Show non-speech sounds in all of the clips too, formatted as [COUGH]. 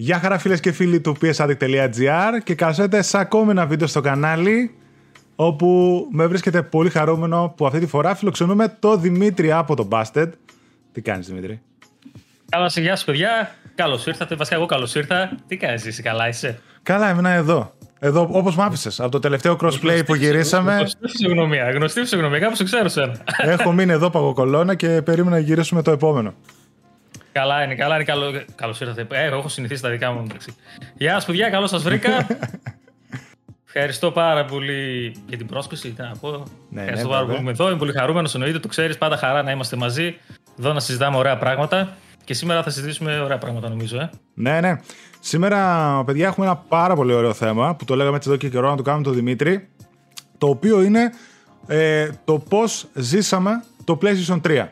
Γεια χαρά φίλες και φίλοι του psaddict.gr και καλώς ήρθατε σε ακόμη ένα βίντεο στο κανάλι όπου με βρίσκεται πολύ χαρούμενο που αυτή τη φορά φιλοξενούμε το Δημήτρη από το Busted. Τι κάνεις Δημήτρη; Καλώς γεια σας παιδιά. Καλώς ήρθατε. Βασικά εγώ καλώς ήρθα. Τι κάνεις εσύ, καλά είσαι; Καλά, έμεινα εδώ. Εδώ, όπως μ' άφησες, από το τελευταίο crossplay που γυρίσαμε. Γνωστή φυσιογνωμία, γνωστή φυσιογνωμία, κάπω ξέρω σένα. Έχω μείνει εδώ παγοκολώνα και περίμενα να γυρίσουμε το επόμενο. Καλά είναι, καλά είναι. Καλώ καλώς ήρθατε. Ε, έχω συνηθίσει τα δικά μου μεταξύ. Γεια σας, παιδιά, καλώς σας βρήκα. [LAUGHS] Ευχαριστώ πάρα πολύ για την πρόσκληση. Τι να πω. Ναι, Ευχαριστώ ναι, πάρα πολύ που είμαι εδώ. Είμαι πολύ χαρούμενος. Εννοείται, το ξέρεις, πάντα χαρά να είμαστε μαζί. Εδώ να συζητάμε ωραία πράγματα. Και σήμερα θα συζητήσουμε ωραία πράγματα, νομίζω. Ε. Ναι, ναι. Σήμερα, παιδιά, έχουμε ένα πάρα πολύ ωραίο θέμα που το λέγαμε έτσι εδώ και καιρό να το κάνουμε τον Δημήτρη. Το οποίο είναι ε, το πώς ζήσαμε το PlayStation 3.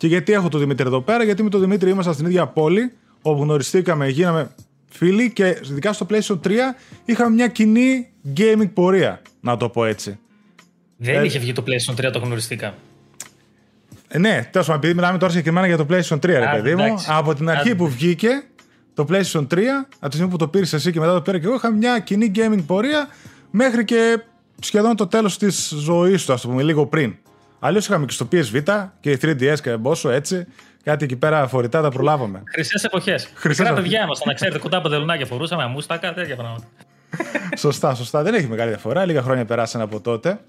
Και γιατί έχω τον Δημήτρη εδώ πέρα, γιατί με τον Δημήτρη ήμασταν στην ίδια πόλη, όπου γνωριστήκαμε, γίναμε φίλοι και ειδικά στο PlayStation 3 είχαμε μια κοινή gaming πορεία, να το πω έτσι. Δεν ε, είχε βγει το PlayStation 3, το γνωριστήκα. Ε, ναι, τέλος πάντων, επειδή μιλάμε τώρα συγκεκριμένα για το PlayStation 3, ρε παιδί μου, από την αρχή που βγήκε το PlayStation 3, από τη στιγμή που το πήρες εσύ και μετά το πήρα και εγώ, είχαμε μια κοινή gaming πορεία μέχρι και σχεδόν το τέλος της ζωής του, ας το πούμε, λίγο πριν. Αλλιώς είχαμε και στο PSV και η 3DS και πόσο έτσι. Κάτι εκεί πέρα φορητά τα προλάβαμε. Χρυσές εποχές. Χρυσές παιδιά μας, να ξέρετε, κοντά παντελουνάκια φορούσαμε, αμούστακα, τέτοια πράγματα. σωστά, σωστά. Δεν έχει μεγάλη διαφορά. Λίγα χρόνια περάσαν από τότε.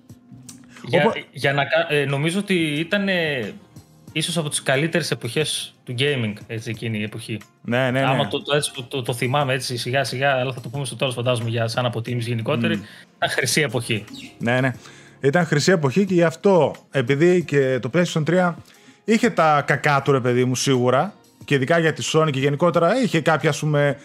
Για, για να, ε, νομίζω ότι ήταν ε, ίσως από τις καλύτερες εποχές του gaming έτσι, εκείνη η εποχή. Ναι, ναι, ναι. Άμα το, το, έτσι, το, το, θυμάμαι έτσι σιγά σιγά, αλλά θα το πούμε στο τέλος φαντάζομαι για σαν αποτίμηση γενικότερη, mm. ήταν χρυσή εποχή. Ναι, ναι. Ήταν χρυσή εποχή και γι' αυτό, επειδή και το PlayStation 3 είχε τα κακά του ρε παιδί μου σίγουρα, και ειδικά για τη Sony και γενικότερα είχε κάποια ας πούμε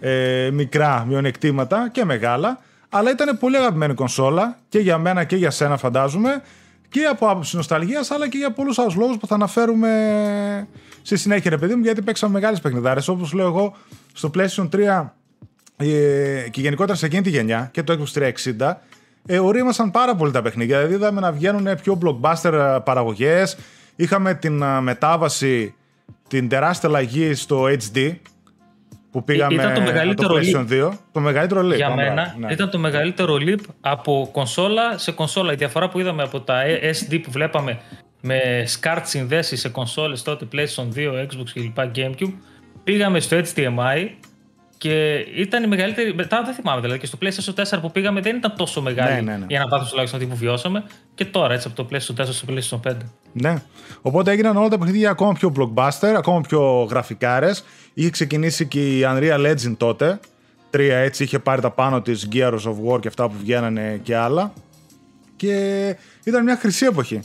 ε, μικρά μειονεκτήματα και μεγάλα, αλλά ήταν πολύ αγαπημένη κονσόλα και για μένα και για σένα φαντάζομαι και από άποψη νοσταλγίας αλλά και για πολλούς άλλους λόγους που θα αναφέρουμε στη συνέχεια ρε παιδί μου γιατί παίξαμε μεγάλες παιχνιδάρες. Όπως λέω εγώ στο PlayStation 3 ε, και γενικότερα σε εκείνη τη γενιά και το Xbox 360 ε, ορίμασαν πάρα πολύ τα παιχνίδια δηλαδή είδαμε να βγαίνουν πιο blockbuster παραγωγές είχαμε την μετάβαση την τεράστια αλλαγή στο HD που πήγαμε ήταν το μεγαλύτερο το PlayStation 2. Το μεγαλύτερο leap. Για μένα ναι. ήταν το μεγαλύτερο leap από κονσόλα σε κονσόλα. Η διαφορά που είδαμε από τα SD που βλέπαμε με SCART συνδέσεις σε κονσόλες τότε PlayStation 2, Xbox κλπ. GameCube πήγαμε στο HDMI και ήταν η μεγαλύτερη. Μετά δεν θυμάμαι δηλαδή. Και στο PlayStation 4 που πήγαμε δεν ήταν τόσο μεγάλη ναι, ναι, ναι. η αναβάθμιση τουλάχιστον αυτή που βιώσαμε. Και τώρα έτσι από το PlayStation 4 στο PlayStation 5. Ναι. Οπότε έγιναν όλα τα παιχνίδια ακόμα πιο blockbuster, ακόμα πιο γραφικάρες. Είχε ξεκινήσει και η Unreal Engine τότε. Τρία έτσι είχε πάρει τα πάνω της Gears of War και αυτά που βγαίνανε και άλλα. Και ήταν μια χρυσή εποχή.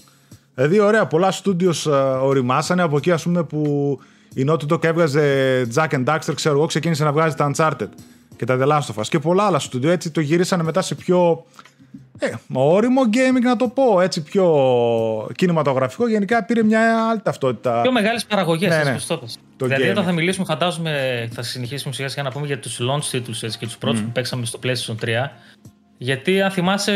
Δηλαδή, ωραία, πολλά studios οριμάσανε από εκεί, ας πούμε, που η Naughty Dog έβγαζε Jack and Daxter, ξέρω εγώ, ξεκίνησε να βγάζει τα Uncharted και τα The Last of Us και πολλά άλλα studio. Έτσι το γυρίσανε μετά σε πιο ε, όριμο gaming να το πω, έτσι πιο κινηματογραφικό. Γενικά πήρε μια άλλη ταυτότητα. Πιο μεγάλες παραγωγές, ναι, ναι. Δηλαδή, όταν θα μιλήσουμε, φαντάζομαι, θα συνεχίσουμε σιγά σιγά να πούμε για τους launch titles και τους πρώτους mm. που παίξαμε στο PlayStation 3. Γιατί αν θυμάσαι,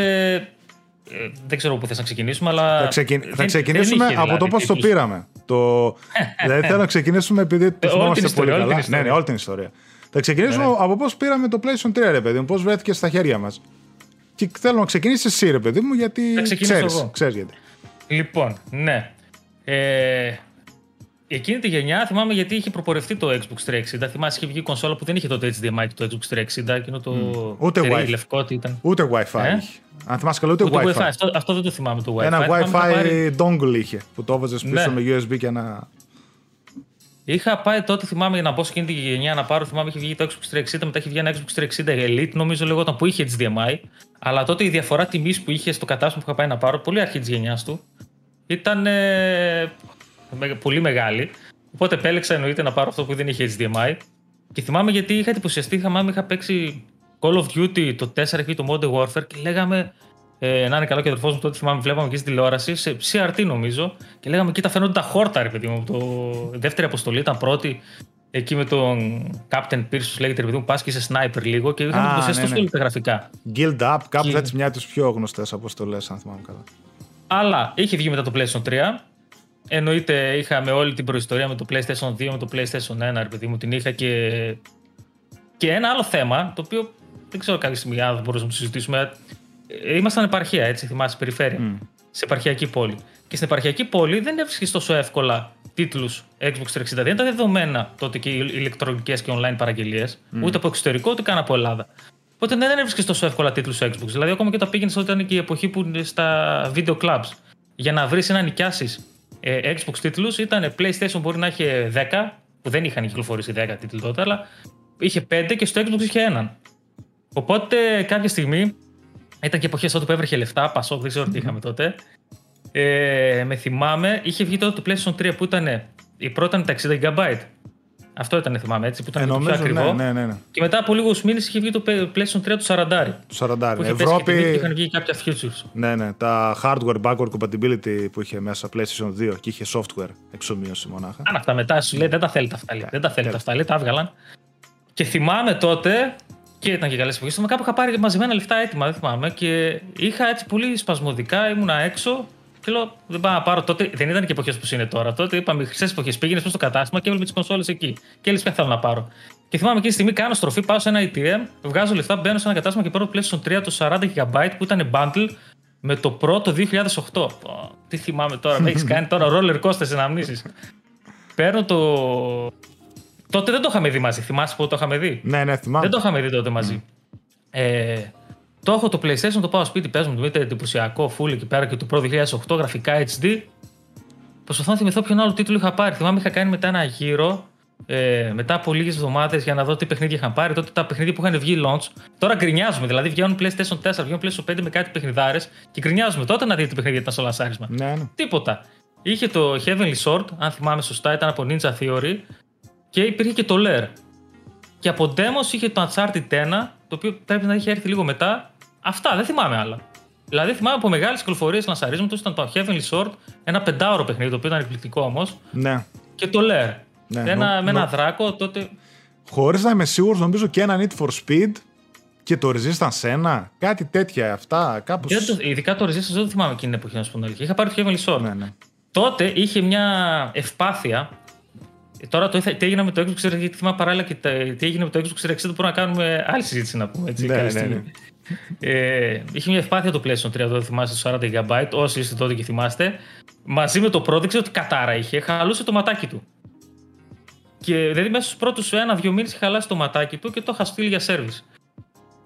ε, δεν ξέρω πού θες να ξεκινήσουμε, αλλά. Θα, ξεκιν... θα ξεκινήσουμε από δηλαδή, το πώς το πήραμε. Το... δηλαδή θέλω να ξεκινήσουμε επειδή το θυμόμαστε πολύ καλά. Ναι, ναι, όλη την ιστορία. Θα ξεκινήσουμε ναι. από πώς πήραμε το PlayStation 3, ρε παιδί μου, πώς βρέθηκε στα χέρια μας. Και θέλω να ξεκινήσεις εσύ, ρε παιδί μου, γιατί ξέρεις γιατί. Λοιπόν, ναι. Ε, Εκείνη τη γενιά θυμάμαι γιατί είχε προπορευτεί το Xbox 360. Θυμάσαι είχε βγει κονσόλα που δεν είχε τότε HDMI και το Xbox 360. Εκείνο το. Mm. Ούτε Wi-Fi. Λευκό, ήταν. Ούτε WiFi. Ε; Αν θυμάσαι καλά, ούτε, ούτε Wi-Fi. Αυτό, αυτό δεν το θυμάμαι το WiFi. Ένα WiFi πάρει... dongle είχε που το έβαζες πίσω ναι. με USB και ένα. Είχα πάει τότε, θυμάμαι, για να μπω σε εκείνη τη γενιά να πάρω. Θυμάμαι, είχε βγει το Xbox 360, μετά είχε βγει ένα Xbox 360 Elite, νομίζω λεγόταν που είχε HDMI. Αλλά τότε η διαφορά τιμής που είχε στο κατάστημα που είχα πάει να πάρω, πολύ αρχή της γενιάς του, ήταν ε, πολύ μεγάλη. Οπότε επέλεξα εννοείται να πάρω αυτό που δεν είχε HDMI. Και θυμάμαι γιατί είχα εντυπωσιαστεί, θυμάμαι είχα παίξει Call of Duty το 4 και το Modern Warfare και λέγαμε. Ε, να είναι καλό και ο αδερφός μου τότε θυμάμαι, βλέπαμε και στην τηλεόραση, σε CRT νομίζω, και λέγαμε: Κοίτα, φαίνονται τα χόρτα, ρε παιδί μου. Το δεύτερη αποστολή ήταν πρώτη, εκεί με τον Captain Pierce, λέγεται ρε παιδί μου, πας και είσαι sniper λίγο και είχαμε εντυπωσιαστεί τόσο ναι. τα γραφικά. Guild Up, κάπως έτσι μια από τις πιο γνωστές αποστολές, αν θυμάμαι καλά. Αλλά είχε βγει μετά το PlayStation 3 Εννοείται είχαμε όλη την προϊστορία με το PlayStation 2, με το PlayStation 1, ρε παιδί μου, την είχα και Και ένα άλλο θέμα, το οποίο δεν ξέρω κάποια στιγμή αν θα μπορούσαμε να το συζητήσουμε. Ε, ήμασταν επαρχία, έτσι, θυμάσαι, περιφέρεια. Mm. Σε επαρχιακή πόλη. Και στην επαρχιακή πόλη δεν έβρισκες τόσο εύκολα τίτλους Xbox 360. Δεν ήταν δεδομένα τότε και οι ηλεκτρονικές και online παραγγελίες, mm. ούτε από εξωτερικό ούτε καν από Ελλάδα. Οπότε δεν έβρισκες τόσο εύκολα τίτλους Xbox. Δηλαδή, ακόμα και όταν πήγαινες όταν ήταν και η εποχή που είναι στα video clubs, για να βρεις να νοικιάσεις ε, Xbox τίτλους, ήταν PlayStation μπορεί να έχει 10, που δεν είχαν κυκλοφορήσει 10 τίτλοι τότε, αλλά είχε 5 και στο Xbox είχε έναν. Οπότε κάποια στιγμή, ήταν και εποχές τότε που έβρεχε λεφτά, πασό, δεν ξέρω τι είχαμε τότε. Ε, με θυμάμαι, είχε βγει τότε το PlayStation 3 που ήταν. Η πρώτη ήταν τα 60 GB. Αυτό ήταν, θυμάμαι έτσι, που ήταν ε, το πιο ακριβό. Ναι, ναι, ναι. Και μετά από λίγους μήνες είχε βγει το PlayStation 3 του 40. Του 40. Που είχε Ευρώπη. Και είχαν βγει κάποια features. Ναι, ναι. Τα hardware backward compatibility που είχε μέσα PlayStation 2 και είχε software εξομοίωση μονάχα. Αν αυτά μετά σου λέει δεν τα θέλετε αυτά. Λέει. Δεν τα θέλετε αυτά. Λέει, τα έβγαλαν. Και θυμάμαι τότε και ήταν και καλές εποχέ. Κάπου είχα πάρει μαζεμένα λεφτά έτοιμα, δεν θυμάμαι. Και είχα έτσι πολύ σπασμωδικά, ήμουνα έξω και λέω, δεν πάω να πάρω τότε. Δεν ήταν και εποχές που είναι τώρα. Τότε είπαμε χρυσές εποχές. Πήγαινες προ το κατάστημα και έβλεπε τις κονσόλες εκεί. Και έλεγες ποια θέλω να πάρω. Και θυμάμαι εκείνη τη στιγμή κάνω στροφή, πάω σε ένα ATM, βγάζω λεφτά, μπαίνω σε ένα κατάστημα και παίρνω το PlayStation 3 το 40 GB που ήταν bundle με το πρώτο 2008. τι θυμάμαι τώρα, με έχεις [LAUGHS] κάνει τώρα roller coaster σε αναμνήσεις. Παίρνω το. Τότε δεν το είχαμε δει μαζί. Θυμάσαι που το είχαμε δει; Ναι, ναι, θυμάμαι. Δεν το είχαμε δει τότε μαζί. Ε, το έχω το PlayStation, το πάω σπίτι, παίζουμε, το είτε εντυπωσιακό, full εκεί πέρα και το Pro 2008 γραφικά HD. Προσπαθώ να θυμηθώ ποιον άλλο τίτλο είχα πάρει. Θυμάμαι είχα κάνει μετά ένα γύρο ε, μετά από λίγες εβδομάδες για να δω τι παιχνίδια είχαν πάρει. Τότε τα παιχνίδια που είχαν βγει launch. Τώρα γκρινιάζουμε. Δηλαδή βγαίνουν PlayStation 4, βγαίνουν PlayStation 5 με κάτι παιχνιδάρες και γκρινιάζουμε. Τότε να δείτε τι παιχνίδια ήταν στο λασάρισμα. Ναι, ναι. Τίποτα. Είχε το Heavenly Sword, αν θυμάμαι σωστά, ήταν από Ninja Theory και υπήρχε και το Lair. Και από demos είχε το Uncharted 1, το οποίο πρέπει να είχε έρθει λίγο μετά Αυτά, δεν θυμάμαι άλλα. Δηλαδή θυμάμαι από μεγάλες κυκλοφορίες λανσαρίσματο ήταν το Heavenly Sword, ένα πεντάωρο παιχνίδι, το οποίο ήταν εκπληκτικό όμως. Ναι. Και το Lair. Ναι, ένα, νο, με ένα νο... δράκο τότε. Χωρίς να είμαι σίγουρος, νομίζω και ένα Need for Speed και το Resistance 1. Κάτι τέτοια αυτά. Κάπως... Το, ειδικά το Resistance δεν το θυμάμαι εκείνη την εποχή να σου πω Είχα πάρει το Heavenly Sword. Ναι, ναι. Τότε είχε μια ευπάθεια. Τώρα το τι έγινε με το Xbox 360, γιατί θυμάμαι παράλληλα και τι έγινε με το Xbox 360, μπορούμε να κάνουμε άλλη συζήτηση να πούμε. Έτσι, ναι, ναι, ναι ε, είχε μια ευπάθεια το PlayStation 3, το θυμάστε, το 40 GB. Όσοι είστε τότε και θυμάστε. Μαζί με το πρόδειξε ότι κατάρα είχε, χαλούσε το ματάκι του. Και δηλαδή μέσα στους πρώτους ένα-δύο μήνες είχε χαλάσει το ματάκι του και το είχα στείλει για service.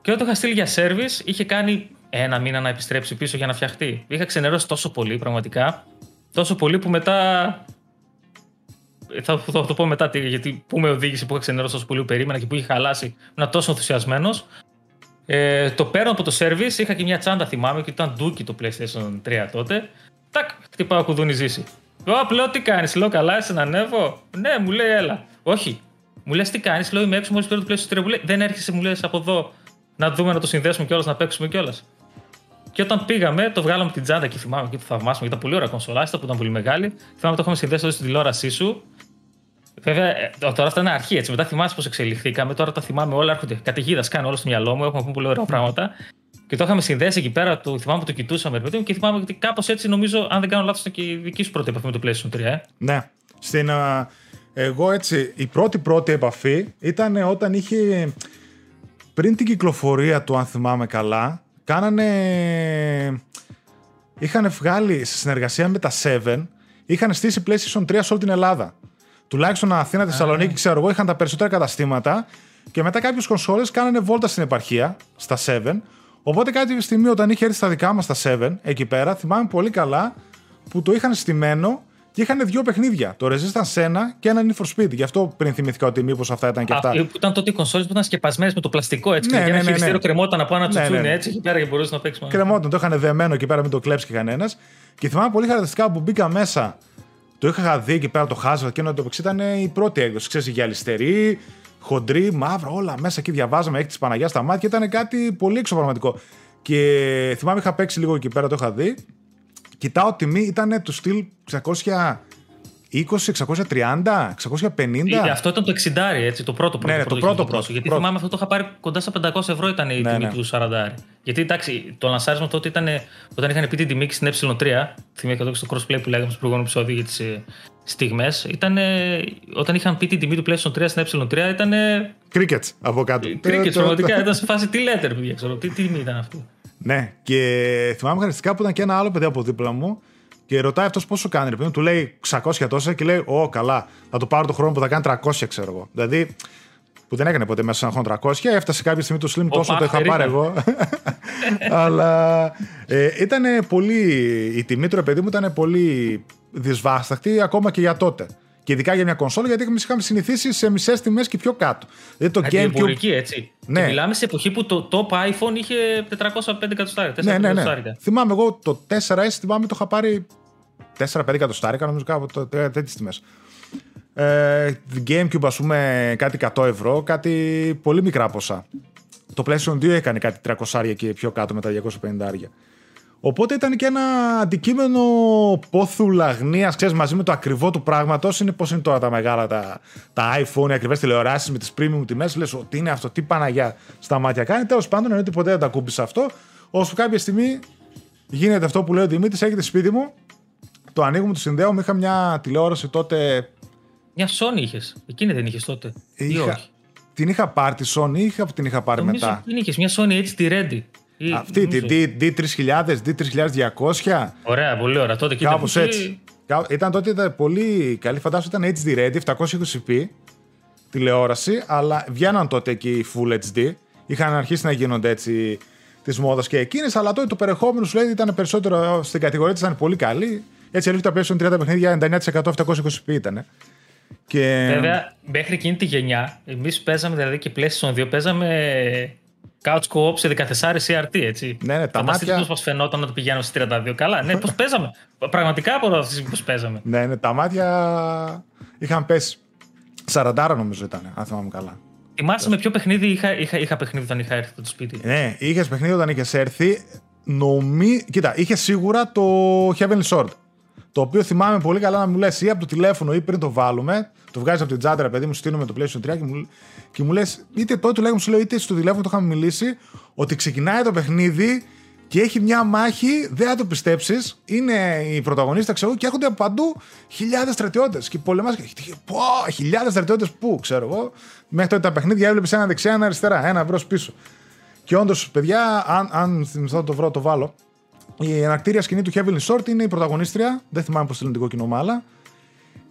Και όταν το είχα στείλει για service, είχε κάνει ένα μήνα να επιστρέψει πίσω για να φτιαχτεί. Είχα ξενερώσει τόσο πολύ, πραγματικά. Τόσο πολύ που μετά. Θα, θα το πω μετά γιατί που με οδήγησε που είχα ξενερώσει τόσο πολύ που περίμενα και που είχε χαλάσει. Ήμουν τόσο ενθουσιασμένος ε, το παίρνω από το service, είχα και μια τσάντα θυμάμαι και ήταν ντούκι το PlayStation 3 τότε. Τάκ, χτυπάω κουδούνι ζήσει. Ω, λέω τι κάνεις, λέω καλά, είσαι να ανέβω; Ναι, μου λέει έλα. Όχι. Μου λες τι κάνεις, λέω είμαι έξω μόλις παίρνω το PlayStation 3. Μου λέει δεν έρχεσαι, μου λες από εδώ να δούμε να το συνδέσουμε κιόλας, να παίξουμε κιόλας. Και όταν πήγαμε, το βγάλαμε την τσάντα και θυμάμαι και το θαυμάσαμε. Ήταν πολύ ωραία κονσολάστα που ήταν πολύ μεγάλη. Θυμάμαι το είχαμε συνδέσει εδώ στην τηλεόρασή σου Βέβαια, ε, τώρα αυτά είναι αρχή έτσι. Μετά θυμάσαι πώς εξελιχθήκαμε. Τώρα τα θυμάμαι όλα. Έρχονται καταιγίδας, κάνω όλο στο μυαλό μου. Έχουμε πούμε πολύ ωραία πράγματα. Και το είχαμε συνδέσει εκεί πέρα. Το, θυμάμαι που το κοιτούσαμε. Ρε, και θυμάμαι ότι κάπως έτσι νομίζω, αν δεν κάνω λάθος, ήταν και η δική σου πρώτη επαφή με το PlayStation 3. Ε. Ναι. Στην, uh, εγώ έτσι, η πρώτη πρώτη επαφή ήταν όταν είχε. Πριν την κυκλοφορία του, αν θυμάμαι καλά, κάνανε. Είχαν βγάλει σε συνεργασία με τα 7, είχαν στήσει PlayStation 3 σε όλη την Ελλάδα τουλάχιστον Αθήνα, Θεσσαλονίκη, ξέρω εγώ, είχαν τα περισσότερα καταστήματα. Και μετά κάποιες κονσόλες κάνανε βόλτα στην επαρχία, στα 7. Οπότε κάποια στιγμή όταν είχε έρθει στα δικά μας τα 7, εκεί πέρα, θυμάμαι πολύ καλά που το είχαν στημένο και είχαν δύο παιχνίδια. Το Resistance 1 και ένα Need for Speed. Γι' αυτό πριν θυμηθήκα ότι μήπως αυτά ήταν και αυτά. Αυτοί που ήταν τότε οι κονσόλες που ήταν σκεπασμένες με το πλαστικό έτσι. Ναι, και ναι, ένα ναι, ναι. κρεμόταν από ένα τσουτσούνι ναι, ναι. έτσι εκεί πέρα και μπορούσες να παίξεις μόνο. Κρεμόταν, το είχαν δεμένο εκεί πέρα, μην το κλέψει κανένας. Και θυμάμαι πολύ χαρακτηριστικά που μπήκα μέσα το είχα δει εκεί πέρα το χάσμα και το ήταν η πρώτη έκδοση. Ξέρεις, γυαλιστερή, χοντρή, μαύρα, όλα μέσα εκεί διαβάζαμε, έχει τη Παναγιά στα μάτια. Ήταν κάτι πολύ εξωπραγματικό. Και θυμάμαι είχα παίξει λίγο εκεί πέρα, το είχα δει. Κοιτάω τιμή, ήταν του στυλ 600. 20, 630, 650. αυτό ήταν το 60, έτσι, το πρώτο πρώτο. Ναι, ναι το πρώτο πρώτο. Γιατί πρώτο. θυμάμαι αυτό το είχα πάρει κοντά στα 500 ευρώ ήταν η ναι, τιμή ναι. του 40. Γιατί εντάξει, το λανσάρισμα τότε ήταν όταν είχαν πει την τιμή και στην ε3 θυμάμαι και στο crossplay που λέγαμε στο προηγούμενο επεισόδιο για τις ε, στιγμές. Ήταν όταν είχαν πει την τιμή του PlayStation 3 στην Ε3, ήταν. Crickets από κάτω. Crickets, πραγματικά. ήταν σε φάση τι letter, παιδιά, ξέρω. Τι τιμή ήταν αυτή. Ναι, και θυμάμαι χαριστικά που ήταν και ένα άλλο παιδί από δίπλα μου και ρωτάει αυτός πόσο κάνει. Ρε, του λέει 600 τόσα και λέει: Ω, καλά, θα το πάρω το χρόνο που θα κάνει 300, ξέρω εγώ. Δηλαδή, που δεν έκανε ποτέ μέσα σε ένα χρόνο 300, έφτασε κάποια στιγμή το Slim τόσο το είχα πάρει εγώ. [LAUGHS] Αλλά ε, ήταν πολύ. Η τιμή του ρε παιδί μου ήταν πολύ δυσβάσταχτη ακόμα και για τότε. Και ειδικά για μια κονσόλα, γιατί εμεί είχαμε συνηθίσει σε μισές τιμές και πιο κάτω. Δηλαδή το GameCube. έτσι. Ναι. Και μιλάμε σε εποχή που το top iPhone είχε 405 εκατοστάρια. Ναι, ναι, ναι. Θυμάμαι εγώ το 4S, θυμάμαι το είχα πάρει 4-5 εκατοστάρια, νομίζω κάπου τέτοιες τιμές. Ε, GameCube, ας πούμε, κάτι 100 ευρώ, κάτι πολύ μικρά ποσά. Το PlayStation 2 έκανε κάτι 300 και πιο κάτω με τα 250 άρια. Οπότε ήταν και ένα αντικείμενο πόθου λαγνίας, ξέρεις, μαζί με το ακριβό του πράγματος. Είναι πώς είναι τώρα τα μεγάλα τα, τα iPhone, οι ακριβές τηλεοράσεις με τις premium τιμές. Λες, τι είναι αυτό, τι Παναγιά στα μάτια κάνει. Τέλος πάντων, εννοείται ποτέ δεν τα κούμπησε αυτό. Ώσπου κάποια στιγμή γίνεται αυτό που λέει ο Δημήτρης, έρχεται σπίτι μου, το ανοίγουμε, το συνδέουμε. Είχα μια τηλεόραση τότε. Μια Sony είχες. Εκείνη δεν είχες τότε. Είχα... Την είχα πάρει τη Sony ή είχα... την είχα πάρει Νομίζω μετά; Την είχες μια Sony HD Ready. Αυτή τη D3000, D3200. Ωραία, πολύ ωραία. Τότε Κάπως έτσι. Ήταν τότε ήταν πολύ καλή. Φαντάζομαι ήταν HD ready, 720p τηλεόραση, αλλά βγαίναν τότε εκεί Full HD. Είχαν αρχίσει να γίνονται έτσι τη μόδα και εκείνες, αλλά τότε το περιεχόμενο σου λέει ήταν περισσότερο στην κατηγορία της, ήταν πολύ καλή. Έτσι έλεγε τα PlayStation 30 παιχνίδια 99% 720p ήταν. Και... Βέβαια, μέχρι εκείνη τη γενιά, εμείς παίζαμε δηλαδή και PlayStation 2, παίζαμε couch co-op σε 14 CRT, έτσι. Ναι, ναι, τα μάτια. Πώς μας φαινόταν να το πηγαίνω στι 32. Καλά, ναι, πώς παίζαμε. [LAUGHS] Πραγματικά από αυτή πώς παίζαμε. Ναι, ναι, τα μάτια είχαν πέσει. 40 νομίζω ήταν, αν θυμάμαι καλά. Θυμάσαι με ποιο παιχνίδι είχα, είχα, είχα παιχνίδι όταν είχα έρθει στο σπίτι; Ναι, είχες παιχνίδι όταν είχες έρθει. Νομί... Κοίτα, είχε σίγουρα το Heavenly Sword. Το οποίο θυμάμαι πολύ καλά να μου λες ή από το τηλέφωνο ή πριν το βάλουμε. Το βγάζεις από την τσάντα, παιδί μου, στείλουμε το PlayStation 3 και μου, και μου λες, είτε τότε τουλάχιστον σου λέω, είτε στο τηλέφωνο το είχαμε μιλήσει, ότι ξεκινάει το παιχνίδι και έχει μια μάχη, δεν θα το πιστέψεις. Είναι οι πρωταγωνίστες, ξέρω και έρχονται από παντού χιλιάδες στρατιώτες. Και πολεμάς. Πω, χιλιάδες στρατιώτες πού, ξέρω εγώ. Μέχρι τότε τα παιχνίδια έβλεπες ένα δεξιά, ένα αριστερά, ένα μπρος πίσω. Και όντως, παιδιά, αν, αν θυμηθώ το βρω, το βάλω. Η ανακτήρια σκηνή του Heavenly Sword είναι η πρωταγωνίστρια. Δεν θυμάμαι πώς το ελληνικό κοινό, αλλά.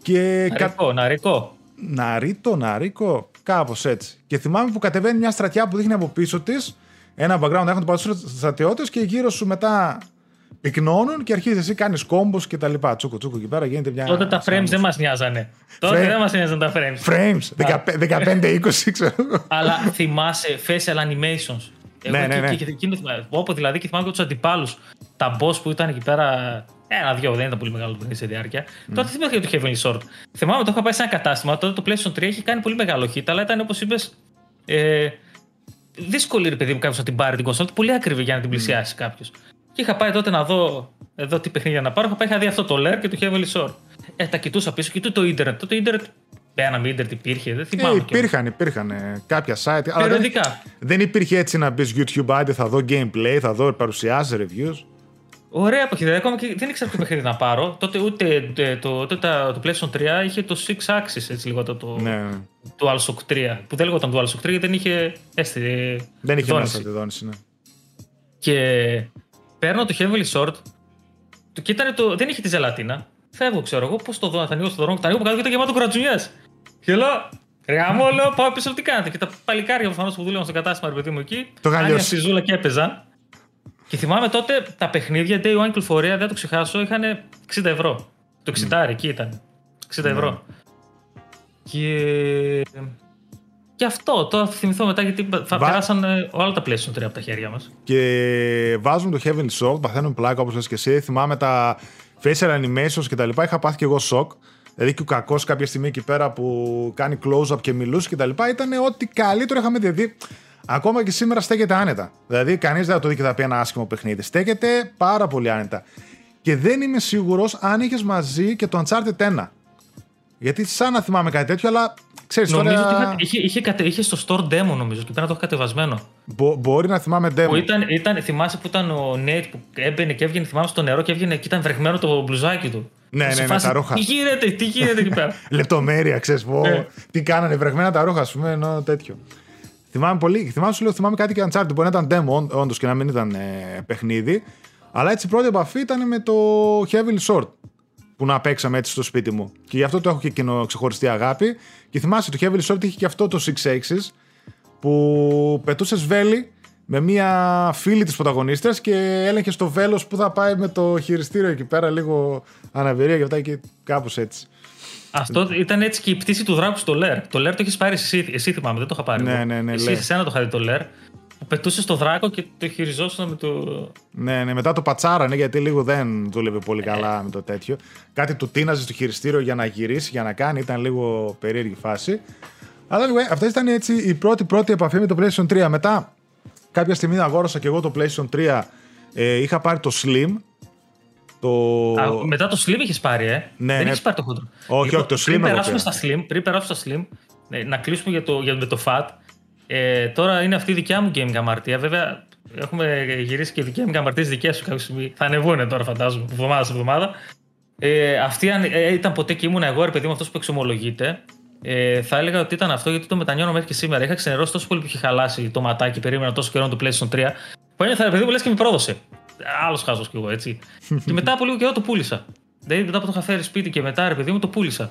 Και... Ναρικό, ναρικό. Ναρίτο, ναρίκο, κάπως έτσι. Και θυμάμαι που κατεβαίνει μια στρατιά που δείχνει από πίσω της ένα background, έχουν του στρατιώτες και γύρω σου μετά πυκνώνουν και αρχίζεις εσύ κάνεις κόμπος και τα λοιπά. Τσούκο, τσούκο εκεί πέρα γίνεται μια. Τότε τα frames δεν μας νοιάζανε. Τότε δεν μας νοιάζαν τα frames. Frames, 15-20 ξέρω. Αλλά θυμάσαι facial animations. Εγώ ναι, ναι, ναι. Και, και, όπου δηλαδή και θυμάμαι και τους αντιπάλους. Τα boss που ήταν εκεί πέρα. Ένα-δυο, δεν ήταν πολύ μεγάλο το σε διάρκεια. Mm. Τότε θυμάμαι για το Heavenly Sword; Θυμάμαι το είχα πάει σε ένα κατάστημα. Τότε το PlayStation 3 έχει κάνει πολύ μεγάλο hit, αλλά ήταν όπως είπες. Ε, δύσκολη ρε παιδί μου κάποιος να την πάρει την κονσόλα. Πολύ ακριβή για να την πλησιάσει mm. κάποιος. Και είχα πάει τότε να δω εδώ τι παιχνίδια να πάρω. Είχα πάει, είχα δει αυτό το Lair και το Heavenly Sword. Ε, τα κοιτούσα πίσω και το ίντερνετ. Το ίντερνετ ένα ίντερνετ υπήρχε, δεν θυμάμαι. Ε, υπήρχαν, υπήρχαν ε, κάποια site. Αλλά δεν, δεν υπήρχε έτσι να μπεις YouTube, άντε θα δω gameplay, θα δω παρουσιάσει, reviews. Ωραία εποχή. Δηλαδή, ακόμα και δεν ήξερα ποιο παιχνίδι να πάρω. Τότε ούτε το, το, το, το PlayStation 3 είχε το 6 Axis, έτσι λίγο το, το, ναι. το DualShock 3. Που δεν λέγονταν DualShock 3 γιατί δεν είχε έστει. Δεν είχε μέσα τη δόνηση, ναι. Και παίρνω το Heavenly Sword και ήταν το, δεν είχε τη ζελατίνα. Φεύγω, ξέρω εγώ, πώς το δω, θα ανοίγω στο δρόμο, θα ανοίγω κάτω και ήταν γεμάτο κρατζουνιέ. Και λέω, Γαμώ, λέω, πάω πίσω τι κάνετε. Και τα παλικάρια προφανώς που δούλευαν στο κατάστημα, ρε παιδί μου εκεί. Το γαλλιό. στη ζούλα και έπαιζαν. Και θυμάμαι τότε τα παιχνίδια Day One κυκλοφορία, δεν το ξεχάσω, είχαν 60 ευρώ. Το 60 mm. εκεί ήταν. 60 ευρώ. Και. Και αυτό, το θα θυμηθώ μετά γιατί θα Βα... περάσαν όλα τα PlayStation 3 από τα χέρια μας. Και βάζουμε το Heavenly Sword, παθαίνουμε πλάκα όπως λες και εσύ. Θυμάμαι τα facial animations και τα λοιπά. Είχα πάθει και εγώ σοκ. Δηλαδή και ο κακός κάποια στιγμή εκεί πέρα που κάνει close-up και μιλούσε και τα λοιπά ήταν ό,τι καλύτερο είχαμε δει. Ακόμα και σήμερα στέκεται άνετα. Δηλαδή, κανείς δεν θα το δει και θα πει ένα άσχημο παιχνίδι. Στέκεται πάρα πολύ άνετα. Και δεν είμαι σίγουρος αν είχες μαζί και το Uncharted 1. Γιατί σαν να θυμάμαι κάτι τέτοιο, αλλά ξέρεις Νομίζω τώρα. ότι είχε, είχε, είχε, είχε στο store demo, νομίζω, και πρέπει να το έχω κατεβασμένο. Μπο- μπορεί να θυμάμαι demo. Που ήταν, ήταν, θυμάσαι που ήταν ο Νέιτ που έμπαινε και έβγαινε, θυμάμαι στο νερό και έβγαινε και ήταν βρεγμένο το μπλουζάκι του. Ναι, Σε ναι, ναι, φάση, τα ρούχα. Τι γίνεται, τι γίνεται εκεί πέρα; [LAUGHS] Λεπτομέρεια, ξέρεις πω. Ναι. Τι κάνανε, βρεγμένα τα ρούχα, ας πούμε, ενώ τέτοιο. Θυμάμαι πολύ. Θυμάμαι, σου λέω, θυμάμαι κάτι και Uncharted. Μπορεί να ήταν demo, όντως και να μην ήταν ε, παιχνίδι. Αλλά έτσι η πρώτη επαφή ήταν με το Heavily Sword. Που να παίξαμε έτσι στο σπίτι μου. Και γι' αυτό το έχω και εκείνο ξεχωριστή αγάπη. Και θυμάσαι, το Heavily Sword είχε και αυτό το Six Axis. Που πετούσες βέλη με μία φίλη της πρωταγωνίστρας και έλεγχε στο βέλος που θα πάει με το χειριστήριο εκεί πέρα λίγο αναβερία και αυτά και κάπως έτσι. Αυτό ήταν έτσι και η πτήση του δράκου στο Λέρ. Το Λέρ το έχεις πάρει εσύ, εσύ θυμάμαι, δεν το είχα πάρει. Ναι, εγώ. ναι, ναι, Εσύ, Lair. εσένα το είχα δει το Λέρ. Που πετούσε το δράκο και το χειριζόσουν με το. Ναι, ναι, μετά το πατσάρανε γιατί λίγο δεν δούλευε πολύ Ε. καλά με το τέτοιο. Κάτι του τίναζε στο χειριστήριο για να γυρίσει, για να κάνει, ήταν λίγο περίεργη φάση. Αλλά anyway, αυτή ήταν έτσι η πρώτη πρώτη επαφή με το PlayStation 3. Μετά, κάποια στιγμή αγόρασα και εγώ το PlayStation 3. Ε, είχα πάρει το Slim. Το... Α, μετά το Slim είχες πάρει, ε; Ναι, δεν ναι. έχει πάρει το χοντρό. Όχι, όχι, το Slim Πριν εγώ περάσουμε πήρα. στα Slim, πριν περάσουμε στα Slim, ε, να κλείσουμε για το, για, με το FAT. Ε, τώρα είναι αυτή η δικιά μου gaming αμαρτία. Βέβαια, έχουμε γυρίσει και gaming αμαρτίε δικές σου κάποια στιγμή. Θα ανεβούν τώρα, φαντάζομαι, από εβδομάδα σε εβδομάδα. Ε, αυτή αν ε, ήταν ποτέ και ήμουν εγώ, ρε παιδί μου, αυτός που εξομολογείται. Ε, θα έλεγα ότι ήταν αυτό γιατί το μετανιώνω μέχρι και σήμερα. Είχα ξενερώσει τόσο πολύ που είχε χαλάσει το ματάκι, περίμενα τόσο καιρό το PlayStation 3. Που ένιωθα, ρε παιδί μου, λες και με πρόδωσε. Άλλος χάζος κι εγώ, έτσι. και μετά από λίγο καιρό το πούλησα. Δηλαδή μετά που το είχα φέρει σπίτι και μετά, ρε παιδί μου, το πούλησα.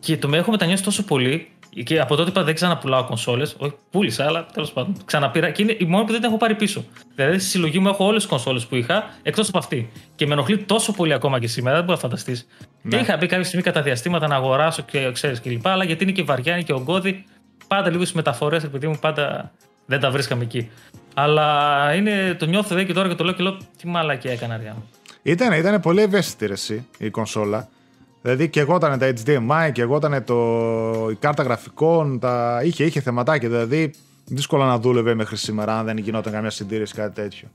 Και το με έχω μετανιώσει τόσο πολύ και από τότε είπα δεν ξαναπουλάω κονσόλες. Όχι, πούλησα, αλλά τέλος πάντων ξαναπήρα. Και είναι η μόνη που δεν την έχω πάρει πίσω. Δηλαδή στη συλλογή μου έχω όλες τις κονσόλες που είχα εκτός από αυτή. Και με ενοχλεί τόσο πολύ ακόμα και σήμερα, δεν μπορεί να φανταστείς. Ναι. Και είχα μπει κάποια στιγμή κατά διαστήματα να αγοράσω και ξέρεις κλπ. Αλλά γιατί είναι και βαριά, είναι και ογκώδη. Πάντα λίγο στις μεταφορές, επειδή μου πάντα δεν τα βρίσκαμε εκεί. Αλλά είναι, το νιώθω εδώ και τώρα και το λέω και λέω τι μαλακία έκανα, ριά μου. Ήταν, ήταν πολύ ευαίσθητη ρε, εσύ, η κονσόλα. Δηλαδή και εγώ ήταν τα HDMI και εγώ ήταν το, η κάρτα γραφικών, τα... είχε, είχε θεματάκια. Δηλαδή δύσκολα να δούλευε μέχρι σήμερα αν δεν γινόταν καμιά συντήρηση κάτι τέτοιο.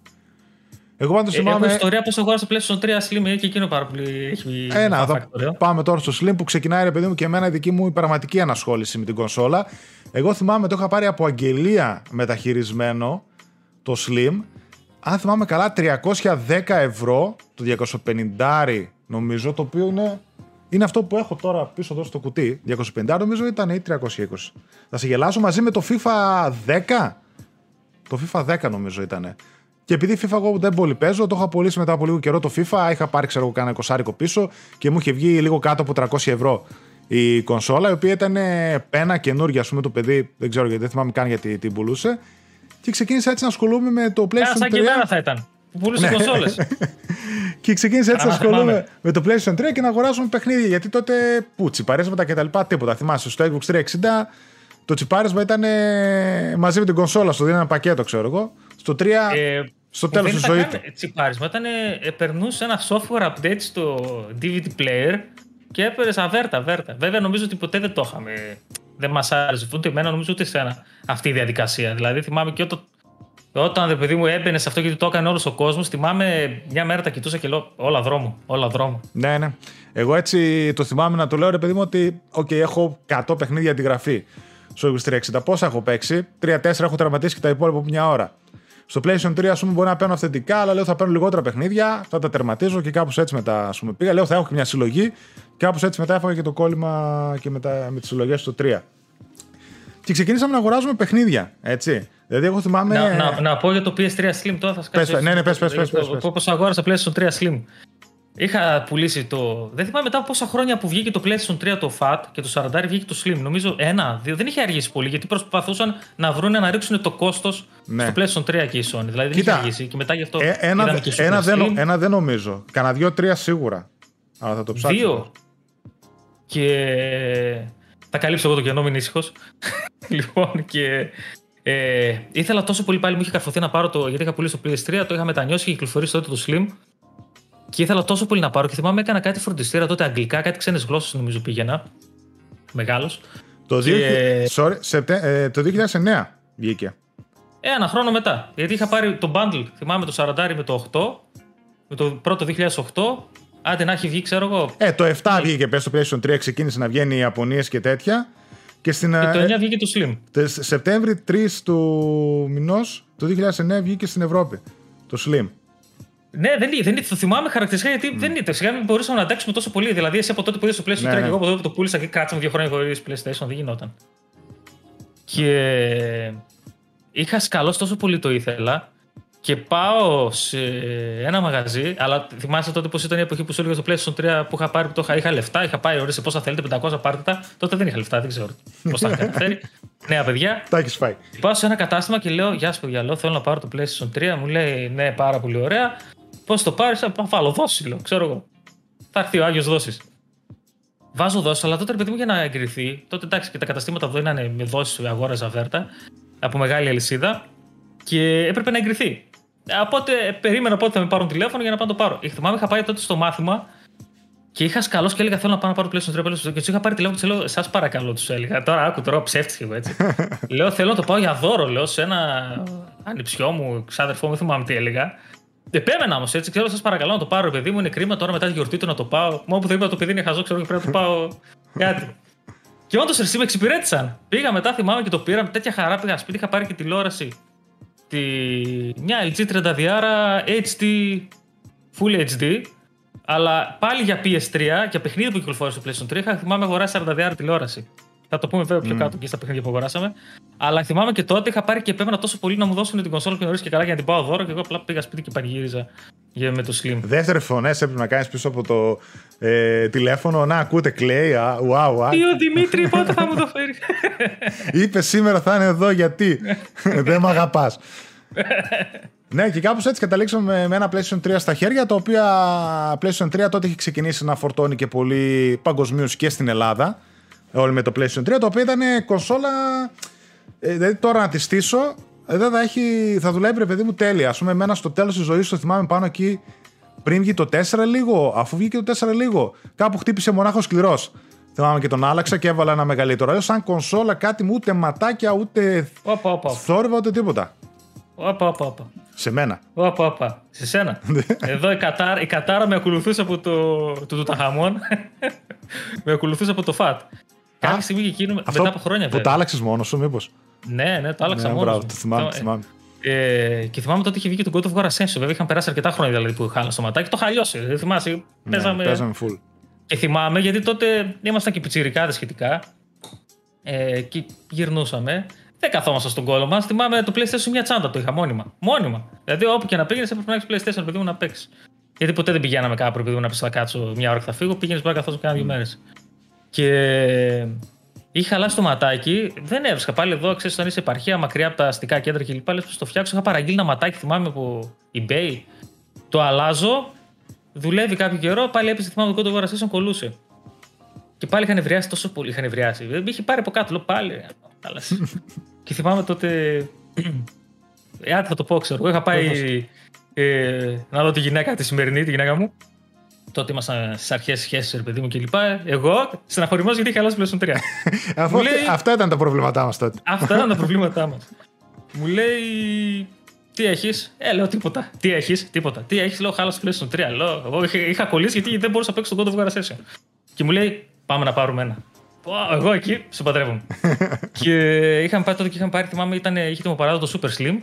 Εγώ πάντως Ε, έχω θυμάμαι. ιστορία πώς αγόρασα PlayStation 3 Slim, είναι και εκείνο πάρα πολύ. Έχει Ένα, fun θα fact ωραίο. πάμε τώρα στο Slim που ξεκινάει ρε παιδί μου και εμένα η δική μου η πραγματική ανασχόληση με την κονσόλα. Εγώ θυμάμαι το είχα πάρει από αγγελία μεταχειρισμένο το Slim. Αν θυμάμαι καλά 310 ευρώ το 250 νομίζω το οποίο είναι, είναι αυτό που έχω τώρα πίσω εδώ στο κουτί. 250 νομίζω ήταν ή 320. Θα σε γελάσω μαζί με το FIFA 10. Το FIFA 10 νομίζω ήταν. Και επειδή FIFA εγώ δεν πολύ παίζω, το είχα πωλήσει μετά από λίγο καιρό το FIFA. Είχα πάρει, ξέρω εγώ, κάνα εικοσάρικο πίσω και μου είχε βγει λίγο κάτω από 300 ευρώ η κονσόλα, η οποία ήταν πένα καινούργια, ας πούμε, το παιδί. Δεν ξέρω γιατί, δεν θυμάμαι καν γιατί την πουλούσε. Και ξεκίνησα έτσι να ασχολούμαι με το Ένα PlayStation σαν 3. και εμένα θα ήταν. Που πουλούσε Ναι. κονσόλες. [LAUGHS] Και ξεκίνησα έτσι να Α, θυμάμαι. ασχολούμαι με το PlayStation 3 και να αγοράζουμε παιχνίδια. Γιατί τότε που τσιπαρίσματα και τα λοιπά, τίποτα. Θυμάσαι, στο Xbox 360 το τσιπάρισμα ήταν ε, μαζί με την κονσόλα, στο δίνανε πακέτο, ξέρω εγώ. Στο 3, Ε, στο που τέλος δεν της ήταν ζωής καν του. Τσιπάρισμα. Ήταν, ε, περνούσε ένα software update στο DVD player και έπαιρνες αβέρτα, βέρτα. Βέβαια, νομίζω ότι ποτέ δεν το είχαμε. Δεν μας άρεσε ούτε εμένα, νομίζω ούτε εσένα αυτή η διαδικασία. Δηλαδή, θυμάμαι και όταν, όταν ρε παιδί μου έμπαινε σε αυτό γιατί το έκανε όλος ο κόσμος, θυμάμαι μια μέρα τα κοιτούσα και λέω Όλα δρόμο, όλα δρόμο. Ναι, ναι. Εγώ έτσι το θυμάμαι να το λέω ρε παιδί μου ότι οκ, έχω 100 παιχνίδια αντιγραφή στο Xbox 360. Πόσα έχω παίξει, 3-4 έχω τερματίσει και τα υπόλοιπα από μια ώρα. Στο PlayStation 3, ας πούμε, μπορεί να παίρνω αυθεντικά, αλλά λέω θα παίρνω λιγότερα παιχνίδια, θα τα τερματίζω και κάπως έτσι μετά, ας πούμε, πήγα. Λέω θα έχω και μια συλλογή, κάπως έτσι μετά έφαγα και το κόλλημα και μετά, με τις συλλογές στο 3. Και ξεκινήσαμε να αγοράζουμε παιχνίδια, έτσι. Δηλαδή, εγώ θυμάμαι. Να, να, να πω για το PS3 Slim τώρα θα σκάσω. Πες, ναι, ναι, πες, πες, πες, πες, πες. Πώ αγόρασα PlayStation 3 Slim. Είχα πουλήσει το. Δεν θυμάμαι μετά από πόσα χρόνια που βγήκε το PlayStation 3 το FAT και το 40 βγήκε το Slim. Νομίζω ένα, δύο. Δεν είχε αργήσει πολύ γιατί προσπαθούσαν να βρουν να ρίξουν το κόστος Ναι. στο PlayStation 3 και η Sony. Δηλαδή δεν Κοίτα, είχε αργήσει και μετά γι' αυτό. Ε, ένα, είδαμε και Super ένα, δεν, Slim. ένα δεν νομίζω. Κανα δύο-τρία σίγουρα. Αλλά θα το ψάξω. Δύο. Και θα καλύψω εγώ το κενό, μην ήσυχος. [LAUGHS] λοιπόν, και ε, ήθελα τόσο πολύ πάλι μου είχε καρφωθεί να πάρω το. Γιατί είχα πουλήσει το PS3, το είχα μετανιώσει και κυκλοφορήσει τότε το Slim. Και ήθελα τόσο πολύ να πάρω και θυμάμαι έκανα κάτι φροντιστήρα τότε αγγλικά, κάτι ξένες γλώσσες νομίζω πήγαινα. Μεγάλος. Το, Και- 2000 sorry, Σεπτε- ε, το 2009 βγήκε. Ε, ένα χρόνο μετά. Γιατί είχα πάρει το bundle, θυμάμαι το 40 με το 8, με το πρώτο 2008 Άντε να έχει βγει, ξέρω εγώ. Ε, το 7 βγήκε πες στο PlayStation 3, ξεκίνησε να βγαίνει οι Ιαπωνίες και τέτοια. Και, στην, Και το ε, 9 βγήκε το Slim. τε- Σεπτέμβρη 3 του μηνός του 2009 βγήκε στην Ευρώπη. Το Slim. Ναι, δεν, είναι- δεν, είναι- το θυμάμαι χαρακτηριστικά γιατί δεν ήταν. Σιγά μην μπορούσαμε να αντέξουμε τόσο πολύ. Δηλαδή, εσύ από τότε που είδες το PlayStation 3 Ναι, και ναι. εγώ από τότε που το πούλησα και κάτσαμε δύο χρόνια χωρίς PlayStation, δεν γινόταν. Και είχα σκαλώσει τόσο πολύ το ήθελα και πάω σε ένα μαγαζί. Αλλά θυμάσαι τότε πώς ήταν η εποχή που σου έλεγε το PlayStation 3 που είχα πάρει, που το είχα, είχα λεφτά, είχα πάει ορίστε πόσα θέλετε, 500 πάρτε τα. Τότε δεν είχα λεφτά, δεν ξέρω πώς τα είχα [LAUGHS] καταφέρει. Νέα παιδιά, Τα έχεις φάει. Πάω σε ένα κατάστημα και λέω: Γεια σα, παιδιά, λέω, θέλω να πάρω το PlayStation 3. Μου λέει: Ναι, πάρα πολύ ωραία. Πώς το πάρεις, θα βάλω δόση, λέω, ξέρω εγώ. Θα έρθει ο Άγιος Δόσης. Βάζω δόση, αλλά τότε ρε παιδί μου για να εγκριθεί. Τότε εντάξει και τα καταστήματα εδώ είναι με δόση, αγόραζα βέρτα από μεγάλη αλυσίδα και έπρεπε να εγκριθεί. Οπότε ε, περίμενα πότε θα με πάρουν τηλέφωνο για να πάω να το πάρω. Ε, Θυμάμαι, είχα πάει τότε στο μάθημα και είχα σκαλώ και έλεγα: Θέλω να πάω να πάρω το PlayStation 3. PlayStation 3. Και τους είχα πάρει τηλέφωνο και τους λέω: Σας παρακαλώ, τους έλεγα. Τώρα άκου, τώρα ψεύτηκε εγώ έτσι. [LAUGHS] λέω: Θέλω να το πάω για δώρο, λέω σε ένα ανιψιό μου, ξάδερφό μου, δεν θυμάμαι τι έλεγα. Επέμενα όμως έτσι, ξέρω, σας παρακαλώ να το πάρω, παιδί μου. Είναι κρίμα τώρα μετά τη γιορτή του να το πάω. Μόνο που δεν είπα το παιδί είναι χαζό, ξέρω και πρέπει να το πάω κάτι. Και όντως εσύ με εξυπηρέτησαν. Πήγα μετά, θυμάμαι και το πήρα με τέτοια χαρά. Πήγα σπίτι, είχα πάρει και τηλεόραση. Τη... Μια LG 30 HD, Full HD, αλλά πάλι για PS3, για παιχνίδι που κυκλοφόρησε στο PlayStation 3, είχα θυμάμαι αγοράσει 40 τηλεόραση. Θα το πούμε βέβαια πιο κάτω και στα παιχνίδια που αγοράσαμε. Αλλά θυμάμαι και τότε είχα πάρει και επέμενα τόσο πολύ να μου δώσουν την κονσόλα πιο νωρίς και καλά για να την πάω δώρο και εγώ απλά πήγα σπίτι και πανηγύριζα για, με το Slim. Δεύτερε φωνέ έπρεπε να κάνεις πίσω από το ε, τηλέφωνο. Να ακούτε, κλαίει. α, Wow, wow. Τι ο Δημήτρη πότε θα μου το φέρεις; [LAUGHS] Είπε σήμερα θα είναι εδώ γιατί; [LAUGHS] Δεν με αγαπάς. ναι, και κάπως έτσι καταλήξαμε με, με ένα PlayStation 3 στα χέρια, το οποίο PlayStation 3 τότε είχε ξεκινήσει να φορτώνει και πολύ παγκοσμίως και στην Ελλάδα. Όλοι με το PlayStation 3, το οποίο ήταν κονσόλα. Ε, δηλαδή τώρα να τη στήσω, ε, δεν θα, έχει, θα δουλεύει ρε παιδί μου τέλεια. Α πούμε, εμένα στο τέλος της ζωής το θυμάμαι πάνω εκεί πριν βγει το 4 λίγο, αφού βγήκε το 4 λίγο. Κάπου χτύπησε μονάχος σκληρός. Θυμάμαι και τον άλλαξα και έβαλα ένα μεγαλύτερο. Αλλιώ, σαν κονσόλα, κάτι μου ούτε ματάκια, ούτε Όπα, όπα, θόρυβα, ούτε τίποτα. όπα, όπα, όπα. Σε μένα. Όπα, όπα. Σε σένα. Εδώ η, Κατάρα, η Κατάρα με ακολουθούσε από το, το Τουταχαμόν. [LAUGHS] με ακολουθούσε από το ΦΑΤ. Κάποια στιγμή και εκείνο, μετά από χρόνια που βέβαια. τα άλλαξες μόνος σου, μήπως; Ναι, ναι, το άλλαξα Ναι, μόνος. μπράβο, το θυμάμαι, το θυμάμαι. Ε, και θυμάμαι τότε είχε βγει και το God of War Ascension. Βέβαια είχαν περάσει αρκετά χρόνια δηλαδή, που χάλασε το ματάκι. Το χαλιώσει. Δεν θυμάσαι. παίζαμε... Ναι, παίζαμε full. Και θυμάμαι γιατί τότε ήμασταν και πιτσιρικάδες σχετικά. Ε, και γυρνούσαμε. Δεν καθόμασταν στον κόλλο μας. Θυμάμαι το PlayStation μια τσάντα το είχα μόνιμα. Μόνιμα. Δηλαδή όπου και να πήγαινες έπρεπε να έχεις PlayStation παιδί μου να παίξεις. Γιατί ποτέ δεν πηγαίναμε κάπου επειδή μου να πεις θα κάτσω μια ώρα και θα φύγω. Πήγαινες bara καθώ κάνα δύο μέρες. Και είχα αλλάξει το ματάκι. Δεν έβρισκα πάλι εδώ, ξέρεις, όταν είσαι επαρχία μακριά από τα αστικά κέντρα κλπ. Λες το φτιάξω. Είχα παραγγείλει ένα ματάκι, θυμάμαι από eBay. Το αλλάζω. Δουλεύει κάποιο καιρό. Πάλι έπεσε, θυμάμαι το God of War Ascension κολούσε. Και πάλι είχαν ευριάσει τόσο πολύ. Είχαν ευριάσει. Με είχε πάρει από κάτω. Λέω πάλι. ρε, χάλασε. [LAUGHS] και θυμάμαι τότε. [CLEARS THROAT] Ε, άντε θα το πω, ξέρω. Εγώ είχα πάει ε, να δω τη γυναίκα τη σημερινή, τη γυναίκα μου. Τότε ήμασταν στις αρχές σχέσει, ρε παιδί μου κλπ. Εγώ στεναχωρημένος γιατί είχα αλλάξει PlayStation [LAUGHS] 3. Αφού Μου λέει- Αυτά ήταν τα προβλήματά μας τότε. Αυτά ήταν τα [LAUGHS] προβλήματά μας. Μου λέει. Τι έχεις, Ε, λέω τίποτα. Τι έχεις, τίποτα. Τι έχεις, λέω χάλασε PlayStation 3. Λέω, εγώ είχα, είχα κολλήσει γιατί δεν μπορούσα να παίξω τον God of War Ascension. Και μου λέει, πάμε να πάρουμε ένα. Πω, Εγώ εκεί σε παντρεύομαι. [LAUGHS] και είχαμε πάει τότε και είχαμε πάρει, θυμάμαι, ήταν, είχε το παράδοτο το Super Slim.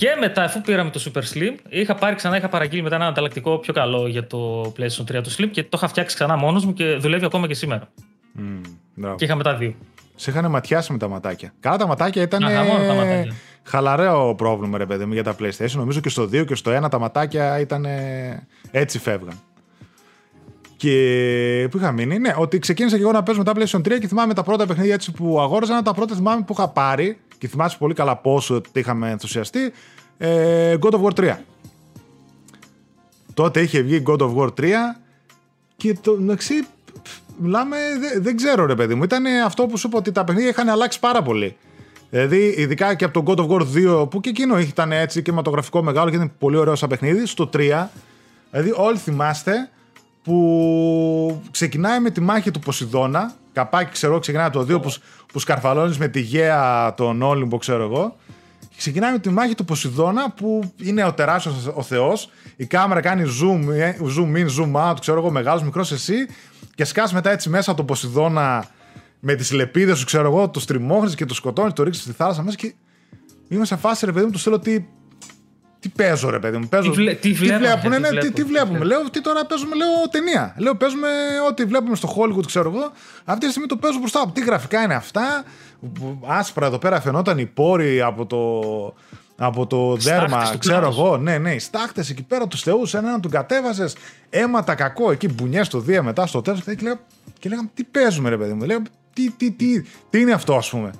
Και μετά, αφού πήραμε το Super Slim, είχα πάρει ξανά, είχα παραγγείλει μετά ένα ανταλλακτικό πιο καλό για το PlayStation 3 το Slim και το είχα φτιάξει ξανά μόνος μου και δουλεύει ακόμα και σήμερα. Μμμ, μπράβο. Και είχαμε τα δύο. Σε είχαν ματιάσει με τα ματάκια. Καλά, τα ματάκια ήταν. Αχα, μόνο τα ματάκια. Χαλαραίο πρόβλημα, ρε παιδί μου, για τα PlayStation. Νομίζω και στο 2 και στο 1 τα ματάκια ήταν. Έτσι φεύγαν. Και που είχα μείνει, ναι, ότι ξεκίνησα και εγώ να παίζω μετά PlayStation 3 και θυμάμαι τα πρώτα παιχνίδια έτσι που αγόραζα. ένα Τα πρώτα θυμάμαι που είχα πάρει και θυμάσαι πολύ καλά πόσο είχαμε ενθουσιαστεί. Ε, God of War 3. Τότε είχε βγει God of War 3 και το μεταξύ μιλάμε, δεν, δεν ξέρω ρε παιδί μου. Ήταν αυτό που σου είπα ότι τα παιχνίδια είχαν αλλάξει πάρα πολύ. Δηλαδή, ειδικά και από το God of War 2, που και εκείνο ήταν έτσι κινηματογραφικό μεγάλο και ήταν πολύ ωραίο σαν παιχνίδι, στο 3, δηλαδή όλοι θυμάστε που ξεκινάει με τη μάχη του Ποσειδώνα. Καπάκι, ξέρω, ξεκινάει από το 2 που, που σκαρφαλώνεις με τη γέα τον Όλυμπο, ξέρω εγώ. Ξεκινάμε τη μάχη του Ποσειδώνα που είναι ο τεράστιος ο Θεός. Η κάμερα κάνει zoom, ε, zoom in, zoom out, ξέρω εγώ, μεγάλος, μικρός εσύ. Και σκάς μετά έτσι μέσα τον Ποσειδώνα με τις λεπίδες σου, ξέρω εγώ, το στριμώχνεις και το σκοτώνεις, το ρίξεις στη θάλασσα μέσα και είμαι σε φάση ρε παιδί μου, του θέλω τι, τι παίζω, ρε παιδί μου. Παίζω, Τι, βλέ, τι, βλέπουμε, βλέπουνε, τι ναι, τι, βλέπουμε, τι βλέπουμε. Λέω, τι τώρα παίζουμε, λέω ταινία. Λέω, παίζουμε ό,τι βλέπουμε στο Hollywood, ξέρω εγώ. Αυτή τη στιγμή το παίζω μπροστά μου. Τι γραφικά είναι αυτά. Άσπρα εδώ πέρα φαινόταν οι πόροι από το, από το δέρμα, του ξέρω κλάδους. εγώ. Ναι, ναι, οι στάχτες εκεί πέρα τους Θεούς, έναν τον κατέβαζε. Αίματα κακό εκεί, μπουνιές στο Δία μετά στο τέλος. Και, λέγα- και λέγαμε, τι παίζουμε, ρε παιδί μου. Λέγαμε, τι, τι, τι, τι είναι αυτό, ας πούμε.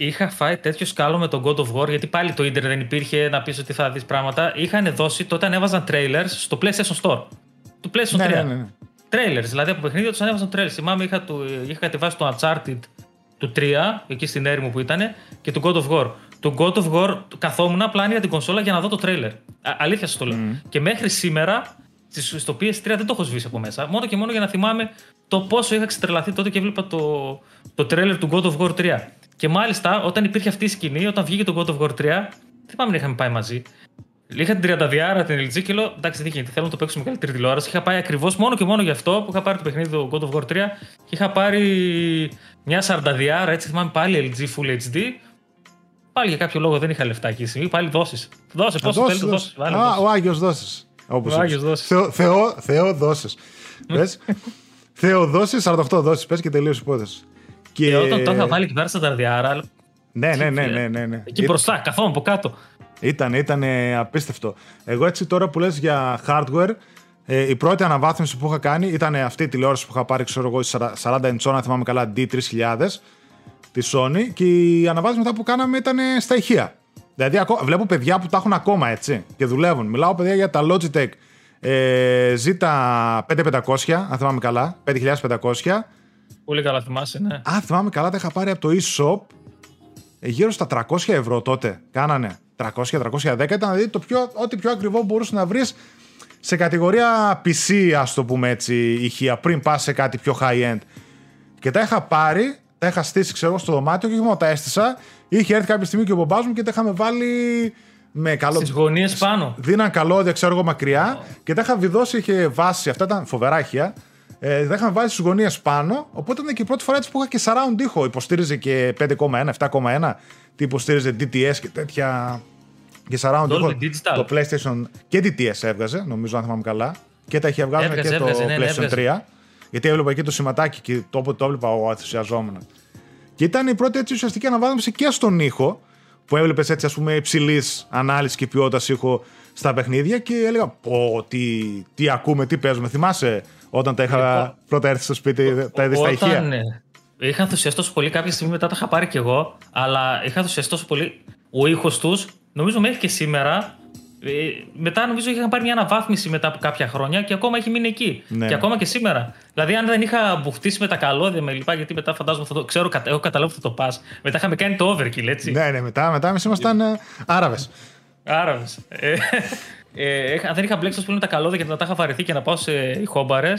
Είχα φάει τέτοιο σκάλο με τον God of War, γιατί πάλι το ίντερνετ δεν υπήρχε να πεις ότι θα δεις πράγματα. Είχαν δώσει, τότε ανέβαζαν trailers στο PlayStation Store. Του PlayStation 3. Ναι, ναι, ναι, ναι. Trailers, δηλαδή από παιχνίδια τους ανέβαζαν trailers. Θυμάμαι είχα, του, είχα κατεβάσει το Uncharted του 3, εκεί στην έρημο που ήταν, και του God of War. Του God of War καθόμουν απλά άνοιγα την κονσόλα για να δω το trailer. Α, αλήθεια σας το λέω. Και μέχρι σήμερα στις- στο PS3 δεν το έχω σβήσει από μέσα. Μόνο και μόνο για να θυμάμαι το πόσο είχα ξετρελαθεί τότε και έβλεπα το, το trailer του God of War 3. Και μάλιστα όταν υπήρχε αυτή η σκηνή, όταν βγήκε το God of War 3, δεν θυμάμαι να είχαμε πάει μαζί. Είχα την 32 την LG και λέω: Εντάξει, δεν γίνεται. Θέλω να το παίξω σε μεγαλύτερη τηλεόραση. Είχα πάει ακριβώς μόνο και μόνο γι' αυτό που είχα πάρει το παιχνίδι του God of War 3 και είχα πάρει μια 42 έτσι θυμάμαι πάλι LG Full HD. Πάλι για κάποιο λόγο δεν είχα λεφτά εκεί. τη στιγμή, Πάλι δώσεις. Δώσε, πόσο Δώσεις, θέλεις, δώσεις. δώσεις. Α, ο Άγιος δώσεις. Όπως Ο είπες. Άγιος δώσεις. Θεό, Θεό, Θεό δώσεις. [LAUGHS] Πες. Θεό δώσεις, 48 δώσεις. Πες και τελείωσε η υπόθεση. Και... Και όταν το είχα βάλει εκεί πέρα στα 32, Ναι, ναι, ναι, ναι, ναι, ναι. εκεί μπροστά, καθόμουν από κάτω. Ήταν, ήταν ε, απίστευτο. Εγώ έτσι τώρα που λες για hardware, ε, η πρώτη αναβάθμιση που είχα κάνει ήταν αυτή η τηλεόραση που είχα πάρει, ξέρω εγώ, η 40 inch, αν θυμάμαι καλά, D3000 τη Sony και η αναβάθμιση μετά που κάναμε ήταν ε, στα ηχεία. Δηλαδή ακό- βλέπω παιδιά που τα έχουν ακόμα έτσι και δουλεύουν. Μιλάω παιδιά για τα Logitech ε, Z5500, αν θυμάμαι καλά, 5500. Πολύ καλά θυμάσαι, ναι. Αν θυμάμαι καλά, τα είχα πάρει από το e-shop ε, γύρω στα 300 ευρώ τότε. Κάνανε 300-310. Ήταν δηλαδή το πιο, ό,τι πιο ακριβό μπορούσε να βρεις σε κατηγορία PC, ας το πούμε έτσι, ηχεία, πριν πας σε κάτι πιο high-end. Και τα είχα πάρει, τα είχα στήσει, ξέρω εγώ, στο δωμάτιο και όχι μόνο τα έστησα. Είχε έρθει κάποια στιγμή και ο μπαμπάς μου και τα είχαμε βάλει με καλό. Στις γωνίες πάνω. Δίναν καλώδια, ξέρω εγώ, μακριά και τα είχα βιδώσει, είχε βάση. Αυτά ήταν φοβερά ηχεία. Ε, τα είχαμε βάλει στι γωνίες πάνω. Οπότε ήταν και η πρώτη φορά έτσι που είχα και surround ήχο. Υποστήριζε και 5,1, 7,1. Τι υποστήριζε DTS και τέτοια. Και surround Dolby ήχο. Digital. Το PlayStation και DTS έβγαζε, νομίζω, αν θυμάμαι καλά. Και τα είχε βγάλει Έβγαζε, και έβγαζε, το ναι, ναι, PlayStation έβγαζε. 3. Γιατί έβλεπα εκεί το σηματάκι και το, όποτε το έβλεπα, ο ενθουσιαζόμουν. Και ήταν η πρώτη έτσι ουσιαστική αναβάθμιση και στον ήχο, που έβλεπες έτσι ας πούμε υψηλής ανάλυσης και ποιότητας ήχο στα παιχνίδια και έλεγα Πω, τι, τι ακούμε, τι παίζουμε. Θυμάσαι όταν τα είχα Λοιπόν, πρώτα έρθει στο σπίτι, τα είδες στα ηχεία; Όταν ε, είχα ενθουσιαστεί τόσο πολύ, κάποια στιγμή μετά τα είχα πάρει κι εγώ, αλλά είχα ενθουσιαστεί τόσο πολύ. Ο ήχος τους, νομίζω μέχρι και σήμερα. ε, μετά νομίζω είχαν πάρει μια αναβάθμιση μετά από κάποια χρόνια και ακόμα έχει μείνει εκεί. Ναι. Και ακόμα και σήμερα. Δηλαδή, αν δεν είχα μπουχτίσει με τα καλώδια με λοιπά, γιατί μετά φαντάζομαι θα το ξέρω, κατα- έχω καταλάβει ότι θα το πας. Μετά είχαμε κάνει το overkill, έτσι. Ναι, ναι, μετά, μετά εμείς ήμασταν ε, Άραβε. Άρα, ε, ε, είχα- αν δεν είχα μπλέξει τόσο πολύ με τα καλώδια και να τα είχα βαρεθεί και να πάω σε ηχόμπαρε,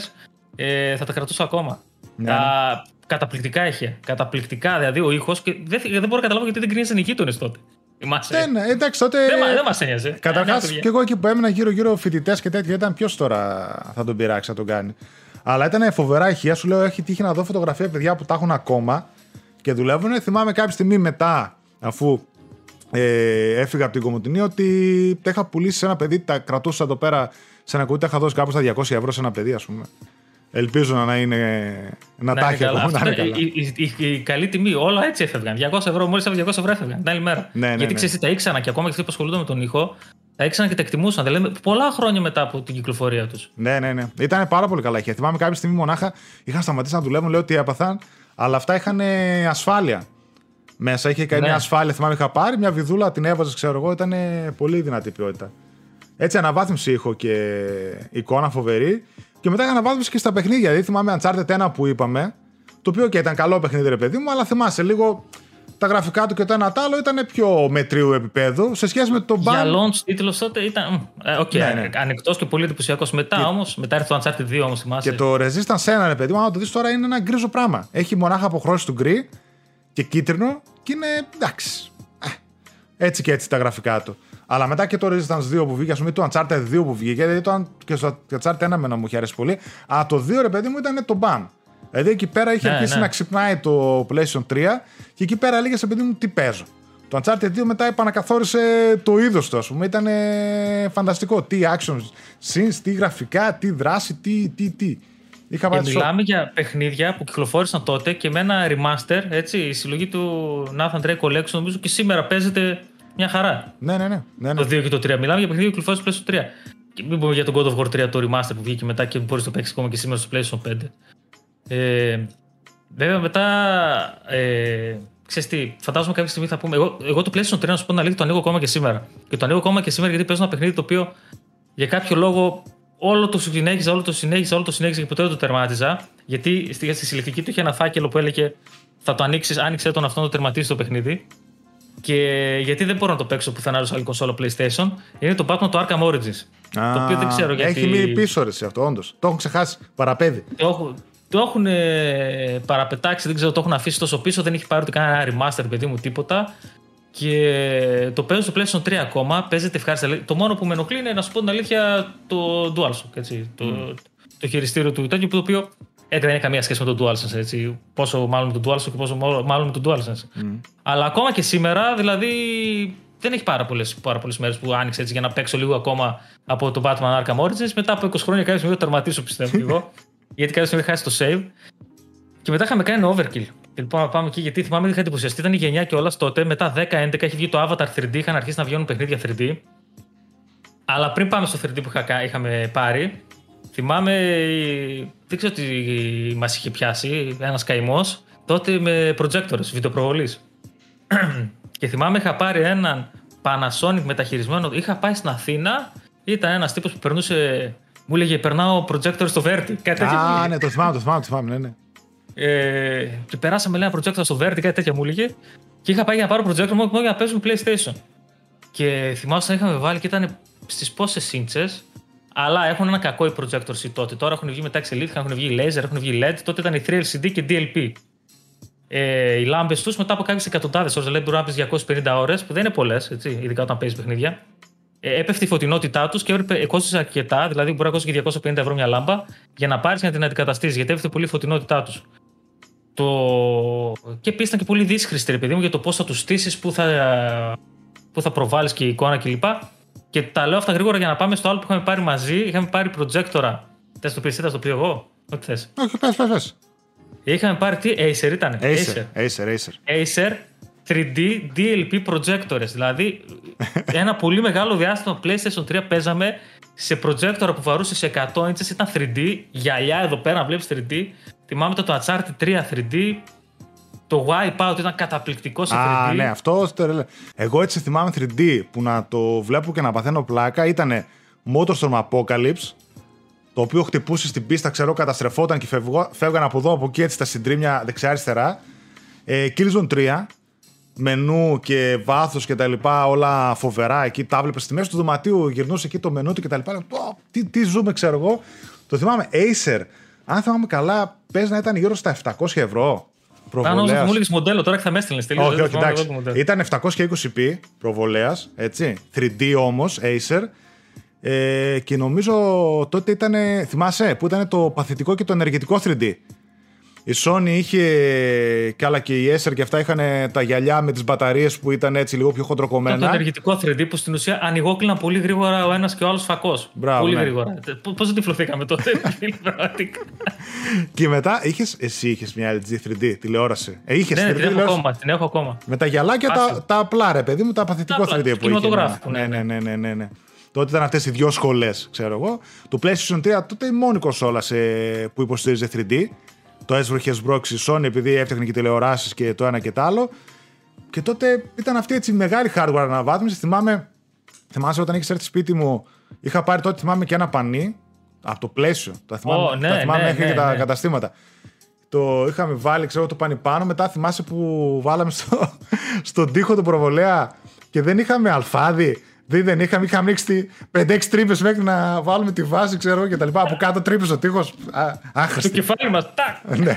ε, θα τα κρατούσα ακόμα. Ναι, Τα, καταπληκτικά είχε. Καταπληκτικά. Δηλαδή ο ήχος. Και δεν, δεν μπορώ να καταλάβω γιατί δεν κρίνησαν οι γείτονε τότε. Θυμάσαι. Ναι, ναι, εντάξει, τότε. Δεν, μα- δεν μας ένοιαζε. Καταρχάς, Ε, παιδιά. και εγώ εκεί που έμεινα γύρω-γύρω φοιτητές και τέτοια, ήταν ποιος τώρα θα τον πειράξει να τον κάνει. Αλλά ήταν φοβερά ηχεία. Σου λέω, έχει τύχει να δω φωτογραφία παιδιά που τα έχουν ακόμα και δουλεύουν. Θυμάμαι κάποια στιγμή μετά, αφού ε, έφυγα από την Κομωτινή, ότι τα είχα πουλήσει σε ένα παιδί, τα κρατούσα εδώ πέρα σε ένα κουτί, τα είχα δώσει κάπου στα 200 ευρώ σε ένα παιδί, ας πούμε. Ελπίζω να είναι. να τα είναι έχει καλά. ακόμα, να Αυτό είναι ήταν καλά. η, η- η- η καλή τιμή. Όλα έτσι έφευγαν. 200 ευρώ, μόλις έφευγαν 200 ευρώ έφευγαν την άλλη μέρα. Ναι, ναι, Γιατί ναι. ξέρεις, τα ήξανα και ακόμα και αυτοί που ασχολούνται με τον ήχο, τα ήξανα και τα εκτιμούσαν. Δηλαδή, πολλά χρόνια μετά από την κυκλοφορία τους. Ναι, ναι, ναι. Ήταν πάρα πολύ καλά ηχεία. Θυμάμαι κάποια στιγμή μονάχα είχαν σταματήσει να δουλεύουν, λέω ότι έπαθαν, αλλά αυτά είχαν ε, ασφάλεια. Μέσα είχε κάνει Ναι. μια ασφάλεια. Θυμάμαι είχα πάρει μια βιδούλα, την έβαζε, ξέρω εγώ, ήταν πολύ δυνατή ποιότητα. Έτσι, αναβάθμιση ήχο και εικόνα φοβερή. Και μετά είχα αναβάθμιση και στα παιχνίδια. Δηλαδή, θυμάμαι Uncharted 1 που είπαμε, το οποίο και ήταν καλό παιχνίδι, ρε παιδί μου, αλλά θυμάσαι λίγο τα γραφικά του και το ένα το άλλο ήταν πιο μετρίου επίπεδου σε σχέση με το Για Ban. launch τίτλος τότε ήταν. μ, ε, Οκ, Ναι, ναι. ανεκτό και πολύ εντυπωσιακός. Μετά όμως, μετά έρθει το Uncharted 2 όμως, θυμάσαι. Και το Resistance 1, ρε παιδί μου, άμα το δεις τώρα είναι ένα γκρίζο πράγμα. Έχει μονάχα αποχρώσεις του γκρι και κίτρινο και είναι εντάξει. Ε, έτσι και έτσι τα γραφικά του. Αλλά μετά και το Resistance 2 που βγήκε, ας πούμε, το Uncharted 2 που βγήκε, δηλαδή το, και στο Uncharted 1 με μου είχε αρέσει πολύ. Αλλά το 2 ρε παιδί μου ήταν το BAM. Δηλαδή εκεί πέρα είχε ναι, αρχίσει ναι. να ξυπνάει το PlayStation 3 και εκεί πέρα έλεγε παιδί μου τι παίζω. Το Uncharted 2 μετά επανακαθόρισε το είδος του, ας πούμε. Ήταν φανταστικό. Τι action scenes, τι γραφικά, τι δράση, τι. τι, τι. Είχα και μιλάμε για παιχνίδια που κυκλοφόρησαν τότε και με ένα remaster, έτσι, η συλλογή του Nathan Drake Collection νομίζω και σήμερα παίζεται μια χαρά. Ναι, ναι, ναι. ναι, ναι. Το 2 και το 3. Μιλάμε για παιχνίδια που κυκλοφόρησαν στο PlayStation 3. Και μην πούμε για τον God of War 3 το remaster που βγήκε μετά και μπορείς να το παίξεις ακόμα και σήμερα στο PlayStation 5. Ε, βέβαια μετά. Ε, ξέρεις τι, φαντάζομαι κάποια στιγμή θα πούμε. Εγώ, εγώ το PlayStation 3 να σου πω να λίγο το ανοίγω ακόμα και σήμερα. Και το ανοίγω ακόμα και σήμερα γιατί παίζω ένα παιχνίδι το οποίο για κάποιο λόγο όλο το συνέχιζα, όλο το συνέχιζα, όλο το συνέχιζα και ποτέ δεν το τερμάτιζα. Γιατί στη, στη συλλεκτική του είχε ένα φάκελο που έλεγε Θα το ανοίξεις, άνοιξε τον αυτό να το τερματίσει το παιχνίδι. Και γιατί δεν μπορώ να το παίξω πουθενά σε άλλη κονσόλα PlayStation, είναι το Batman το Arkham Origins. Α, το οποίο δεν ξέρω γιατί. Έχει μείνει πίσω ρε, αυτό, όντως. Το έχουν ξεχάσει. Παραπέδι. Το, το έχουν ε, παραπετάξει, δεν ξέρω, το έχουν αφήσει τόσο πίσω. Δεν έχει πάρει ούτε κανένα remaster, παιδί μου, τίποτα. Και το παίζω στο PlayStation 3 ακόμα. Παίζεται ευχάριστα. Το μόνο που με ενοχλεί είναι να σου πω την αλήθεια το DualShock. Έτσι, το, mm. το χειριστήριο του τέτοιο, το οποίο δεν έχει καμία σχέση με το DualSense. Έτσι. Πόσο μάλλον με το DualShock και πόσο μάλλον με το DualSense. Mm. Αλλά ακόμα και σήμερα, δηλαδή, δεν έχει πάρα πολλέ πάρα πολλές μέρες που άνοιξε έτσι για να παίξω λίγο ακόμα από το Batman Arkham Origins. Μετά από 20 χρόνια κάποια στιγμή το τερματίσω, πιστεύω εγώ. [LAUGHS] γιατί κάποια στιγμή χάσει το save. Και μετά είχαμε κάνει overkill. Λοιπόν, να πάμε εκεί γιατί θυμάμαι ότι είχα εντυπωσιαστεί. Ήταν η γενιά και όλα τότε. Μετά 10-11 έχει βγει το Avatar 3D. Είχαν αρχίσει να βγαίνουν παιχνίδια 3D. Αλλά πριν πάμε στο 3D που είχαμε πάρει, θυμάμαι. Δεν ξέρω τι μας είχε πιάσει. Ένας καημός. Τότε με projectors, βιντεοπροβολής. [CLEARS THROAT] και θυμάμαι είχα πάρει έναν Panasonic μεταχειρισμένο. Είχα πάει στην Αθήνα. Ήταν ένας τύπος που περνούσε. Μου έλεγε Περνάω projector στο Verti. Α, ναι, το θυμάμαι, το θυμάμαι, το θυμάμαι, ναι, ναι. Ε, και περάσαμε λέει, ένα projector στο Verti, κάτι τέτοια μου έλεγε. Και είχα πάει για να πάρω projector μόνο για να παίζουμε PlayStation. Και θυμάσαι να είχαμε βάλει και ήταν στις πόσες σύντσε. Αλλά έχουν ένα κακό οι projectors τότε. Τώρα έχουν βγει μετά Elite, έχουν βγει laser, έχουν βγει LED. Τότε ήταν οι 3LCD και DLP. Ε, οι λάμπες τους μετά από κάποιες εκατοντάδες ώρες, δηλαδή μπορεί να πει 250 ώρες, που δεν είναι πολλές, ειδικά όταν παίζεις παιχνίδια. Ε, έπεφτε η φωτεινότητά τους και έπρεπε, κόστησε αρκετά, δηλαδή μπορεί να κόστησε και 250 ευρώ μια λάμπα για να πάρεις να την αντικαταστήσεις, γιατί έπεφτε πολύ η φωτεινότητά τους. Το... Και επίσης ήταν και πολύ δύσχρηστη, παιδί μου, για το πώς θα τους στήσεις, πού θα, πού θα προβάλλεις και η εικόνα κλπ. Και τα λέω αυτά γρήγορα για να πάμε στο άλλο που είχαμε πάρει μαζί. Είχαμε πάρει προτζέκτορα. Θες το πεις, θα το πει εγώ; Ό,τι θες. Όχι, πες, πες. Είχαμε πάρει τι, Acer ήταν. Acer, Acer, Acer. Acer 3D DLP projectors. Δηλαδή, [LAUGHS] ένα πολύ μεγάλο διάστημα PlayStation 3 παίζαμε σε projector που βαρούσε σε 100 inches, ήταν 3D, γυαλιά εδώ πέρα, βλέπεις 3D. Θυμάμαι το Uncharted 3 3D. Το Wipeout ήταν καταπληκτικό σε 3D. Α, ναι, αυτό. Εγώ έτσι θυμάμαι 3D που να το βλέπω και να παθαίνω πλάκα ήταν Motorstorm Apocalypse. Το οποίο χτυπούσε στην πίστα, ξέρω, καταστρεφόταν και φεύγαν από εδώ, από εκεί, έτσι τα συντρίμια δεξιά-αριστερά. Ε, Killzone 3, μενού και βάθος και τα λοιπά, όλα φοβερά εκεί. Τα έβλεπε στη μέση του δωματίου, γυρνούσε εκεί το μενού του και τα λοιπά. Τι, τι ζούμε, ξέρω εγώ. Το θυμάμαι. Acer, αν θυμάμαι καλά, παίζει να ήταν γύρω στα 700 ευρώ. Πάνω μου έλεγε μοντέλο, τώρα και θα με έστειλες. Όχι, όχι, εντάξει. Ήταν 720p προβολέας, έτσι. 3D όμως, Acer. Ε, και νομίζω τότε ήταν. Θυμάσαι που ήταν το παθητικό και το ενεργητικό 3D. Η Sony είχε, και άλλα και η Acer και αυτά είχαν τα γυαλιά με τις μπαταρίες που ήταν έτσι λίγο πιο χοντροκομμένα. Το ενεργητικό 3D που στην ουσία ανοιγόκλειναν πολύ γρήγορα ο ένας και ο άλλος φακός. Πολύ ναι. γρήγορα. Πώς δεν τυφλωθήκαμε τότε, [LAUGHS] και μετά είχες, εσύ είχες μια LG 3D τηλεόραση. Ε, είχες ναι, 3D, την, έχω ακόμα, την έχω ακόμα. Με τα γυαλάκια τα, τα απλά, ρε παιδί μου, τα παθητικό 3D που είχε. Ναι, ναι, ναι, ναι, ναι, ναι. Τότε ήταν αυτές οι δύο σχολές, ξέρω εγώ. Το PlayStation 3 τότε η μόνη κονσόλα που υποστήριζε 3D το έσβρο είχε σμπρώξει η Sony επειδή έφτιαχνε και τηλεοράσεις και το ένα και το άλλο. Και τότε ήταν αυτή έτσι μεγάλη hardware αναβάθμιση. Θυμάμαι, θυμάσαι όταν είχες έρθει σπίτι μου, είχα πάρει τότε θυμάμαι και ένα πανί από το πλαίσιο. Τα θυμάμαι, oh, ναι, τα θυμάμαι ναι, ναι, και τα ναι. καταστήματα. Το είχαμε βάλει, ξέρω, το πανί πάνω. Μετά θυμάσαι που βάλαμε στο, [LAUGHS] στον τοίχο του προβολέα και δεν είχαμε αλφάδι. Δεν, δεν είχαμε, είχαμε ανοίξει 5-6 τρύπες μέχρι να βάλουμε τη βάση, ξέρω και τα λοιπά. Από κάτω τρύπε ο τείχος. Άχαστη. Το κεφάλι μας, τάκ! ναι.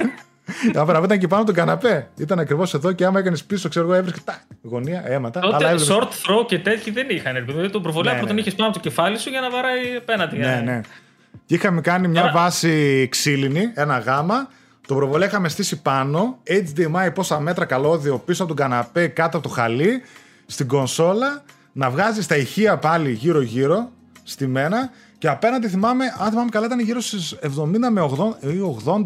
Άμα ήταν και πάνω από τον καναπέ. Ήταν ακριβώς εδώ και άμα έκανες πίσω, ξέρω εγώ, έβρισκε τα γωνία, αίματα. Τότε έβλεπες... short throw και τέτοιοι δεν είχαν. Δηλαδή τον προβολέα ναι, που τον ναι. είχες πάνω από το κεφάλι σου για να βαράει απέναντι. Ναι, ναι. Και είχαμε κάνει μια βάση ξύλινη, ένα γάμα. Το προβολέα είχαμε στήσει πάνω. HDMI πόσα μέτρα καλώδιο πίσω από τον καναπέ, κάτω από το χαλί, στην κονσόλα. Να βγάζεις τα ηχεία πάλι γύρω-γύρω, στημένα και απέναντι θυμάμαι, αν θυμάμαι καλά, ήταν γύρω στις 70 με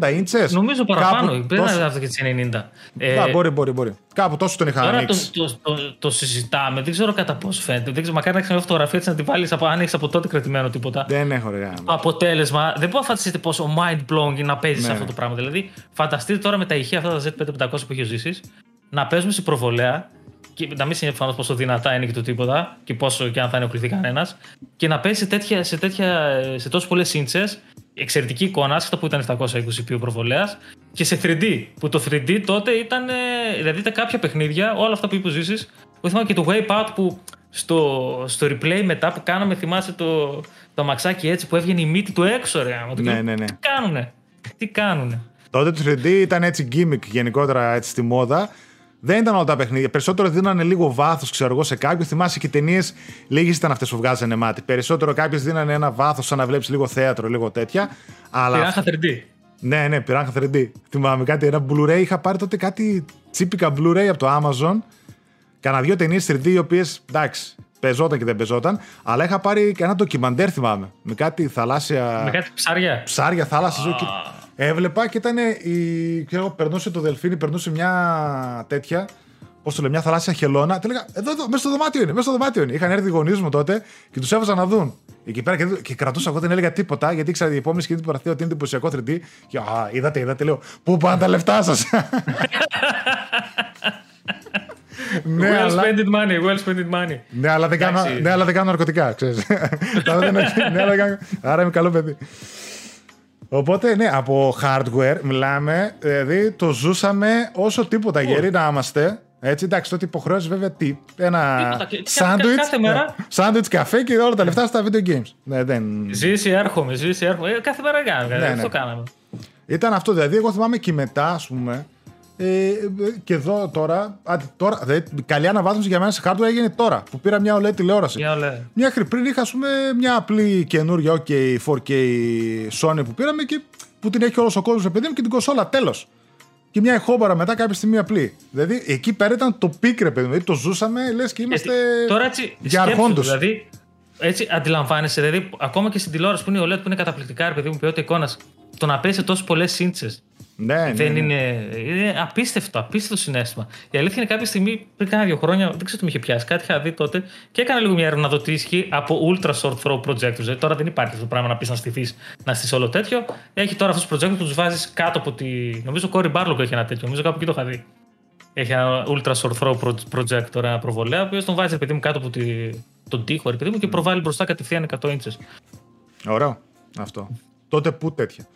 80, 80 ίντσες. Νομίζω παραπάνω. Δεν τόσο... αυτό και τις 90. Ε, μπορεί, μπορεί, μπορεί. Κάπου τόσο τον είχα τώρα ανοίξει. Το, το, το, το, συζητάμε. Δεν ξέρω κατά πόσο φαίνεται. Δεν ξέρω, μακάρι να έχει μια φωτογραφία έτσι να την βάλεις αν έχει από τότε κρατημένο τίποτα. Δεν έχω ρε. Το αποτέλεσμα δεν μπορεί να φανταστείτε πόσο mind blowing να παίζεις ναι. αυτό το πράγμα. Δηλαδή, φανταστείτε τώρα με τα ηχεία αυτά τα Z5500 που έχει ζήσει να παίζουμε σε προβολέα και να μην προφανώ πόσο δυνατά είναι και το τίποτα και πόσο και αν θα ενοχληθεί κανένας. Και να παίζει σε, τέτοια, σε, τέτοια, σε τόσο πολλές ίντσε, εξαιρετική εικόνα, άσχετα που ήταν 720p ο προβολέας, και σε 3D. Που το 3D τότε ήταν. Δηλαδή ήταν κάποια παιχνίδια, όλα αυτά που είπε ζήσει. Που θυμάμαι και το Wipeout που στο, στο replay μετά που κάναμε, θυμάσαι το, το μαξάκι έτσι που έβγαινε η μύτη του έξω, ρε. Ναι, ναι, ναι. Τι κάνουνε. Τι κάνουνε. Τότε το 3D ήταν έτσι gimmick γενικότερα έτσι στη μόδα. Δεν ήταν όλα τα παιχνίδια. Περισσότερο δίνανε λίγο βάθος, ξέρω εγώ, σε κάποιον. Θυμάσαι και ταινίες, λίγες ήταν αυτές που βγάζανε μάτι. Περισσότερο κάποιες δίνανε ένα βάθος, σαν να βλέπεις λίγο θέατρο, λίγο τέτοια. Αλλά... Πειράχα 3D. Ναι, ναι, πειράχα 3D. Θυμάμαι κάτι, ένα Blu-ray. Είχα πάρει τότε κάτι τσίπικα Blu-ray από το Amazon. Κάνα δύο ταινίες 3D, οι οποίες εντάξει, πεζόταν και δεν πεζόταν. Αλλά είχα πάρει και ένα ντοκιμαντέρ, θυμάμαι. Με κάτι θαλάσσια. Με κάτι ψάρια. Ψάρια, θάλασσα. Oh. Έβλεπα και ήταν η. Ξέρω, περνούσε το δελφίνι, περνούσε μια τέτοια. Πώς το λέει, μια θαλάσσια χελώνα. Του έλεγα, εδώ, εδώ, μέσα στο δωμάτιο είναι, μέσα στο δωμάτιο είναι. Είχαν έρθει οι γονείς μου τότε και τους έβαζα να δουν. Εκεί πέρα και, και κρατούσα εγώ, δεν έλεγα τίποτα, γιατί ήξερα η επόμενη σκηνή του παραθύρου ότι είναι εντυπωσιακό 3D. Και α, είδατε, είδατε, λέω, Πού πάνε τα λεφτά σας; [LAUGHS] ναι, well αλλά... spent money, well spent money. Ναι, αλλά δεν, κάνω, ναι, αλλά δεν κάνω ναρκωτικά, ξέρεις. [LAUGHS] ναι, αλλά κάνω... Άρα είμαι καλό παιδί. Οπότε, ναι, από hardware μιλάμε, δηλαδή το ζούσαμε όσο τίποτα γεροί να είμαστε. Έτσι, εντάξει, τότε υποχρεώσεις βέβαια τι. Ένα σάντουιτ. Σάντουιτ καφέ και όλα τα λεφτά στα video games. Ναι, δεν... Ζήσει, έρχομαι, ζήσει, έρχομαι. Ε, κάθε μέρα κάναμε. Ναι, ναι. Αυτό κάναμε. Ήταν αυτό, δηλαδή, εγώ θυμάμαι και μετά, ας πούμε, ε, και εδώ τώρα, α, τώρα δηλαδή, καλή αναβάθμιση για μένα σε hardware έγινε τώρα που πήρα μια OLED τηλεόραση. Μια OLED. Μια πριν είχα πούμε, μια απλή καινούργια OK 4K Sony που πήραμε και που την έχει όλος ο κόσμος παιδί μου και την κοσόλα τέλος. Και μια εχόμπαρα μετά κάποια στιγμή απλή. Δηλαδή εκεί πέρα ήταν το πίκρε παιδί μου. Δηλαδή το ζούσαμε λες και είμαστε. Ε, τώρα έτσι, για αρχόντους. Δηλαδή έτσι αντιλαμβάνεσαι, δηλαδή ακόμα και στην τηλεόραση που είναι OLED που είναι καταπληκτικά, παιδί μου, ποιότητα εικόνας, το να πέσει τόσες πολλές σύντσες ναι, δεν ναι, Είναι, είναι απίστευτο, απίστευτο συνέστημα. Η αλήθεια είναι κάποια στιγμή, πριν κάνα δύο χρόνια, δεν ξέρω τι με είχε πιάσει, κάτι είχα δει τότε και έκανα λίγο μια έρευνα να δω τι ισχύει από ultra short throw projectors. Δηλαδή, τώρα δεν υπάρχει αυτό το πράγμα να πεις να στηθείς να στηθείς όλο τέτοιο. Έχει τώρα αυτούς τους projectors που τους βάζεις κάτω από τη. Νομίζω ο Κόρι Μπάρλογκ έχει ένα τέτοιο, νομίζω κάπου εκεί το είχα δει. Έχει ένα ultra short throw projector, ένα προβολέα, ο οποίος τον βάζει παιδί μου κάτω από τη... τον τοίχο παιδί μου και προβάλλει μπροστά κατευθείαν 100 inches. Ωραίο αυτό. Τότε πού τέτοια.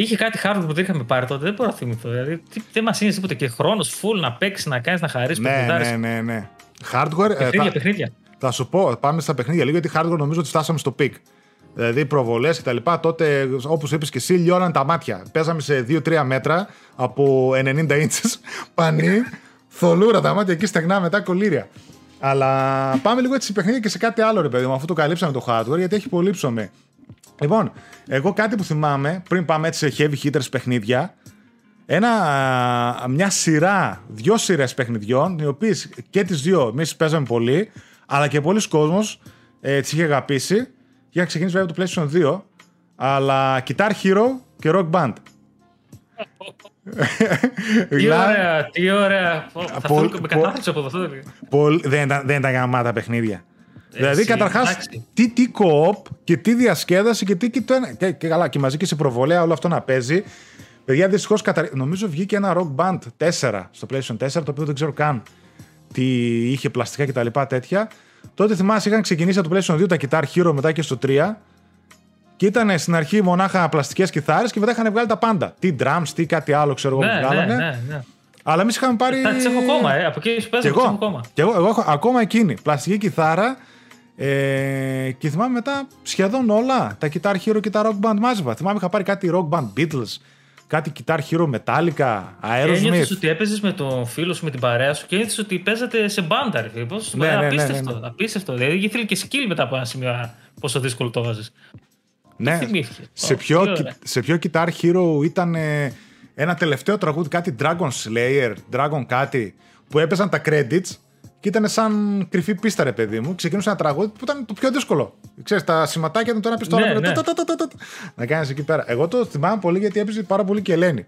Είχε κάτι hardware που δεν είχαμε πάρει τότε, δεν μπορώ να θυμηθώ. Δηλαδή, δεν μας είναι τίποτα και χρόνος full να παίξεις, να κάνεις, να χαρίσεις. Ναι, ναι, ναι, ναι. Hardware. Ε, παιχνίδια, ε, θα, παιχνίδια. Θα σου πω, πάμε στα παιχνίδια λίγο, γιατί hardware νομίζω ότι φτάσαμε στο peak. Δηλαδή προβολές και τα λοιπά. Τότε, όπως είπες και εσύ, λιώναν τα μάτια. Παίζαμε σε 2-3 μέτρα από 90 inches [LAUGHS] πανί, θολούρα τα μάτια εκεί στεγνά μετά κολύρια. Αλλά πάμε λίγο έτσι σε παιχνίδια και σε κάτι άλλο, ρε παιδί μου, αφού το καλύψαμε το hardware, γιατί έχει πολύ ψωμί. Λοιπόν, εγώ κάτι που θυμάμαι, πριν πάμε έτσι σε heavy hitters παιχνίδια, ένα, μια σειρά, δυο σειρές παιχνιδιών, οι οποίες και τις δύο εμείς παίζαμε πολύ, αλλά και πολλοί κόσμος ε, τις είχε αγαπήσει. Και είχα ξεκινήσει βέβαια το PlayStation 2, αλλά Guitar Hero και Rock Band. τι ωραία, τι ωραία. Θα με κατάθλιψη από αυτό. Δεν ήταν γαμάτα παιχνίδια. Δηλαδή, καταρχάς, τι, τι co-op και τι διασκέδαση και τι. Και, το ένα, και, και καλά, και μαζί και σε προβολέα όλο αυτό να παίζει. Παιδιά, δυστυχώς κατα... νομίζω βγήκε ένα rock band 4 στο PlayStation 4, το οποίο δεν ξέρω καν τι είχε πλαστικά και τα λοιπά τέτοια. Τότε θυμάσαι, είχαν ξεκινήσει από το PlayStation 2 τα Guitar Hero μετά και στο 3. Και ήταν στην αρχή μονάχα πλαστικές κιθάρες και μετά είχαν βγάλει τα πάντα. Τι drums, τι κάτι άλλο, ξέρω εγώ ναι, που βγάλανε. Ναι, ναι, ναι. Αλλά εμείς είχαμε πάρει. Τα έχω ακόμα, ε. Από εκεί που έχω ακόμα. Και εγώ, εγώ έχω ακόμα εκείνη. Πλαστική κιθάρα ε, και θυμάμαι μετά σχεδόν όλα τα Guitar Hero και τα Rock Band μάζευα. Θυμάμαι είχα πάρει κάτι Rock Band Beatles. κάτι Guitar Hero Metallica, Aerosmith. Ένιωθες ότι έπαιζες με τον φίλο σου, με την παρέα σου και ένιωθες ότι παίζατε σε μπάντα. Ρε, πώς, Ναι, ναι, ναι, απίστευτο, ναι, ναι. απίστευτο. Δηλαδή ήθελε και skill μετά από ένα σημείο πόσο δύσκολο το βάζεις. Ναι. θυμήθηκες; Σε Ω, ποιο, τι ωραία. σε ποιο Guitar Hero ήταν ε, ένα τελευταίο τραγούδι, κάτι Dragon Slayer, Dragon κάτι, που έπαιζαν τα credits και ήταν σαν κρυφή πίστα, ρε παιδί μου. Ξεκινούσε ένα τραγούδι που ήταν το πιο δύσκολο. Ξέρεις, τα σηματάκια ήταν το ένα πιστόλι. Ναι, το ναι. τα- τα- τα- τα- τα- Να κάνεις εκεί πέρα. Εγώ το θυμάμαι πολύ γιατί έπαιζε πάρα πολύ και η Ελένη.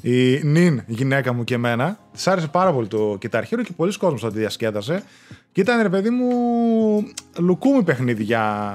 Η Νιν, η γυναίκα μου και εμένα, της άρεσε πάρα πολύ το Guitar Hero και πολλοί κόσμος το διασκέδασε. Και ήταν, ρε παιδί μου, λουκούμι παιχνίδι για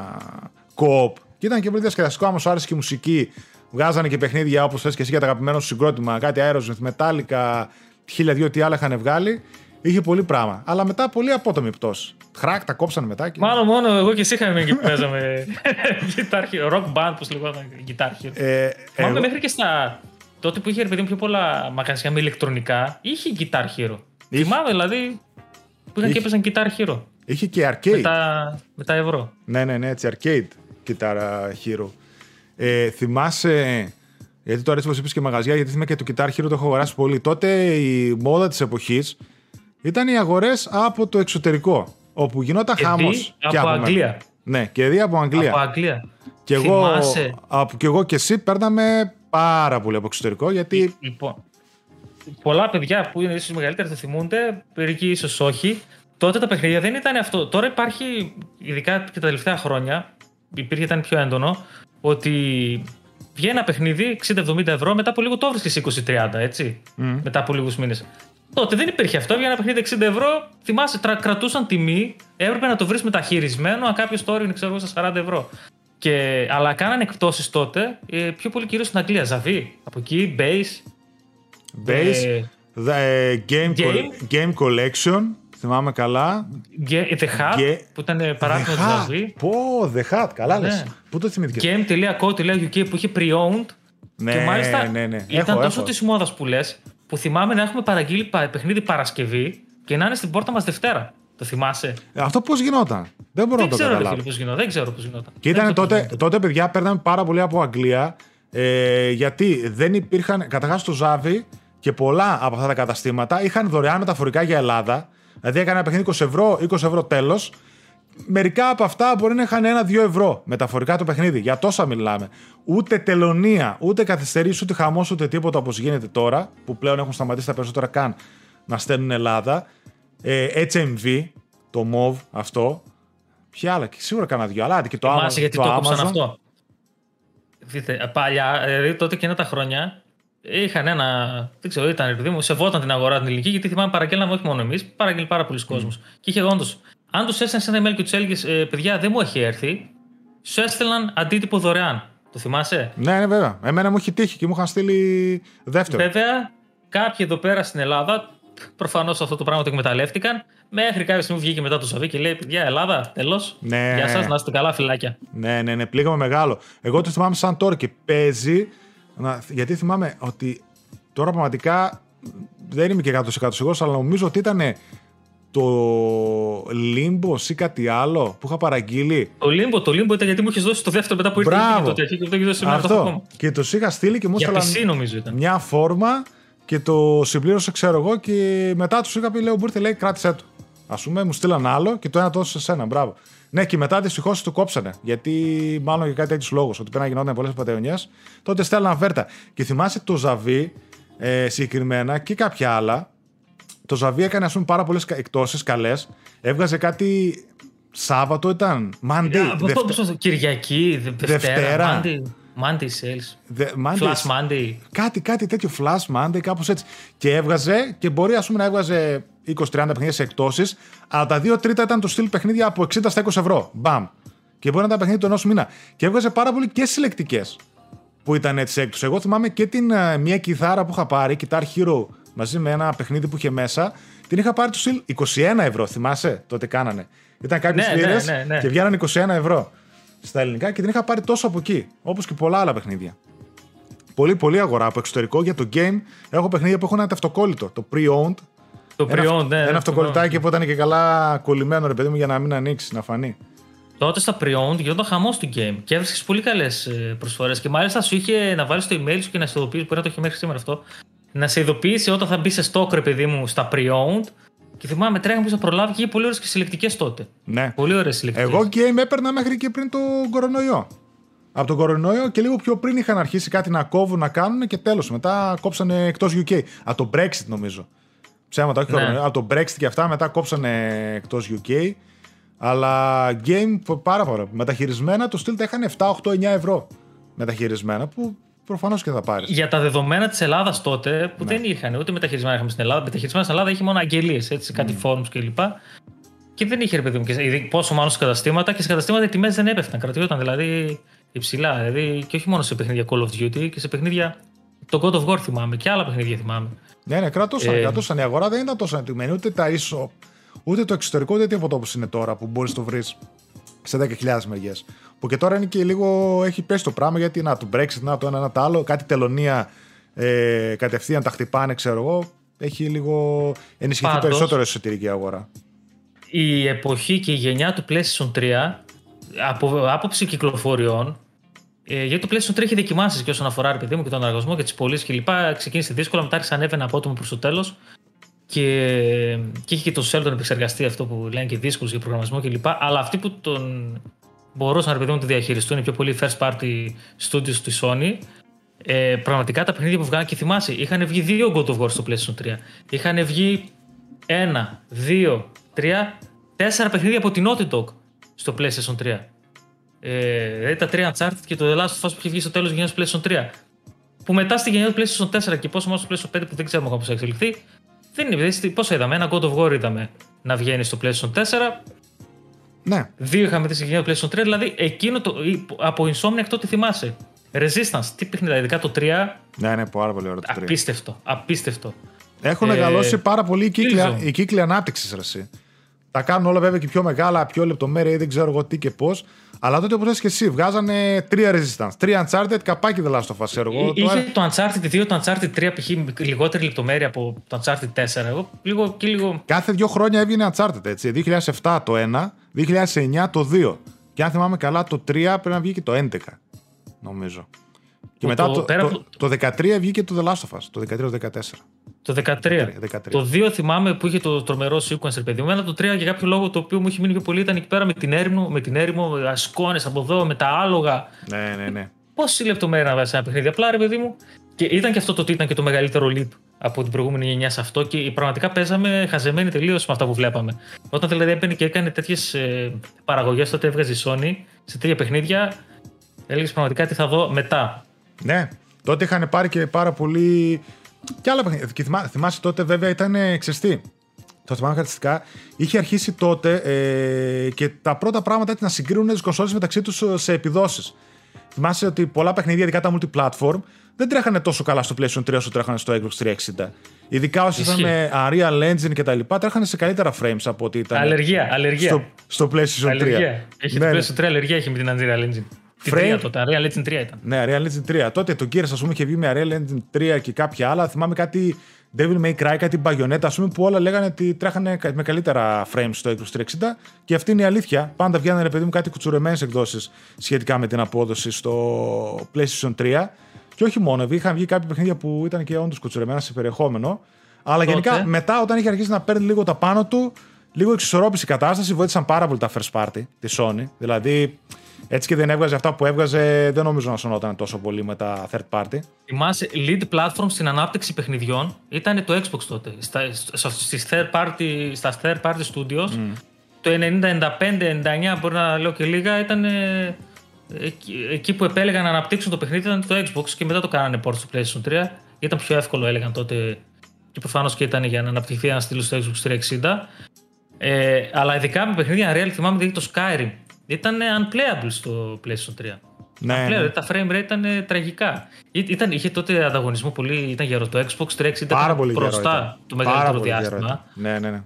κοοπ. Και ήταν και πολύ διασκεδαστικό, άμα σου άρεσε και η μουσική. Βγάζανε και παιχνίδια όπως θες και εσύ για το αγαπημένο σου συγκρότημα. Κάτι Aerosmith, Metallica, χίλια δύο τι άλλα είχαν βγάλει. Είχε πολύ πράγμα. Αλλά μετά πολύ απότομη πτώση. Χράκ, τα κόψανε μετά. Και... Μάλλον μόνο εγώ και εσύ είχαμε και παίζαμε [LAUGHS] Guitar Hero, rock band που λεγόταν Guitar Hero. Ε, Θυμάμαι εγώ- μέχρι και στα. Τότε που είχε ρε παιδί μου πιο πολλά μαγαζιά με ηλεκτρονικά, είχε Guitar Hero. Είχε. Θυμάμαι δηλαδή που είχαν Είχε. και έπαιζαν Guitar Hero. Είχε και arcade. Με τα, με τα ευρώ. Ναι, ναι, ναι, έτσι, arcade Guitar Hero. Ε, θυμάσαι, γιατί τώρα έτσι όπως είπες και μαγαζιά, γιατί θυμάμαι και το Guitar Hero το έχω αγοράσει πολύ. Τότε η μόδα της εποχής ήταν οι αγορές από το εξωτερικό, όπου γινόταν Και χάμος. δι και από μένα. Αγγλία. Ναι, και δει από Αγγλία. Από Αγγλία. και, εγώ, Θυμάσαι; από, και εγώ και εσύ παίρναμε πάρα πολύ από εξωτερικό, γιατί Λοιπόν, πολλά παιδιά που είναι ίσως μεγαλύτερα θα θυμούνται, μερικοί ίσως όχι. Τότε τα παιχνίδια δεν ήταν αυτό. Τώρα υπάρχει, ειδικά και τα τελευταία χρόνια, υπήρχε ήταν πιο έντονο, ότι βγαίνει ένα παιχνίδι 60-70 ευρώ, μετά από λίγο το βρίσκει 20-30, έτσι. Μετά από λίγους μήνες. Τότε δεν υπήρχε αυτό. Βγαίνει ένα παιχνίδι 60 ευρώ, θυμάσαι, τρα, κρατούσαν τιμή, έπρεπε να το βρεις μεταχειρισμένο, αν κάποιος το όριο ξέρω εγώ στα 40 ευρώ. Και, αλλά κάνανε εκπτώσεις τότε, ε, πιο πολύ κυρίως στην Αγγλία. Ζαβί, από εκεί, base, base, ε, the, ε, game, Game. col- game Collection, θυμάμαι καλά. Ge- The Hub, Ge- που ήταν παράδειγμα του The Hat. Ζαβί. Πω, The Hat, καλά Ναι. λες. Πού το θυμήθηκες; Game.co.uk που είχε pre-owned. Ναι, και μάλιστα ναι, ναι. ήταν Έχω, τόσο έχω. της μόδας που λες, που θυμάμαι να έχουμε παραγγείλει πα- παιχνίδι Παρασκευή και να είναι στην πόρτα μας Δευτέρα. Το θυμάσαι; Αυτό πώς γινόταν; Δεν μπορώ δεν να το ξέρω, ρε καταλάβω. φίλε, πώς γινόταν. Δεν ξέρω πώς γινόταν. Και Δεν ήταν ξέρω πώς τότε, γινόταν. τότε, παιδιά, παίρναμε πάρα πολύ από Αγγλία. Ε, γιατί δεν υπήρχαν. Καταρχάς το Ζάβι και πολλά από αυτά τα καταστήματα είχαν δωρεάν μεταφορικά για Ελλάδα. Δηλαδή έκανε ένα παιχνίδι 20 ευρώ, 20 ευρώ τέλος. Μερικά από αυτά μπορεί να είχαν ένα-δύο ευρώ μεταφορικά το παιχνίδι. Για τόσα μιλάμε. Ούτε τελωνία, ούτε καθυστερήσεις, ούτε χαμός, ούτε τίποτα όπως γίνεται τώρα, που πλέον έχουν σταματήσει τα περισσότερα καν να στέλνουν Ελλάδα. Ε, HMV, το MOV αυτό. Ποια άλλα, και σίγουρα κάνα δυο, αλλά άντε και το Amazon. Θυμάσαι γιατί το, το έκοψαν Amazon. αυτό. Δείτε, παλιά, δηλαδή τότε εκείνα τα χρόνια, είχαν ένα. Δεν ξέρω, ήταν επειδή μου σεβόταν την αγορά την ελληνική, γιατί θυμάμαι παραγγέλναμε όχι μόνο εμείς, παραγγέλνει πάρα πολλοί κόσμος. Και είχε όντως. Αν τους έστελνε σε ένα email και τους έλεγες, παιδιά, δεν μου έχει έρθει, σου έστελναν αντίτυπο δωρεάν. Το θυμάσαι; Ναι, ναι, βέβαια. Εμένα μου έχει τύχει και μου είχαν στείλει δεύτερο. Βέβαια, κάποιοι εδώ πέρα στην Ελλάδα, προφανώς αυτό το πράγμα το εκμεταλλεύτηκαν. Μέχρι κάποια στιγμή βγήκε μετά το Σαββί και λέει: Παιδιά, Ελλάδα, τέλος. Ναι. Γεια σας, να είστε καλά, φυλάκια. Ναι, ναι, ναι, πλήγαμε μεγάλο. Εγώ το θυμάμαι σαν τώρα και παίζει. να- Γιατί θυμάμαι ότι τώρα πραγματικά δεν είμαι και 100% σίγουρος, αλλά νομίζω ότι ήταν το Limbo ή κάτι άλλο που είχα παραγγείλει; Το Limbo, το Limbo ήταν γιατί μου είχες δώσει το δεύτερο μετά που ήρθε Μπράβο. και το τέτοιο και δεν έχεις δώσει εμένα το έχω ακόμα. Αυτό. Και του είχα στείλει και μου Για έστειλαν PC νομίζω ήταν. μια φόρμα και το συμπλήρωσα, ξέρω εγώ, και μετά τους είχα πει: Λέω, μπορείτε, λέει, κράτησέ το. Α πούμε, μου στείλαν άλλο και το ένα τόσο σε σένα. Μπράβο. Ναι, και μετά δυστυχώς το κόψανε. Γιατί μάλλον για κάτι τέτοιους λόγους. Ότι πρέπει να γινόταν πολλές πατεωνιές. Τότε στέλναν βέρτα. Και θυμάσαι το Ζαβί ε, συγκεκριμένα και κάποια άλλα. Το Ζαβί έκανε ας πούμε πάρα πολλές εκτόσεις καλές. Έβγαζε κάτι Σάββατο ήταν. Monday. Α, πώς- Δευτε- πώς το- Κυριακή, Δε- Δευτέρα. Δευτέρα, Monday, Monday sales, Δε- Monday- Flash Monday. Κάτι, κάτι τέτοιο flash Monday, κάπως έτσι. Και έβγαζε και μπορεί ας πούμε, να έβγαζε 20-30 παιχνίδια σε εκτόσεις, αλλά τα δύο τρίτα ήταν το στυλ παιχνίδια από 60 στα 20 ευρώ. Μπαμ. Και μπορεί να ήταν παιχνίδια του ενό μήνα. Και έβγαζε πάρα πολύ και συλλεκτικές που ήταν έτσι σε έκπτωση. Εγώ θυμάμαι και την ε, μία κιθάρα που είχα πάρει, Guitar Hero, μαζί με ένα παιχνίδι που είχε μέσα. Την είχα πάρει τους στυλ 21 ευρώ, θυμάσαι τότε κάνανε. Ήταν κάποιε Ναι, ναι, λίρες ναι, ναι. και βγαίνανε 21 ευρώ στα ελληνικά και την είχα πάρει τόσο από εκεί. Όπως και πολλά άλλα παιχνίδια. Πολύ, πολύ αγορά από εξωτερικό για το game. Έχω παιχνίδια που έχουν ένα ταυτοκόλλητο, το pre-owned. Το Ένα, pre-owned, ναι. ένα το αυτοκολλητάκι που ήταν και καλά κολλημένο, ρε παιδί μου, για να μην ανοίξει, να φανεί. τότε στα pre-owned γινόταν χαμός του game και έβρισκες πολύ καλές προσφορές. Και μάλιστα σου είχε να βάλεις το email σου και να σε ειδοποιήσει. Μπορεί να το έχει μέχρι σήμερα αυτό. Να σε ειδοποιήσει όταν θα μπει σε stock, ρε παιδί μου, στα pre-owned. Και θυμάμαι, τρέχαμε πίσω προλάβει και είχε πολύ ωραίες και συλλεκτικές τότε. Ναι. Πολύ ωραίες συλλεκτικές. Εγώ game έπαιρνα μέχρι και πριν τον κορονοϊό. Από τον κορονοϊό και λίγο πιο πριν είχαν αρχίσει κάτι να κόβουν, να κάνουν και τέλος. Μετά κόψανε εκτός UK. Από το Brexit νομίζω. Ψέματα, όχι ναι. κορονοϊό. Από το Brexit και αυτά μετά κόψανε εκτός UK. Αλλά game πάρα πολύ. Μεταχειρισμένα το στυλ τα είχαν 7, 8, 9 ευρώ μεταχειρισμένα που προφανώς και θα πάρεις. Για τα δεδομένα της Ελλάδας τότε που ναι. δεν είχαν ούτε μεταχειρισμένα είχαμε στην Ελλάδα. Μεταχειρισμένα στην Ελλάδα είχε μόνο αγγελίες, κάτι mm. forums κλπ. Και δεν είχε ρε παιδί μου. Και, πόσο μάλλον σε καταστήματα και σε καταστήματα οι τιμές δεν έπεφταν. Κρατιόταν δηλαδή υψηλά. Δηλαδή και όχι μόνο σε παιχνίδια Call of Duty και σε παιχνίδια. Το God of War θυμάμαι και άλλα παιχνίδια θυμάμαι. Ναι, ναι, κρατούσαν. Ε, κρατούσαν. Η αγορά δεν ήταν τόσο ανεπτυγμένη. Ούτε τα ISO, ούτε το εξωτερικό, ούτε τίποτα όπως είναι τώρα που μπορείς να το βρεις σε 10.000 μεριές. Που και τώρα είναι και λίγο. έχει πέσει το πράγμα γιατί να το Brexit, να το ένα, να το άλλο. Κάτι τελωνία ε, κατευθείαν τα χτυπάνε, ξέρω εγώ. Έχει λίγο ενισχυθεί Πάντως, περισσότερο η εσωτερική αγορά. Η εποχή και η γενιά του PlayStation 3 από άποψη κυκλοφοριών ε, γιατί το PlayStation 3 έχει δοκιμάσεις και όσον αφορά παιδί μου και τον αργασμό και τις πωλήσεις κλπ. Ξεκίνησε δύσκολα, μετά άρχισε ανέβαινε απότομο προς το τέλος. Και, και είχε και το Sheldon επεξεργαστεί αυτό που λένε και δύσκολο για προγραμματισμό κλπ. Αλλά αυτοί που τον μπορούσαν να το διαχειριστούν οι πιο πολλοί first party studios του Sony. Ε, πραγματικά τα παιχνίδια που βγάλαν και θυμάσαι, είχαν βγει δύο God of War στο PlayStation 3. Είχαν βγει ένα, δύο, τρία, τέσσερα παιχνίδια από την Naughty Dog στο PlayStation 3. Ε, δηλαδή τα τρία Uncharted και το The Last of Us που είχε βγει στο τέλος τη γενιάς του PlayStation 3. Που μετά στη γενιά του PlayStation 4 και πόσο μάλλον στο PlayStation 5 που δεν ξέρουμε πώς θα εξελιχθεί. Δεν είναι, δηλαδή, πόσο είδαμε, ένα God of War είδαμε να βγαίνει στο PlayStation 4. Ναι. Δύο είχαμε τη γενιά του PlayStation 3, δηλαδή εκείνο το, από Insomniac τότε θυμάσαι. Resistance, τι παιχνίδι, ειδικά το 3. Ναι, ναι, πάρα πολύ ωραίο το 3. Απίστευτο, απίστευτο. Έχουν ε, μεγαλώσει πάρα πολύ οι κύκλοι, ανάπτυξης, Τα κάνουν όλα βέβαια και πιο μεγάλα, πιο λεπτομέρεια ή δεν ξέρω εγώ τι και πώς. Αλλά τότε όπως και εσύ, βγάζανε τρία Resistance, τρία Uncharted, καπάκι δεν λάστο φάση. Εγώ, Είχε το Uncharted 2, το Uncharted 3 π.χ. λιγότερη λεπτομέρεια από το Uncharted 4. Εγώ λίγο και λίγο. Κάθε δύο χρόνια έβγαινε Uncharted έτσι. 2007 το 1, 2009 το 2. Και αν θυμάμαι καλά, το 3 πρέπει να βγει και το 11. Νομίζω. Και μετά το, το, το, το 13 βγήκε το The Last of Us, το 13-14. Το 13. Το 2 θυμάμαι που είχε το τρομερό sequence, παιδί μου. Ένα το 3 για κάποιο λόγο το οποίο μου είχε μείνει πιο πολύ ήταν εκεί πέρα με την έρημο, με την έρημο, ασκόνε από εδώ, με τα άλογα. Ναι, ναι, ναι. Πόση λεπτομέρεια να βάζει ένα παιχνίδι. Απλά ρε παιδί μου. Και ήταν και αυτό το ότι ήταν και το μεγαλύτερο leap από την προηγούμενη γενιά σε αυτό και πραγματικά παίζαμε χαζεμένοι τελείως με αυτά που βλέπαμε. Όταν δηλαδή έμπαινε και έκανε τέτοιες παραγωγές, τότε έβγαζε η Sony σε τέτοια παιχνίδια, έλεγες πραγματικά τι θα δω μετά. Ναι, τότε είχαν πάρει και πάρα πολύ και άλλα παιχνίδια. Και θυμάσαι τότε βέβαια ήταν ξεστή. Το θυμάμαι χαρακτηριστικά. Είχε αρχίσει τότε ε, και τα πρώτα πράγματα ήταν να συγκρίνουν τις κονσόλες μεταξύ τους σε επιδόσεις. Θυμάσαι ότι πολλά παιχνίδια, ειδικά τα multiplatform, δεν τρέχανε τόσο καλά στο PlayStation 3 όσο τρέχανε στο Xbox 360. Ειδικά όσοι ήταν με Unreal Engine και τα λοιπά, τρέχανε σε καλύτερα frames από ότι ήταν. Αλλεργία, αλλεργία. Στο, στο PlayStation 3. Αλλεργία. Έχει ναι, το ναι. PlayStation 3 αλλεργία έχει με την Unreal Engine. Frame... 3 τότε, Unreal Engine 3 ήταν. Ναι, Unreal Engine 3. Τότε το Gears, ας πούμε, είχε βγει με Unreal Engine 3 και κάποια άλλα. Θυμάμαι κάτι Devil May Cry, κάτι Bayonetta, ας πούμε, που όλα λέγανε ότι τρέχανε με καλύτερα frames στο Xbox 360. Και αυτή είναι η αλήθεια. Πάντα βγαίνανε, παιδί μου, κάτι κουτσουρεμένες εκδόσεις σχετικά με την απόδοση στο PlayStation 3. Και όχι μόνο, είχαν βγει κάποια παιχνίδια που ήταν και όντως κουτσουρεμένα σε περιεχόμενο. Αλλά Τότε. γενικά μετά, όταν είχε αρχίσει να παίρνει λίγο τα πάνω του, λίγο εξισορρόπηση η κατάσταση, βοήθησαν πάρα πολύ τα first party τη Sony. Δηλαδή, έτσι και δεν έβγαζε αυτά που έβγαζε, δεν νομίζω να σωνόταν τόσο πολύ με τα third party. Θυμάσαι, lead platform στην ανάπτυξη παιχνιδιών ήταν το Xbox τότε. Στα, στις third party, στα third party studios, mm. το 90, 95, 99, μπορεί να λέω και λίγα, ήταν ε, εκεί, που επέλεγαν να αναπτύξουν το παιχνίδι ήταν το Xbox και μετά το κάνανε port στο PlayStation 3. Ήταν πιο εύκολο, έλεγαν τότε. Και προφανώς και ήταν για να αναπτυχθεί ένα στήλο στο Xbox 360. Ε, αλλά ειδικά με παιχνίδια Unreal θυμάμαι δηλαδή το Skyrim ήταν unplayable στο PlayStation 3. Ναι, unplayable, ναι. τα frame rate ήταν τραγικά. Ήταν, είχε τότε ανταγωνισμό πολύ, ήταν γερό. Το Xbox 360 ήταν πολύ μπροστά το μεγαλύτερο διάστημα. Ναι, ναι, ναι.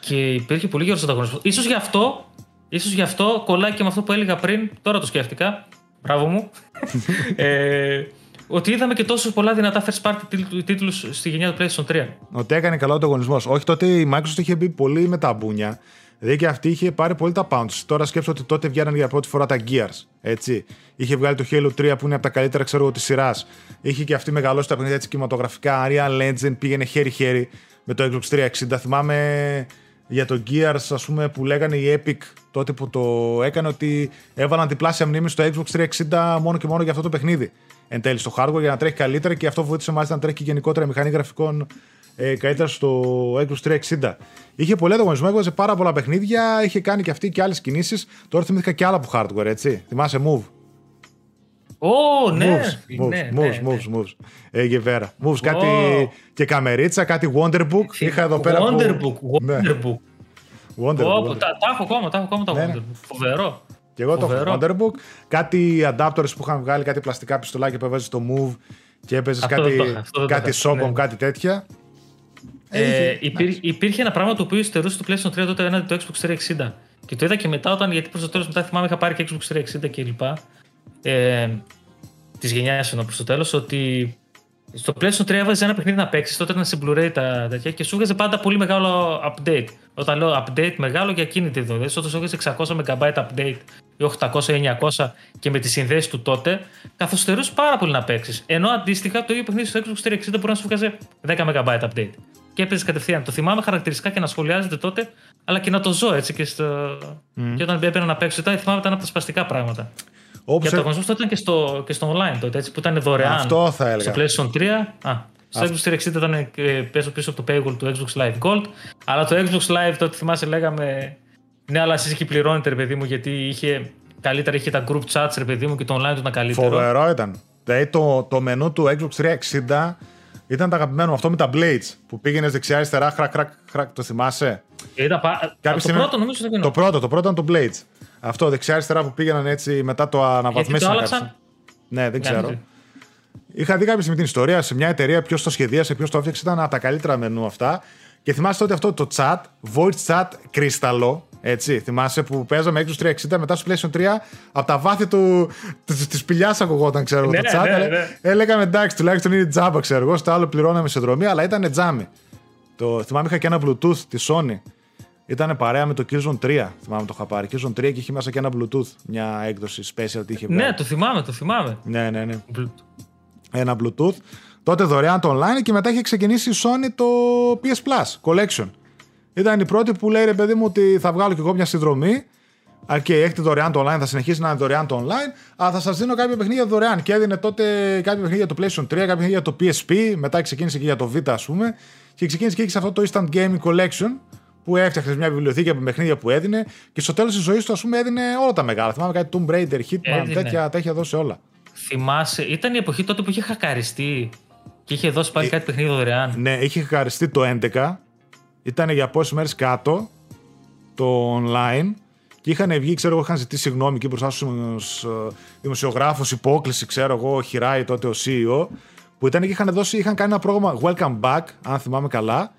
Και υπήρχε πολύ γερός ανταγωνισμός. Σω γι' αυτό, ίσως γι' αυτό κολλάει και με αυτό που έλεγα πριν, τώρα το σκέφτηκα. Μπράβο μου. [LAUGHS] ε, ότι είδαμε και τόσο πολλά δυνατά first party τίτλου στη γενιά του PlayStation 3. Ότι έκανε καλό ανταγωνισμός. Όχι, τότε η Microsoft είχε μπει πολύ με τα μπούνια Δηλαδή και αυτή είχε πάρει πολύ τα pounds. Τώρα σκέψω ότι τότε βγαίναν για πρώτη φορά τα Gears. Έτσι. Είχε βγάλει το Halo 3 που είναι από τα καλύτερα ξέρω της σειράς. Είχε και αυτή μεγαλώσει τα παιχνίδια έτσι κινηματογραφικά. Real Legend πήγαινε χέρι-χέρι με το Xbox 360. Θυμάμαι για το Gears ας πούμε, που λέγανε η Epic τότε που το έκανε ότι έβαλαν διπλάσια μνήμη στο Xbox 360 μόνο και μόνο για αυτό το παιχνίδι. Εν τέλει στο hardware για να τρέχει καλύτερα και αυτό βοήθησε μάλιστα να τρέχει και γενικότερα μηχανή γραφικών ε, καλύτερα στο Xbox 360. Είχε πολύ ανταγωνισμό, έβγαζε πάρα πολλά παιχνίδια, είχε κάνει και αυτή και άλλες κινήσεις. Τώρα θυμήθηκα και άλλα από hardware, έτσι. Θυμάσαι Move; Ω, ναι. Moves, ναι, moves, ναι, moves, ναι. moves, moves. Ε, γεβέρα. Moves, κάτι και καμερίτσα, κάτι Wonderbook. Είχα εδώ πέρα. που- Wonderbook, Ναι, Wonderbook. Wonderbook. Πω, πω, Τα τα έχω ακόμα, τα έχω ακόμα τα Ναι, ναι. Wonderbook. Φοβερό. Και εγώ το έχω Φοβερό. Wonderbook. Κάτι adapters που είχαν βγάλει, κάτι πλαστικά πιστολάκια που έβαζε στο Move και έπαιζες Αυτό κάτι, δεν το είχα, αυτό δεν το κάτι είχα. Socom, Ναι. κάτι τέτοια. Ε, είχε- υπήρ- υπήρχε ένα πράγμα το οποίο υστερούσε στο PlayStation 3 τότε έναντι το Xbox 360. Και το είδα και μετά όταν, γιατί προς το τέλος μετά θυμάμαι είχα πάρει και Xbox 360 κλπ. Ε, της γενιάς ενώ προς το τέλος, ότι στο PlayStation 3 έβαζε ένα παιχνίδι να παίξεις. Τότε ήταν σε Blu-ray τα τέτοια και σου έβγαζε πάντα πολύ μεγάλο update. Όταν λέω update μεγάλο για εκείνη τη δόση, όταν σου έβγαζε 600 MB update ή 800-900 και με τη συνδέση του τότε, καθυστερούσε πάρα πολύ να παίξεις. Ενώ αντίστοιχα το ίδιο παιχνίδι στο Xbox 360 μπορεί να σου βγάζει 10 MB update. Και έπαιζες κατευθείαν. Το θυμάμαι χαρακτηριστικά και να σχολιάζεται τότε, αλλά και να το ζω έτσι και, στο... και όταν έπαιρνα να παίξω. Ήταν, θυμάμαι ήταν από τα σπαστικά πράγματα. Όπως Και ε- το αγωνισμό τότε ήταν και στο, και στο online τότε, έτσι, που ήταν δωρεάν. Αυτό θα έλεγα. Στο PlayStation 3. Α, στο Xbox 360 ήταν ε, πίσω, πίσω από το paywall του Xbox Live Gold. Αλλά το Xbox Live τότε θυμάσαι λέγαμε. Ναι, αλλά εσείς εκεί πληρώνετε, ρε παιδί μου, γιατί είχε. Καλύτερα είχε τα group chats, ρε παιδί μου, και το online του ήταν καλύτερο. Φοβερό ήταν. Δηλαδή το, το μενού του Xbox 360 ήταν το αγαπημένο αυτό με τα blades που πήγαινε δεξιά-αριστερά, χρακ, χρακ, χρακ, το θυμάσαι; Ήταν πα... το στιγμή- πρώτο νομίζω ότι Το πρώτο, το πρώτο ήταν το blades. Αυτό δεξιά-αριστερά που πήγαιναν έτσι μετά το αναβαθμίσαν. άλλαξαν; κάποιοι. Ναι, δεν Ναι, ξέρω. ναι. Είχα δει κάποια στιγμή την ιστορία σε μια εταιρεία, ποιος το σχεδίασε, ποιος το έφτιαξε, ήταν από τα καλύτερα μενού αυτά. Και θυμάσαι τότε αυτό το chat, voice chat κρυσταλλό, έτσι. Θυμάσαι που παίζαμε Xbox 360 μετά στο PlayStation 3, από τα βάθη του, της, της πηλιάς ακουγόταν, ξέρω εγώ, Ναι, το chat. ναι, αλλά ναι. Έλεγαμε εντάξει, τουλάχιστον είναι τζάμπα, ξέρω εγώ. Στο άλλο πληρώναμε σε δρομή, αλλά ήταν τζάμι. Το, θυμάμαι είχα και ένα Bluetooth της Sony. Ήταν παρέα με το Killzone 3. Θυμάμαι το είχα πάρει. Killzone 3 και είχε μέσα και ένα Bluetooth. Μια έκδοση special τι είχε βγάλει. Ναι, το θυμάμαι, το θυμάμαι. ναι, ναι, ναι ένα Bluetooth. Τότε δωρεάν το online και μετά είχε ξεκινήσει η Sony το PS Plus Collection. Ήταν η πρώτη που λέει ρε παιδί μου ότι θα βγάλω κι εγώ μια συνδρομή. Α, Και έχετε δωρεάν το online, θα συνεχίσει να είναι δωρεάν το online. Αλλά θα σας δίνω κάποια παιχνίδια δωρεάν. Και έδινε τότε κάποια παιχνίδια για το PlayStation 3, κάποια παιχνίδια για το PSP. Μετά ξεκίνησε και για το Vita, ας πούμε. Και ξεκίνησε και είχε αυτό το Instant Gaming Collection που έφτιαχνες μια βιβλιοθήκη από παιχνίδια που έδινε. Και στο τέλος της ζωής του, ας πούμε, έδινε όλα τα μεγάλα. Θυμάμαι κάτι Tomb Raider, Hitman, Έδινε. τέτοια τα είχε δώσει όλα. Θυμάσαι, ήταν η εποχή τότε που είχε χακαριστεί και είχε δώσει Ε, πάλι κάτι παιχνίδι δωρεάν. Ναι, είχε χαριστεί το 11. Ήταν για πόσες μέρες κάτω το online. Και είχαν βγει, ξέρω εγώ, είχαν ζητήσει συγγνώμη εκεί μπροστά στους δημοσιογράφους, υπόκληση, ξέρω εγώ, ο Χιράι τότε ο CEO, που ήταν και είχαν, δώσει, είχαν κάνει ένα πρόγραμμα Welcome Back, αν θυμάμαι καλά,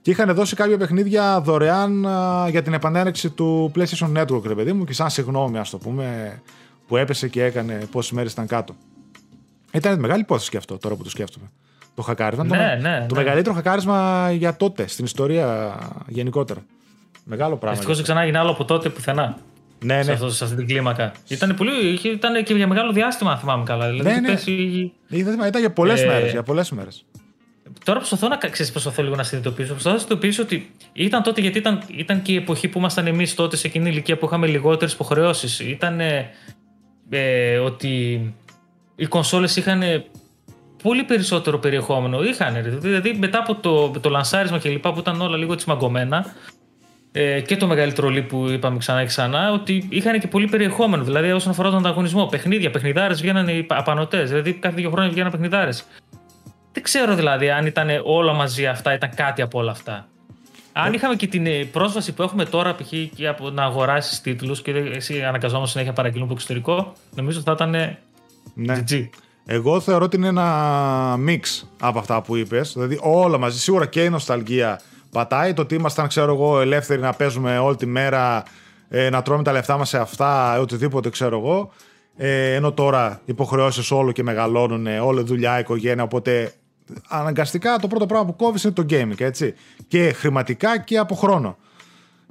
και είχαν δώσει κάποια παιχνίδια δωρεάν α, για την επανέναρξη του PlayStation Network, ρε παιδί μου, και σαν συγγνώμη, ας το πούμε, που έπεσε και έκανε πόσες μέρες ήταν κάτω. Ήταν μεγάλη υπόθεση και αυτό τώρα που το σκέφτομαι. Το χακάρισμα. Ναι, το, ναι, το ναι. μεγαλύτερο χακάρισμα για τότε στην ιστορία γενικότερα. Μεγάλο πράγμα. Ευτυχώς δεν ξανά έγινε άλλο από τότε πουθενά. Ναι, Σε, ναι. αυτό, σε αυτή την κλίμακα. Ήταν, πολύ, είχε- ήταν και για μεγάλο διάστημα, αν θυμάμαι καλά. Δηλαδή, Ναι, είχε ναι. πέσει- Ήταν ήταν για πολλές Ε, μέρες. Για πολλές μέρες. Τώρα προσπαθώ να ξέρεις, προσπαθώ λίγο να συνειδητοποιήσω. Προσπαθώ να συνειδητοποιήσω ότι ήταν τότε γιατί ήταν, ήταν και η εποχή που ήμασταν εμείς τότε σε εκείνη την ηλικία που είχαμε λιγότερες υποχρεώσεις. Ήταν ε, ε, ότι οι κονσόλες είχαν πολύ περισσότερο περιεχόμενο. Είχαν, ρε. δηλαδή μετά από το, το λανσάρισμα και λοιπά που ήταν όλα λίγο τσιμαγκωμένα ε, και το μεγαλύτερο leap που είπαμε ξανά και ξανά, ότι είχαν και πολύ περιεχόμενο. Δηλαδή όσον αφορά τον ανταγωνισμό, παιχνίδια, παιχνιδάρες βγαίνανε οι απανοτές. Δηλαδή κάθε δύο χρόνια βγαίνανε παιχνιδάρες. Δεν ξέρω δηλαδή αν ήταν όλα μαζί αυτά, ήταν κάτι από όλα αυτά. Αν είχαμε και την ε, πρόσβαση που έχουμε τώρα, π.χ. και από να αγοράσεις τίτλους και εσύ αναγκαζόμαστε συνέχεια παραγγείλουν από εξωτερικό, νομίζω θα ήταν ε, Ναι. GG. Εγώ θεωρώ ότι είναι ένα μίξ από αυτά που είπες. Δηλαδή όλα μαζί. Σίγουρα και η νοσταλγία πατάει. Το ότι ήμασταν, ξέρω εγώ, ελεύθεροι να παίζουμε όλη τη μέρα, ε, να τρώμε τα λεφτά μας σε αυτά, οτιδήποτε, ξέρω εγώ. Ε, ενώ τώρα οι υποχρεώσεις όλο και μεγαλώνουν, όλη δουλειά, οικογένεια. Οπότε αναγκαστικά το πρώτο πράγμα που κόβεις είναι το gaming, έτσι. Και χρηματικά και από χρόνο.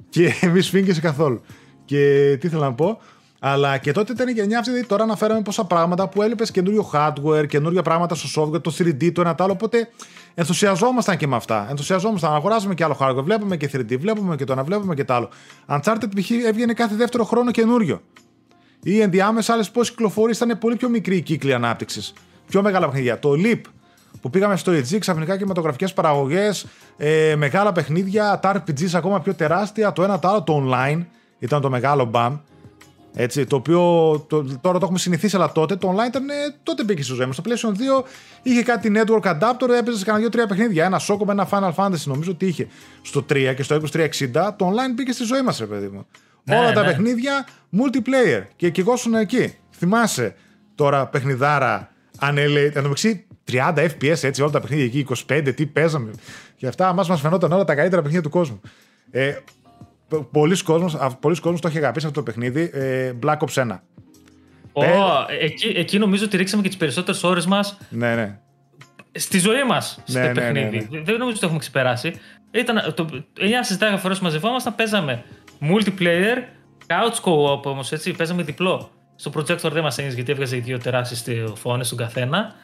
και [LAUGHS] μη σφίγγεσαι καθόλου. Και τι θέλω να πω; Αλλά και τότε ήταν η γενιά αυτή, δηλαδή τώρα αναφέραμε πόσα πράγματα που έλειπες καινούριο hardware, καινούργια πράγματα στο software, το 3D, το ένα το άλλο. Οπότε ενθουσιαζόμασταν και με αυτά. Ενθουσιαζόμασταν. Αγοράζουμε και άλλο hardware. Βλέπουμε και 3D, βλέπουμε και το ένα, βλέπουμε και το άλλο. Uncharted π.χ. έβγαινε κάθε δεύτερο χρόνο καινούριο. Ή ενδιάμεσα άλλες πώς κυκλοφορεί ήταν πολύ πιο μικρή η κύκλη ανάπτυξης. Πιο μεγάλα παιχνίδια. Το Leap που πήγαμε στο EG ξαφνικά και με γραφικέ παραγωγές, ε, μεγάλα παιχνίδια, τα RPGs ακόμα πιο τεράστια. Το ένα το άλλο, το online ήταν το μεγάλο μπαμ. Έτσι, το οποίο το, τώρα το έχουμε συνηθίσει, αλλά τότε το online ήταν, ε, τότε μπήκε στη ζωή μα. Στο PlayStation 2 είχε κάτι network adapter, έπαιζε σε κανένα δύο-τρία παιχνίδια. Ένα σόκο με ένα Final Fantasy, νομίζω ότι είχε στο 3 και στο Xbox 360. Το online μπήκε στη ζωή μας, ρε παιδί μου. Ναι, Όλα ναι. τα παιχνίδια multiplayer. Και εκεί εγώ εκεί. Θυμάσαι τώρα παιχνιδάρα ανέλε. Εν 30 FPS έτσι, όλα τα παιχνίδια εκεί, 25, τι παίζαμε. Και αυτά μα μας φαινόταν όλα τα καλύτερα παιχνίδια του κόσμου. Ε, πολλοί κόσμος, πολλοί κόσμος το έχει αγαπήσει αυτό το παιχνίδι. Ε, Black Ops 1. Oh, Πέ... εκεί, εκεί νομίζω ότι ρίξαμε και τις περισσότερες ώρες μας. Ναι, ναι. Στη ζωή μας στο ναι, ναι, ναι παιχνίδι. Ναι, ναι, Δεν νομίζω ότι το έχουμε ξεπεράσει. Ήταν, το, 9 στι 10 φορέ που μαζευόμασταν, παίζαμε multiplayer, couch co-op όμως, έτσι. Παίζαμε διπλό. Στο projector δεν μας ένιωσε γιατί έβγαζε δύο τεράστιε οθόνε στον καθένα.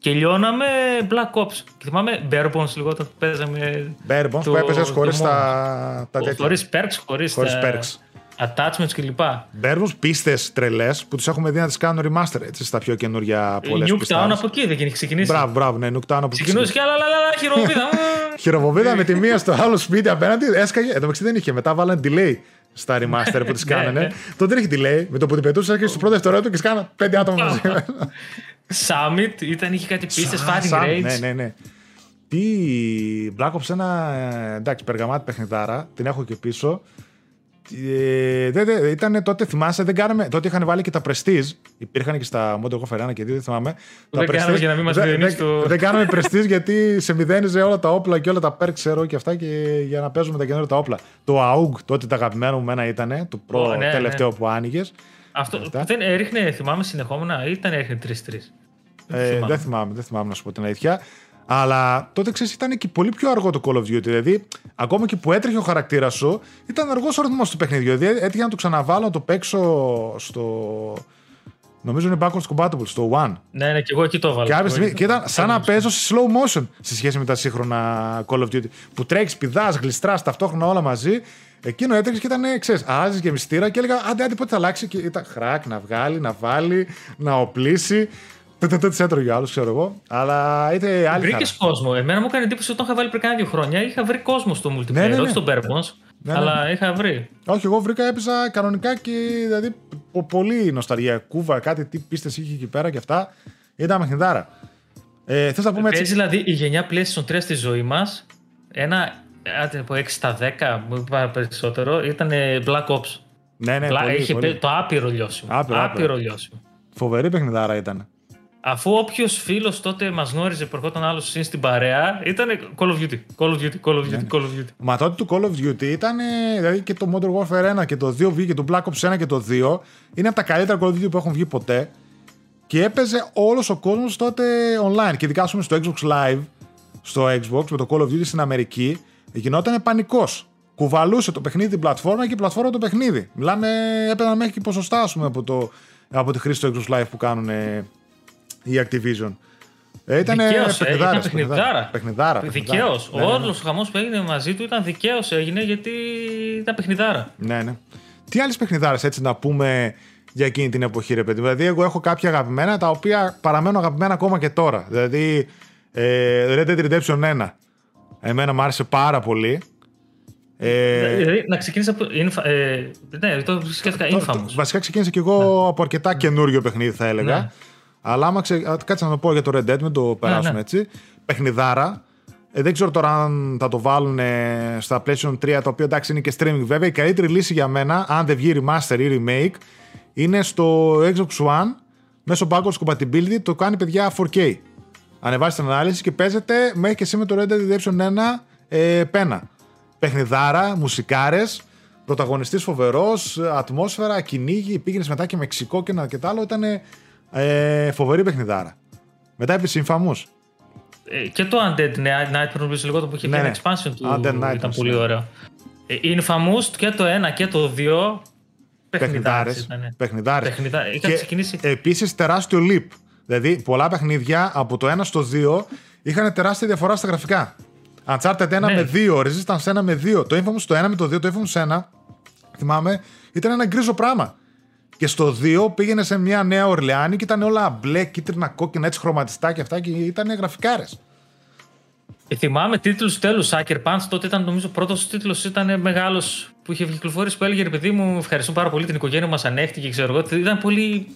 Και λιώναμε Black Ops. Και θυμάμαι Bare Bones λίγο όταν παίζαμε. Bare Bones το, που έπαιζε χωρίς τα, τα τέτοια. Χωρίς perks, χωρίς perks. Attachments κλπ. Bare Bones πίστες τρελές που του έχουμε δει να τις κάνουν remaster έτσι, στα πιο καινούργια πολλές Η Nuketown από εκεί δεν έχει ξεκινήσει. Μπράβο, μπράβο, ναι, Nuketown από εκεί. Ξεκινούσε και άλλα, άλλα, άλλα, χειροβοβίδα. [LAUGHS] χειροβοβίδα με τη μία στο άλλο σπίτι απέναντι. Έσκαγε. Εδώ δεν είχε. Μετά βάλανε delay στα remaster που τις ναι, κάνανε. Ναι. Τότε δεν είχε delay. Με το που την πετούσε έρχεσαι στο πρώτο δευτερόλεπτο και σκάνα πέντε άτομα μαζί. [LAUGHS] [LAUGHS] Summit ήταν, είχε κάτι πίστες, fighting rage. Ναι, ναι, ναι. Τι Black Ops 1, ε, εντάξει, περγαμάτι παιχνιδάρα, την έχω και πίσω. Ε, δε, δε, ήταν τότε, θυμάσαι, δεν κάναμε, τότε είχαν βάλει και τα Prestige. Υπήρχαν και στα Modern Warfare 1 και 2, δεν θυμάμαι. Δεν τα κάναμε για να μην μας δεν, δεν, το... δεν κάναμε Prestige γιατί σε μηδένιζε όλα τα όπλα και όλα τα perks, ξέρω και αυτά και για να παίζουμε τα καινούργια τα όπλα. Το AUG, τότε τα αγαπημένο μου μένα ήταν, το προ oh, ναι, τελευταίο ναι. που άνοιγες. Αυτό δεν έριχνε, θυμάμαι συνεχόμενα ή ήταν έριχνε 3-3. Ε, δεν, θυμάμαι. δεν θυμάμαι να σου πω την αλήθεια. Αλλά τότε ξέρεις, ήταν και πολύ πιο αργό το Call of Duty. Δηλαδή, ακόμα και που έτρεχε ο χαρακτήρας σου, ήταν αργός ο ρυθμός του παιχνιδιού. Δηλαδή, έτυχε να το ξαναβάλω να το παίξω στο. Νομίζω είναι backwards compatible στο One. Ναι, ναι, και εγώ εκεί το έβαλα. Και, και ήταν σαν να παίζω σε slow motion σε σχέση με τα σύγχρονα Call of Duty. Που τρέχεις, πηδάς, γλιστράς ταυτόχρονα όλα μαζί. Εκείνο έτρεξε και ήταν, ξέρεις, άζεις και μυστήρα και έλεγα Άντε, άντε, πότε θα αλλάξει. Και ήταν χράκ να βγάλει, να βάλει, να οπλίσει. Δεν τις έτρωγε άλλος, ξέρω εγώ. Αλλά είτε άλλη. Βρήκες κόσμο. Εμένα μου έκανε εντύπωση όταν είχα βάλει πριν κάνα δύο χρόνια. Είχα βρει κόσμο στο multiplayer, ναι, ναι, ναι. όχι στο Bare ναι, αλλά ναι. είχα βρει. Όχι, εγώ βρήκα, έπαιζα κανονικά και δηλαδή πολύ νοσταλγία. Κούβα, κάτι, τι πίστες είχε εκεί πέρα και αυτά. Ήταν μαχινδάρα. Ε, θες να πούμε έτσι; δηλαδή η γενιά PlayStation 3 στη ζωή μας, ένα από 6 στα 10, μου είπα περισσότερο, ήταν Black Ops. Ναι, ναι, Black, πολύ, είχε πολύ. το άπειρο λιώσιμο. Άπειρο, άπειρο. λιώσιμο. Φοβερή παιχνιδάρα ήταν. Αφού όποιος φίλος τότε μας γνώριζε που ερχόταν άλλος συν στην παρέα, ήταν Call of Duty. Call of Duty, Call of Duty, ναι. Call of Duty. Μα τότε του Call of Duty ήταν δηλαδή και το Modern Warfare 1 και το 2 και το Black Ops 1 και το 2 είναι από τα καλύτερα Call of Duty που έχουν βγει ποτέ. Και έπαιζε όλος ο κόσμος τότε online. Και ειδικά στο Xbox Live, στο Xbox με το Call of Duty στην Αμερική, γινόταν πανικός. Κουβαλούσε το παιχνίδι την πλατφόρμα και η πλατφόρμα το παιχνίδι. Μιλάμε, έπαιρναν μέχρι και ποσοστά από, το, από τη χρήση του Xbox Live που κάνουν η Activision. Ε, ήταν παιχνιδάρα. Παιχνιδάρα. παιχνιδάρα δικαίως. Ναι, Όλο ναι, ναι. ο χαμός που έγινε μαζί του ήταν δικαίως έγινε γιατί ήταν παιχνιδάρα. Ναι, ναι. Τι άλλες παιχνιδάρες έτσι να πούμε για εκείνη την εποχή, ρε παιδί. Δηλαδή, εγώ έχω κάποια αγαπημένα τα οποία παραμένουν αγαπημένα ακόμα και τώρα. Δηλαδή, ε, Red Dead Redemption 1. Εμένα μου άρεσε πάρα πολύ. Ε, δηλαδή, να ξεκινήσω από. Ε, ναι, το σκέφτηκα Infamous. Βασικά ξεκίνησα και εγώ από αρκετά καινούριο παιχνίδι, θα έλεγα. Αλλά άμα ξε... κάτσε να το πω για το Red Dead, μην το ναι, περάσουμε ναι. έτσι. Παιχνιδάρα. Ε, δεν ξέρω τώρα αν θα το βάλουν στα PlayStation 3, το οποίο εντάξει είναι και streaming βέβαια. Η καλύτερη λύση για μένα, αν δεν βγει remaster ή remake, είναι στο Xbox One μέσω backwards compatibility. Το κάνει παιδιά 4K. Ανεβάζει την ανάλυση και παίζεται μέχρι και εσύ με το Red Dead Redemption 1 ε, πένα. Παιχνιδάρα, μουσικάρες, πρωταγωνιστής φοβερός, ατμόσφαιρα, κυνήγι. Πήγαινες μετά και Μεξικό και ένα και τα άλλο. Ήταν ε, φοβερή παιχνιδάρα. Μετά είπε συμφαμού. Ε, και το Undead Nightmare, νομίζω λίγο το που είχε ναι, ναι. expansion του. Undead ήταν πολύ ωραίο. Ε, Infamous και το 1 και το 2 Παιχνιδάρες. ήτανε. Παιχνιδάρες. Παιχνιδά- είχαν ξεκινήσει. επίσης τεράστιο leap. Δηλαδή, πολλά παιχνίδια από το 1 στο 2 είχαν τεράστια διαφορά στα γραφικά. Uncharted 1 Ναι. με 2, Resistance 1 με 2. Το Infamous το 1 με το 2, το Infamous 1, θυμάμαι, ήταν ένα γκρίζο πράγμα. Και στο 2 πήγαινε σε μια νέα Ορλεάνη και ήταν όλα μπλε, κίτρινα, κόκκινα, έτσι χρωματιστά και αυτά και ήταν γραφικάρες. Ε, θυμάμαι τίτλους τέλους. Sucker Punch τότε ήταν νομίζω ο πρώτος τίτλος ήταν μεγάλος που είχε κυκλοφορήσει που έλεγε ρε παιδί μου, ευχαριστώ πάρα πολύ την οικογένεια μας ανέχτηκε. Ξέρω εγώ. Ήταν πολύ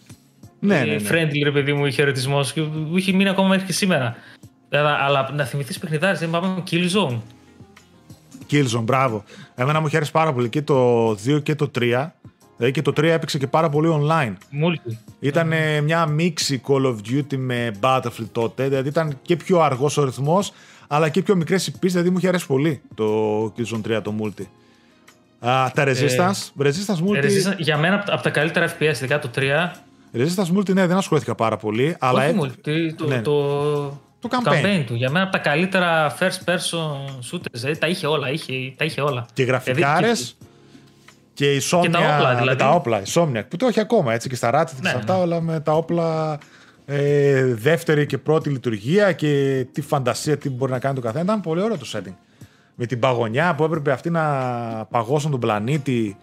Ναι, ε, ναι, ναι. friendly, ρε παιδί μου, χαιρετισμός και μου είχε μείνει ακόμα μέχρι και σήμερα. Αλλά, αλλά να θυμηθείς παιχνιδάρι, δεν πάμε Killzone. Killzone, μπράβο. Εμένα μου χαίρεσε πάρα πολύ και το 2 και το 3. Δηλαδή και το 3 έπαιξε και πάρα πολύ online. Multi. Ήταν ε, μια μίξη Call of Duty με Battlefield τότε. Δηλαδή ήταν και πιο αργός ο ρυθμός, αλλά και πιο μικρές οι πίστε. Δηλαδή μου είχε αρέσει πολύ το Killzone 3 το multi. Α, τα Resistance. Resistance Multi. Ε, Resistance, για μένα από τα- από τα καλύτερα FPS, ειδικά το 3. Resistance Multi, ναι, δεν ασχολήθηκα πάρα πολύ. Αλλά όχι έ- multi, το, ναι. το, Το campaign. του. Για μένα από τα καλύτερα first person shooters. Δηλαδή, τα είχε όλα. Είχε, τα είχε όλα. και γραφικάρες. Δηλαδή, Και η Somnia, τα όπλα, με δηλαδή. τα όπλα, η Somnia, που το έχει ακόμα έτσι και στα Ratchet και Ναι, σε αυτά ναι. όλα με τα όπλα ε, δεύτερη και πρώτη λειτουργία και τι φαντασία, τι μπορεί να κάνει το καθένα. Ήταν πολύ ωραίο το setting. Με την παγωνιά που έπρεπε αυτοί να παγώσουν τον πλανήτη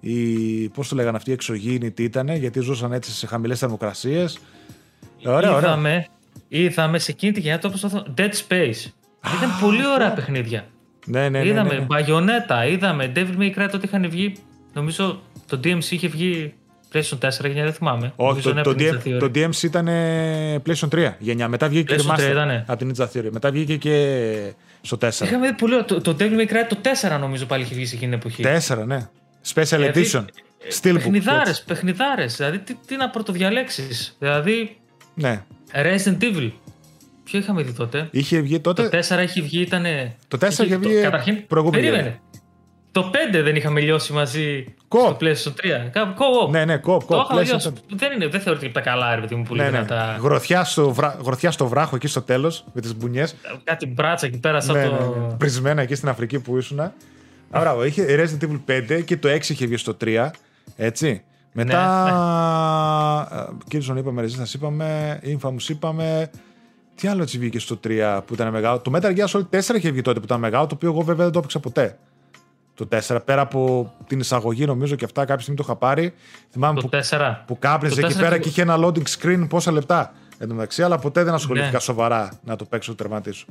ή πώς το λέγανε αυτοί οι εξωγήινοι τι ήταν, γιατί ζούσαν έτσι σε χαμηλές θερμοκρασίες. Ωραία, ωραία. είδαμε, είδαμε σε εκείνη τη γενιά το όπως το Dead Space. Ήταν πολύ ωραία παιχνίδια. Ναι, ναι, ναι, ναι, είδαμε ναι. Bayonetta, είδαμε Devil May Cry τότε είχαν βγει. Νομίζω το DMC είχε βγει PlayStation 4 γενιά, δεν θυμάμαι. Όχι, Νομίζω το, ναι, το, από την DM, Ninja Theory. το DMC ήταν ε, PlayStation 3 γενιά. Μετά βγήκε και PlayStation 3 Remaster ήτανε. από την Ninja Theory. Μετά βγήκε και στο 4. Είχαμε δει πολύ. ωραία. Το, το Devil May Cry το 4 νομίζω πάλι είχε βγει σε εκείνη την εποχή. 4, ναι. Special Δηλαδή, Edition. Steelbook. Παιχνιδάρες, έτσι. παιχνιδάρες. Δηλαδή, τι, τι να πρωτοδιαλέξεις. Δηλαδή, Ναι. Resident Evil. Ποιο είχαμε δει τότε; Είχε βγει τότε; Το 4 έχει βγει, ήταν. Το 4 είχε βγει Καταρχήν, προηγούμενη περίμενε. Το 5 δεν είχαμε λιώσει μαζί Co-op. στο PlayStation 3. Κάπου co-op. Ναι, ναι, κοπ, Το κοπ. είχαμε λιώσει. Δεν, είναι, δεν θεωρείται και καλά, ρε παιδί μου, πολύ Ναι, ναι. δυνατά. Γροθιά, στο βρα... Γροθιά στο βράχο εκεί στο τέλος με τις μπουνιές. Κάτι μπράτσα εκεί πέρα σαν Ναι, το. ναι, ναι. Πρισμένα εκεί στην Αφρική που ήσουν. Α, μπράβο, είχε Resident Evil 5 και το 6 είχε βγει στο 3. Έτσι. Μετά. Ναι, Killzone είπαμε, Resistance είπαμε, Infamous είπαμε. Τι άλλο έτσι βγήκε στο 3 που ήταν μεγάλο; Το Metal Gear Solid 4 είχε βγει τότε που ήταν μεγάλο, το οποίο εγώ βέβαια δεν το έπαιξα ποτέ. Το 4. Πέρα από την εισαγωγή, νομίζω και αυτά, κάποια στιγμή το είχα πάρει. Θυμάμαι Το που, 4. που κάπνιζε Το εκεί 4 πέρα και- και είχε ένα loading screen πόσα λεπτά. Εν τω μεταξύ, αλλά ποτέ δεν ασχολήθηκα Ναι. σοβαρά να το παίξω, το τερματίσω.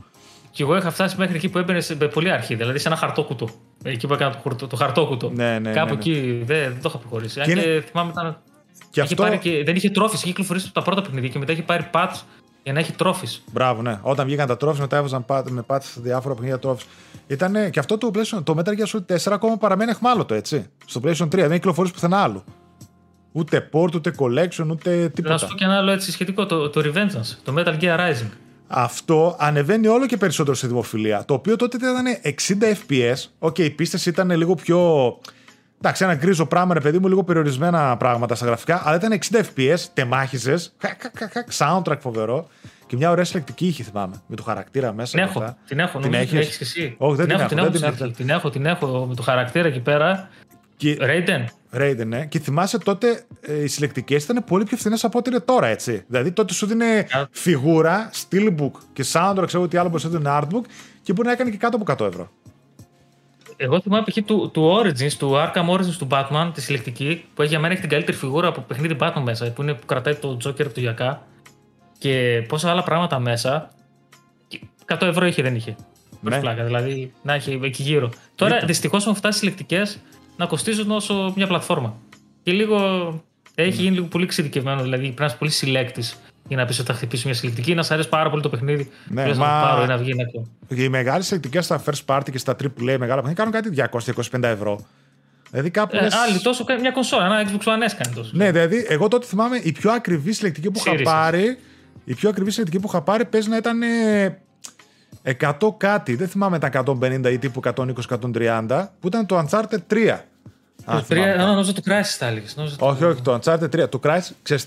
Και εγώ είχα φτάσει μέχρι εκεί που έμπαινε σε πολύ αρχή, δηλαδή σε ένα χαρτόκουτο. Εκεί που έκανα το, χορτο- το χαρτόκουτο. Ναι, ναι, Κάπου ναι, ναι. εκεί δεν, δεν το είχα προχωρήσει. Αν Και και, είναι- θυμάμαι ήταν. Και είχε αυτό. πάρει και, δεν είχε τρόφι, είχε κυκλοφορήσει από τα πρώτα παιχνίδια και μετά είχε πάρει patch για να έχει τρόφις. Μπράβο, ναι. Όταν βγήκαν τα τρόφις, μετά έβαζαν πα- με πάτη διάφορα παιχνίδια τρόφις. Ήταν και αυτό το, PlayStation, το Metal Gear Solid 4 ακόμα παραμένει εχμάλωτο, έτσι. Στο PlayStation 3 δεν έχει κυκλοφορήσει πουθενά άλλο. Ούτε port, ούτε collection, ούτε Να τίποτα. σου πω και ένα άλλο έτσι σχετικό, το, το Revengeance, το Metal Gear Rising. Αυτό ανεβαίνει όλο και περισσότερο στη δημοφιλία. Το οποίο τότε ήταν 60 FPS. OK, οι πίστες ήταν λίγο πιο. Εντάξει, ένα γκρίζο πράγμα, ρε παιδί μου, λίγο περιορισμένα πράγματα στα γραφικά, αλλά ήταν 60 FPS, τεμάχιζες, soundtrack φοβερό και μια ωραία συλλεκτική είχε, θυμάμαι, με το χαρακτήρα μέσα. Την και έχω, αυτά. την έχω, Την νομίζω την έχεις; έχεις και εσύ. Όχι, δεν την έχω, την δεν έχω, την την, έχω. έχω, την έχω, την έχω με το χαρακτήρα εκεί πέρα. Και, Raiden. Raiden, ναι. Και θυμάσαι τότε ε, οι συλλεκτικές ήταν πολύ πιο φθηνές από ό,τι είναι τώρα, έτσι. Δηλαδή τότε σου δίνει Α. φιγούρα, steelbook και soundtrack, ξέρω τι άλλο μπορείς να δίνει artbook και μπορεί να έκανε και κάτω από 100 ευρώ. Εγώ θυμάμαι π.χ. του, του Origins, του Arkham Origins του Batman, τη συλλεκτική, που έχει για μένα έχει την καλύτερη φιγούρα από παιχνίδι Batman μέσα, που, είναι, που κρατάει το Joker του Γιακά και πόσα άλλα πράγματα μέσα. Και 100 ευρώ είχε, δεν είχε. Ναι. Ναι. Πλάκα, δηλαδή να έχει εκεί γύρω. Τώρα Ήταν. δυστυχώς έχουν φτάσει συλλεκτικές να κοστίζουν όσο μια πλατφόρμα. Και λίγο έχει γίνει λίγο πολύ εξειδικευμένο, δηλαδή πρέπει να είσαι πολύ συλλέκτης για να πεις ότι θα χτυπήσει μια συλλεκτική, να σ' αρέσει πάρα πολύ το παιχνίδι. Ναι, λες μα- να το πάρω ή να βγει να το. Και οι μεγάλες συλλεκτικέ στα first party και στα AAA μεγάλα παιχνίδια κάνουν κάτι 200-25 ευρώ. Δηλαδή κάπου. Ε, λες- άλλοι τόσο κάνει μια κονσόλα, ένα Xbox One S κάνει τόσο. Ναι, δηλαδή εγώ τότε θυμάμαι η πιο ακριβή συλλεκτική που είχα Series. πάρει. Η πιο ακριβή συλλεκτική που είχα πάρει παίζει να ήταν ε, 100 κάτι. Δεν θυμάμαι τα 150 ή τύπου 120-130 που ήταν το Uncharted 3. Αν Το θυμάμαι 3, καλά. νόμιζα το Crysis τα έλεγες. νόμιζα το- Όχι, όχι, το Uncharted 3. Το Crysis, ξέρεις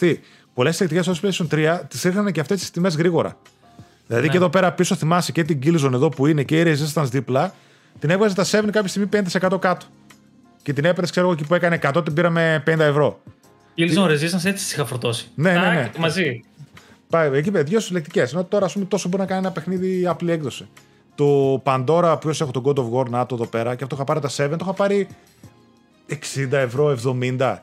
τι, πολλές συλλεκτικές στο PlayStation 3 τις είχαν και αυτές τις τιμές γρήγορα. Δηλαδή Ναι. και εδώ πέρα πίσω θυμάσαι και την Killzone εδώ που είναι και η Resistance δίπλα. την έβγαζε τα 7 κάποια στιγμή 5% κάτω. Και την έπαιρνες, ξέρω εγώ, εκεί που έκανε 100, την πήραμε 50 ευρώ. Illusion Resistance έτσι τις είχα φορτώσει. Ναι, ναι, ναι. Μαζί. Πάει, εκεί πέρα, δύο συλλεκτικές. Ενώ τώρα, ας πούμε, τόσο μπορεί να κάνει ένα παιχνίδι απλή έκδοση. Το Pandora που έχω τον God of War, να το εδώ πέρα, και αυτό είχα πάρει τα 7, το είχα πάρει 60 ευρώ, 70.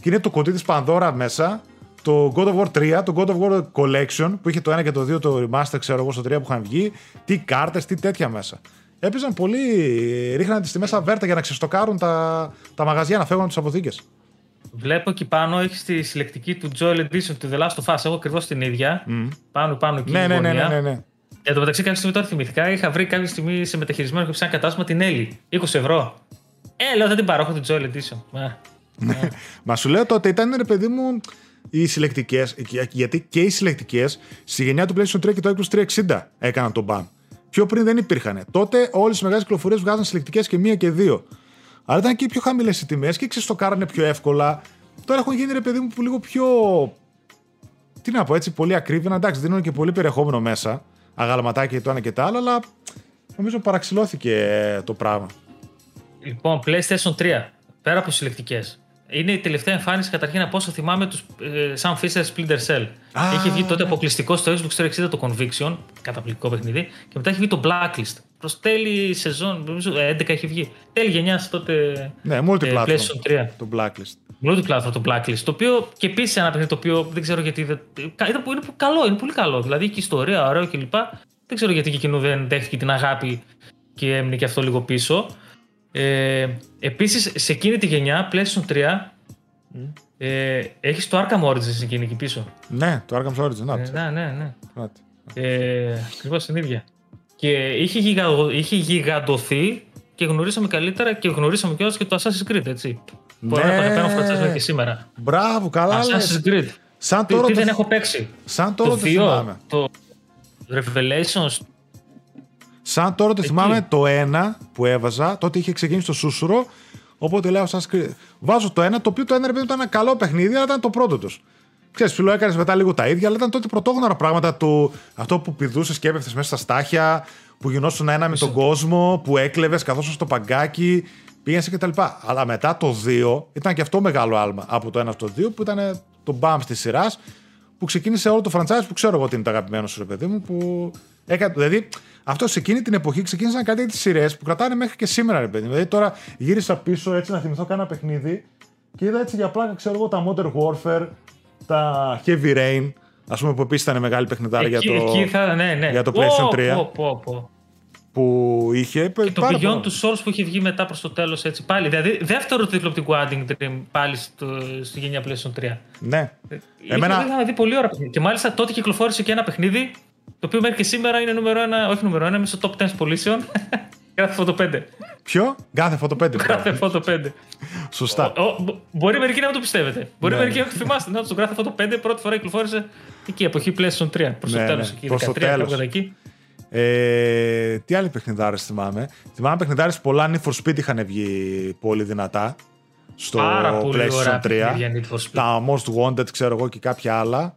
Και είναι το κοντί της Pandora μέσα, το God of War 3, το God of War Collection που είχε το 1 και το 2 το remaster, ξέρω εγώ, στο 3 που είχαν βγει, τι κάρτες, τι τέτοια μέσα. Έπαιζαν πολύ, ρίχναν τις τιμές αβέρτα για να ξεστοκάρουν τα, τα μαγαζιά, να φεύγουν από τις αποθήκες. Βλέπω εκεί πάνω έχεις τη συλλεκτική του Joel Edition του The Last of Us. Έχω ακριβώς την ίδια. Mm. Πάνω, πάνω εκεί. Ναι, ναι, ναι, ναι, ναι, ναι. Εν τω μεταξύ, κάποια στιγμή τώρα θυμηθήκα, είχα βρει κάποια στιγμή σε μεταχειρισμένο και ένα κατάστημα την Έλλη. 20 ευρώ. Ε, λέω δεν την πάρω, έχω την Joel Edition. Ναι. Μα σου λέω τότε ήταν ρε παιδί μου οι συλλεκτικές, γιατί και οι συλλεκτικές στη γενιά του PlayStation 3 και το Xbox 360 έκαναν τον ban. Πιο πριν δεν υπήρχαν. Τότε όλες οι μεγάλες κυκλοφορίες βγάζαν συλλεκτικές και μία και δύο. Αλλά ήταν και πιο χαμηλές οι τιμές και ξεστοκάρανε πιο εύκολα. Τώρα έχουν γίνει ρε παιδί μου λίγο πιο. Τι να πω έτσι, πολύ ακρίβεια. Εντάξει, δίνουν και πολύ περιεχόμενο μέσα. Αγαλματάκια το ένα και το άλλο, αλλά νομίζω παραξηλώθηκε το πράγμα. Λοιπόν, PlayStation 3. Πέρα από συλλεκτικές. Είναι η τελευταία εμφάνιση καταρχήν από όσο θυμάμαι τους ε, Sam Fisher Splinter Cell. Ah, Είχε βγει τότε αποκλειστικό στο Xbox 360 το Conviction, καταπληκτικό παιχνίδι, και μετά έχει βγει το Blacklist. Προς τέλη σεζόν, νομίζω 11 ε, έχει βγει. Τέλη γενιάς τότε. Ναι, multiplatform. Ε, PlayStation 3. Το Blacklist. Multiplatform το Blacklist. Το οποίο και επίσης ένα παιχνίδι το οποίο δεν ξέρω γιατί. Δεν, είναι, είναι καλό, είναι πολύ καλό. Δηλαδή έχει ιστορία, ωραίο κλπ. Δεν ξέρω γιατί και εκείνο δεν δέχτηκε την αγάπη και έμεινε και αυτό λίγο πίσω. Ε, Επίσης, σε εκείνη τη γενιά, PlayStation 3, mm. ε, έχεις το Arkham Origins σε εκείνη εκεί πίσω. Ναι, το Arkham Origins. Να, ε, ναι, ναι, ναι. Ε, Ακριβώς την ίδια. Και είχε, γιγα, είχε γιγαντωθεί και γνωρίσαμε καλύτερα και γνωρίσαμε κιόλας και το Assassin's Creed, έτσι. Ναι. Που αγαπημένο franchise και σήμερα. Μπράβο, καλά. Assassin's Creed. Σαν τώρα τι, τι δεν έχω παίξει. Σαν τώρα το, το θυμάμαι. Το Revelations, Σαν τώρα το θυμάμαι το ένα που έβαζα, τότε είχε ξεκινήσει το σούσουρο. Οπότε λέω, σας βάζω το ένα, το οποίο το ένα ρε ήταν ένα καλό παιχνίδι, αλλά ήταν το πρώτο τους. Ξέρεις, φίλο έκανες μετά λίγο τα ίδια, αλλά ήταν τότε πρωτόγνωρα πράγματα του. Αυτό που πηδούσες και έπεφτες μέσα στα στάχια, που γινόσουν ένα με τον κόσμο, που έκλεβες καθώ στο παγκάκι, πήγαινες κτλ. Αλλά μετά το 2 ήταν και αυτό μεγάλο άλμα από το 1 στο 2, που ήταν το μπαμ τη σειράς, που ξεκίνησε όλο το franchise που ξέρω εγώ ότι είναι το αγαπημένο σου, ρε παιδί μου, που έκανε. Δηλαδή, αυτό σε εκείνη την εποχή ξεκίνησαν κάτι τις σειρές που κρατάνε μέχρι και σήμερα, ρε παιδί. Δηλαδή τώρα γύρισα πίσω έτσι να θυμηθώ κάνα παιχνίδι και είδα έτσι για πλάκα, ξέρω εγώ, τα Modern Warfare, τα Heavy Rain, ας πούμε που επίσης ήταν μεγάλη παιχνιδάρα για το, εκεί θα, ναι, ναι. για το PlayStation 3. Πω, πω, πω. Που είχε. Και το Beyond του Souls που είχε βγει μετά προς το τέλος έτσι πάλι. Δηλαδή δεύτερο τίτλο από την Adding Dream πάλι στο, στη γενιά PlayStation 3. Ναι. Είχε, Εμένα... Είχα δει πολύ ώρα Και μάλιστα τότε κυκλοφόρησε και ένα παιχνίδι το οποίο μέχρι και σήμερα είναι νούμερο 1, όχι νούμερο 1, είμαι στο top 10 πωλήσεων. [LAUGHS] Κάθε φωτο 5. Ποιο; Κάθε φωτο 5. Κάθε φωτο 5. Σωστά. Ο, ο, μπορεί μερικοί να μην το πιστεύετε. Μπορεί ναι. μερικοί να το θυμάστε. Να το κάθε φωτο 5 πρώτη φορά κυκλοφόρησε εκεί, εποχή PlayStation 3. Προς το τέλος. Προς το τέλος. Ε, τι άλλοι παιχνιδάρες θυμάμαι. Θυμάμαι παιχνιδάρες πολλά Need for Speed είχαν βγει πολύ δυνατά στο PlayStation 3. Τα Most Wanted, ξέρω εγώ και κάποια άλλα.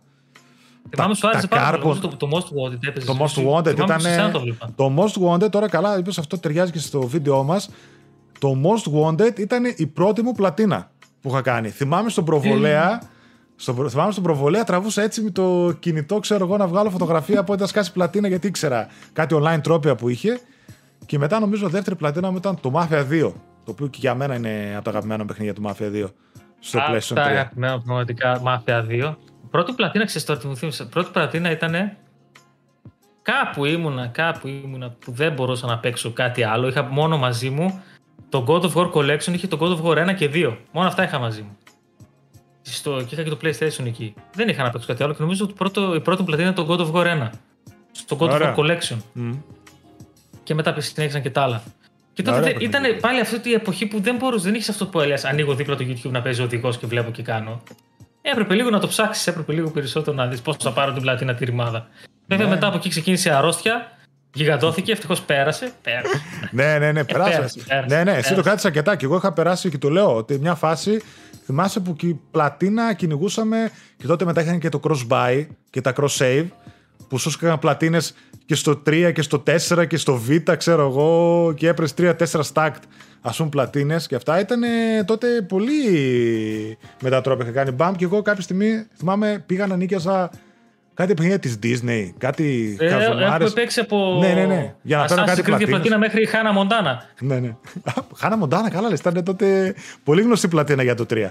Θυμάμαι σου άρεσε πάρα πολύ. Το, το Most Wanted έπαιζε. Το Most Wanted ήταν. Το Most Wanted, τώρα καλά, είπες αυτό ταιριάζει και στο βίντεο μας. Το Most Wanted ήταν η πρώτη μου πλατίνα που είχα κάνει. Θυμάμαι στον προβολέα. Στο, θυμάμαι στον προβολέα τραβούσα έτσι με το κινητό, ξέρω εγώ, να βγάλω φωτογραφία από όταν σκάσει πλατίνα γιατί ήξερα κάτι online τρόπια που είχε. Και μετά νομίζω δεύτερη πλατίνα μου ήταν το Mafia 2. Το οποίο και για μένα είναι από τα αγαπημένα παιχνίδια του Mafia 2 στο PlayStation 3. Τα αγαπημένα πραγματικά Mafia 2 πρώτη πλατίνα, ξέρεις τώρα τι μου θύμισε. Πρώτη πλατίνα ήταν κάπου ήμουνα, κάπου ήμουνα που δεν μπορούσα να παίξω κάτι άλλο. Είχα μόνο μαζί μου το God of War Collection, είχε το God of War 1 και 2. Μόνο αυτά είχα μαζί μου. Στο, και είχα και το PlayStation εκεί. Δεν είχα να παίξω κάτι άλλο και νομίζω ότι πρώτο, η πρώτη πλατίνα ήταν το God of War 1. Στο God of War Collection. Mm. Και μετά συνέχισαν και τα άλλα. Και τότε ήταν πάλι αυτή η εποχή που δεν μπορούσε, δεν είχες αυτό που έλεγες. Ανοίγω δίπλα το YouTube να παίζει οδηγός και βλέπω και κάνω. Έπρεπε λίγο να το ψάξεις, έπρεπε λίγο περισσότερο να δεις πώς θα πάρω την πλατίνα τη ρημάδα. Βέβαια, ναι. μετά από εκεί ξεκίνησε η αρρώστια, γιγαντώθηκε, ευτυχώς πέρασε. πέρασε. ναι, ναι, ναι, πέρασε. ναι, ναι, εσύ το κράτησα αρκετά και εγώ είχα περάσει και το λέω ότι μια φάση θυμάσαι που η πλατίνα κυνηγούσαμε και τότε μετά είχαν και το cross buy και τα cross save που σου έκανα πλατίνες και στο 3 και στο 4 και στο Β, ξέρω εγώ, και έπρεπε 3-4 stacked ας πούμε πλατίνες και αυτά. Ήταν τότε πολύ μετατρόπια. Είχα κάνει μπαμ και εγώ κάποια στιγμή θυμάμαι πήγα να νίκιαζα κάτι παιχνίδια της Disney, κάτι ε, Έχουμε παίξει από. Ναι, ναι, ναι. Για να παίρνω κάτι πλατίνες. πλατίνα μέχρι Χάνα Μοντάνα. Ναι, ναι. Χάνα Μοντάνα, καλά λες. Ήταν τότε πολύ γνωστή πλατίνα για το 3.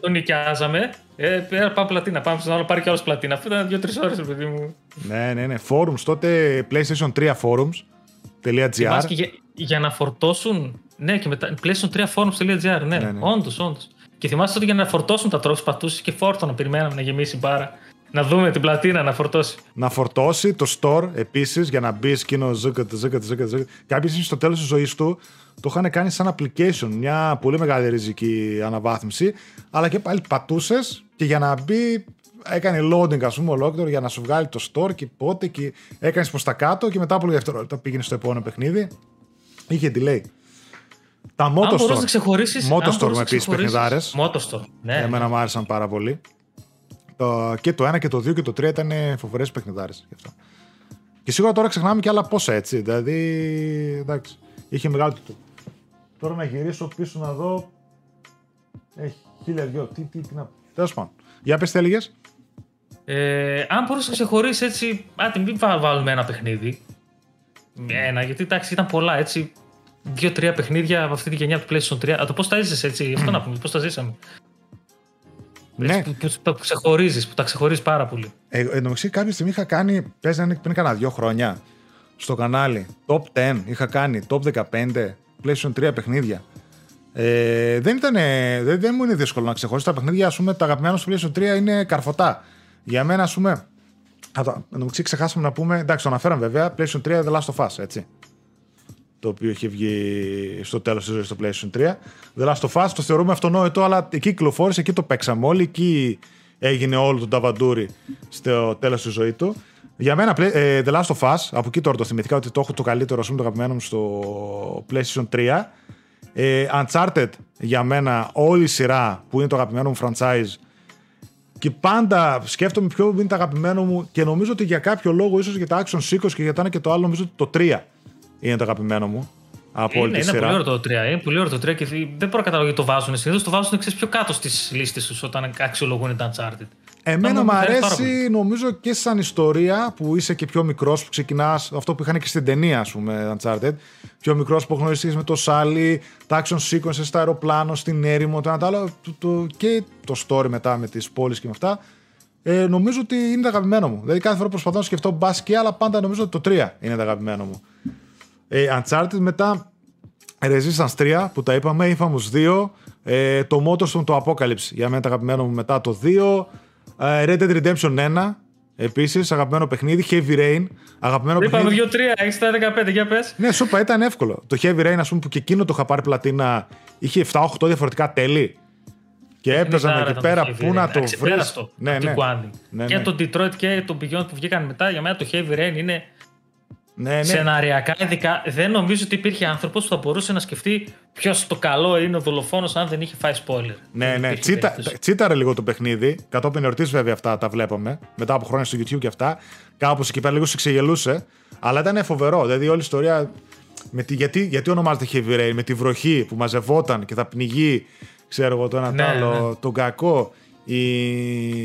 Το νοικιάζαμε. Ε, πάμε πλατίνα. Πάμε στον άλλο πάρει κι άλλος πλατίνα. Αυτό ήταν δύο-τρεις ώρες, παιδί μου. Ναι, ναι, ναι. Forums τότε PlayStation 3 forums.gr. Για, για να φορτώσουν. Ναι, και μετά. PlayStation 3 forums.gr. Ναι, ναι, ναι. όντως, όντως. Και θυμάστε ότι για να φορτώσουν τα τρόφιμα πατούσες και φόρτωνα. Περιμέναμε να γεμίσει μπάρα. Να δούμε την πλατίνα να φορτώσει. Να φορτώσει το store επίσης για να μπει εκείνο ζούκατ, ζούκατ, ζούκατ. Κάποιοι στο τέλος της ζωής του το είχαν κάνει σαν application, μια πολύ μεγάλη ριζική αναβάθμιση. Αλλά και πάλι πατούσες και για να μπει έκανε loading, ας πούμε, ολόκληρο για να σου βγάλει το store και πότε και έκανες προς τα κάτω και μετά από λίγα δευτερόλεπτα πήγαινε στο επόμενο παιχνίδι. Είχε delay. Τα Motostore. Αν να ξεχωρίσεις, Motostore με επίσης παιχνιδάρες. Motostore. Ναι. Εμένα μου άρεσαν πάρα πολύ. Το, και το 1 και το 2 και το 3 ήταν φοβερές παιχνιδάρες γι' αυτό. Και σίγουρα τώρα ξεχνάμε και άλλα πόσα έτσι. Δηλαδή, εντάξει, είχε μεγάλο το. Τώρα να γυρίσω πίσω να δω. Έχει χίλια δυο. Τι, τι, τι να. Τέλος πάντων. Για πες τι έλεγες; Ε, αν μπορούσες να ξεχωρίσεις έτσι. Άντε, μην βάλουμε ένα παιχνίδι. Ένα, γιατί εντάξει, ήταν πολλά έτσι. Δύο-τρία παιχνίδια από αυτή τη γενιά του PlayStation 3. Α, το πώς τα έζησες έτσι. Αυτό να πούμε, πώς τα ζήσαμε. Ναι. Που, που, που ξεχωρίζεις, που τα ξεχωρίζεις πάρα πολύ. Ε, μεταξύ, κάποια στιγμή είχα κάνει. Παίζανε πριν κάνα δύο χρόνια στο κανάλι. Top 10 είχα κάνει. Top 15 PlayStation 3 παιχνίδια. Ε, δεν, ήταν, δεν, δεν μου είναι δύσκολο να ξεχωρίσω τα παιχνίδια. Α πούμε, τα αγαπημένα στο PlayStation 3 είναι καρφωτά. Για μένα, ας πούμε. Εν ξεχάσαμε να πούμε. Εντάξει, το αναφέραμε βέβαια. PlayStation 3 The Last of Us, έτσι το οποίο είχε βγει στο τέλος της ζωής στο PlayStation 3. The Last of Us το θεωρούμε αυτονόητο, αλλά εκεί κυκλοφόρησε, εκεί το παίξαμε όλοι, εκεί έγινε όλο το ταβαντούρι στο τέλος της ζωή του. Για μένα, ε, The Last of Us, από εκεί τώρα το θυμηθήκα ότι το έχω το καλύτερο, ας πούμε, το αγαπημένο μου στο PlayStation 3. Ε, Uncharted, για μένα, όλη η σειρά που είναι το αγαπημένο μου franchise. Και πάντα σκέφτομαι ποιο είναι το αγαπημένο μου και νομίζω ότι για κάποιο λόγο, ίσως για τα Action Sequence και για τα ένα και το άλλο, νομίζω ότι το 3 είναι το αγαπημένο μου. Από είναι, είναι πολύ ωραίο το 3. Είναι πολύ ωραίο το 3 και δεν μπορώ να καταλάβω γιατί το βάζουν. Συνήθως το βάζουν ξέρεις, πιο κάτω στις λίστες τους όταν αξιολογούν τα Uncharted. Εμένα μου αρέσει νομίζω και σαν ιστορία που είσαι και πιο μικρός που ξεκινάς αυτό που είχαν και στην ταινία, ας πούμε, Uncharted. Πιο μικρός που γνωρίζει με το Σάλι, τα action sequences στα αεροπλάνο, στην έρημο, το ένα το άλλο. Το, το, και το story μετά με τις πόλεις και με αυτά. Ε, νομίζω ότι είναι το αγαπημένο μου. Δηλαδή κάθε φορά προσπαθώ να σκεφτώ μπας και αλλά πάντα νομίζω ότι το 3 είναι το αγαπημένο μου. Ε, Uncharted μετά Resistance 3 που τα είπαμε, Infamous 2, ε, το Motorstorm το Apocalypse για μένα το αγαπημένο μου μετά το 2, ε, Red Dead Redemption 1, Επίσης, αγαπημένο παιχνίδι, Heavy Rain. Αγαπημένο Είπαμε παιχνίδι. 2-3, έχεις τα 15, για πες. Ναι, σου είπα, ήταν εύκολο. Το Heavy Rain, ας πούμε, που και εκείνο το είχα πάρει πλατίνα, είχε 7-8 διαφορετικά τέλη. Και έπαιζαν εκεί πέρα πού να το βρεις. Ναι, ναι. ναι, Και ναι. το Detroit και το Beyond που βγήκαν μετά, για μένα το Heavy Rain είναι ναι, ναι. Σεναριακά, ειδικά, δεν νομίζω ότι υπήρχε άνθρωπος που θα μπορούσε να σκεφτεί ποιος το καλό είναι ο δολοφόνος αν δεν είχε φάει spoiler. Ναι, ναι. Τσίτα, τσίταρε λίγο το παιχνίδι. Κατόπιν εορτής, βέβαια, αυτά τα βλέπαμε. Μετά από χρόνια στο YouTube και αυτά. Κάπως εκεί πέρα λίγο σε ξεγελούσε. Αλλά ήταν φοβερό. Δηλαδή, όλη η ιστορία. Με τη, γιατί, γιατί ονομάζεται Heavy Rain, με τη βροχή που μαζευόταν και θα πνιγεί, ξέρω εγώ, το ένα ναι, άλλο, ναι. τον κακό. Η,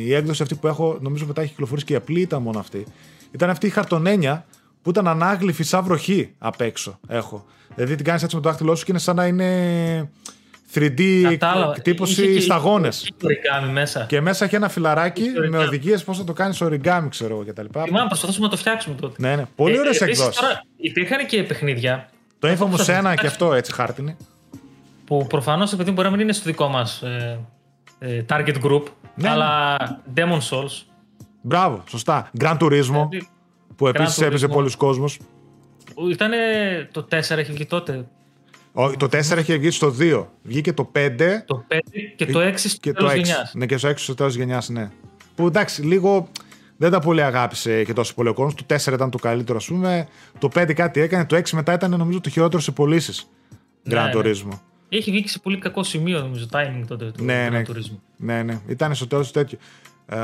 η έκδοση αυτή που έχω, νομίζω μετά έχει κυκλοφορήσει και η απλή ήταν μόνο αυτή. Ήταν αυτή η χαρτονένια που ήταν ανάγλυφη σαν βροχή απ' έξω. Έχω. Δηλαδή την κάνεις έτσι με το δάχτυλό σου και είναι σαν να είναι 3D εκτύπωση σταγόνε. μέσα. Και μέσα έχει ένα φιλαράκι με οδηγίες πώς θα το κάνεις origami, ξέρω εγώ κτλ. Θυμάμαι, προσπαθούσαμε να το φτιάξουμε τότε. Ναι, ναι. Πολύ ωραίες ε, εκδόσεις. Υπήρχαν και παιχνίδια. Το Infamous 1 και αυτό έτσι χάρτινε. Που προφανώς επειδή μπορεί να μην είναι στο δικό μας ε, ε, target group, ναι, αλλά ναι. Demon Souls. Μπράβο, σωστά. Grand Turismo. Ε, που επίσης έπαιζε πολλοί κόσμο. Ήταν το 4 έχει βγει τότε. το 4 έχει βγει στο 2. Βγήκε το 5. Το 5 και το 6 στο τέλος γενιάς. Ναι, και στο 6 στο τέλος γενιάς, ναι. Που εντάξει, λίγο δεν τα πολύ αγάπησε και τόσο πολύ ο κόσμος. Το 4 ήταν το καλύτερο, ας πούμε. Το 5 κάτι έκανε. Το 6 μετά ήταν νομίζω το χειρότερο σε πωλήσεις. Ναι, Grand ναι. Turismo. Έχει βγει σε πολύ κακό σημείο, νομίζω, timing τότε του ναι, ναι, ναι, ναι, ναι. Ήταν στο τέλος τέτοιο. Ε,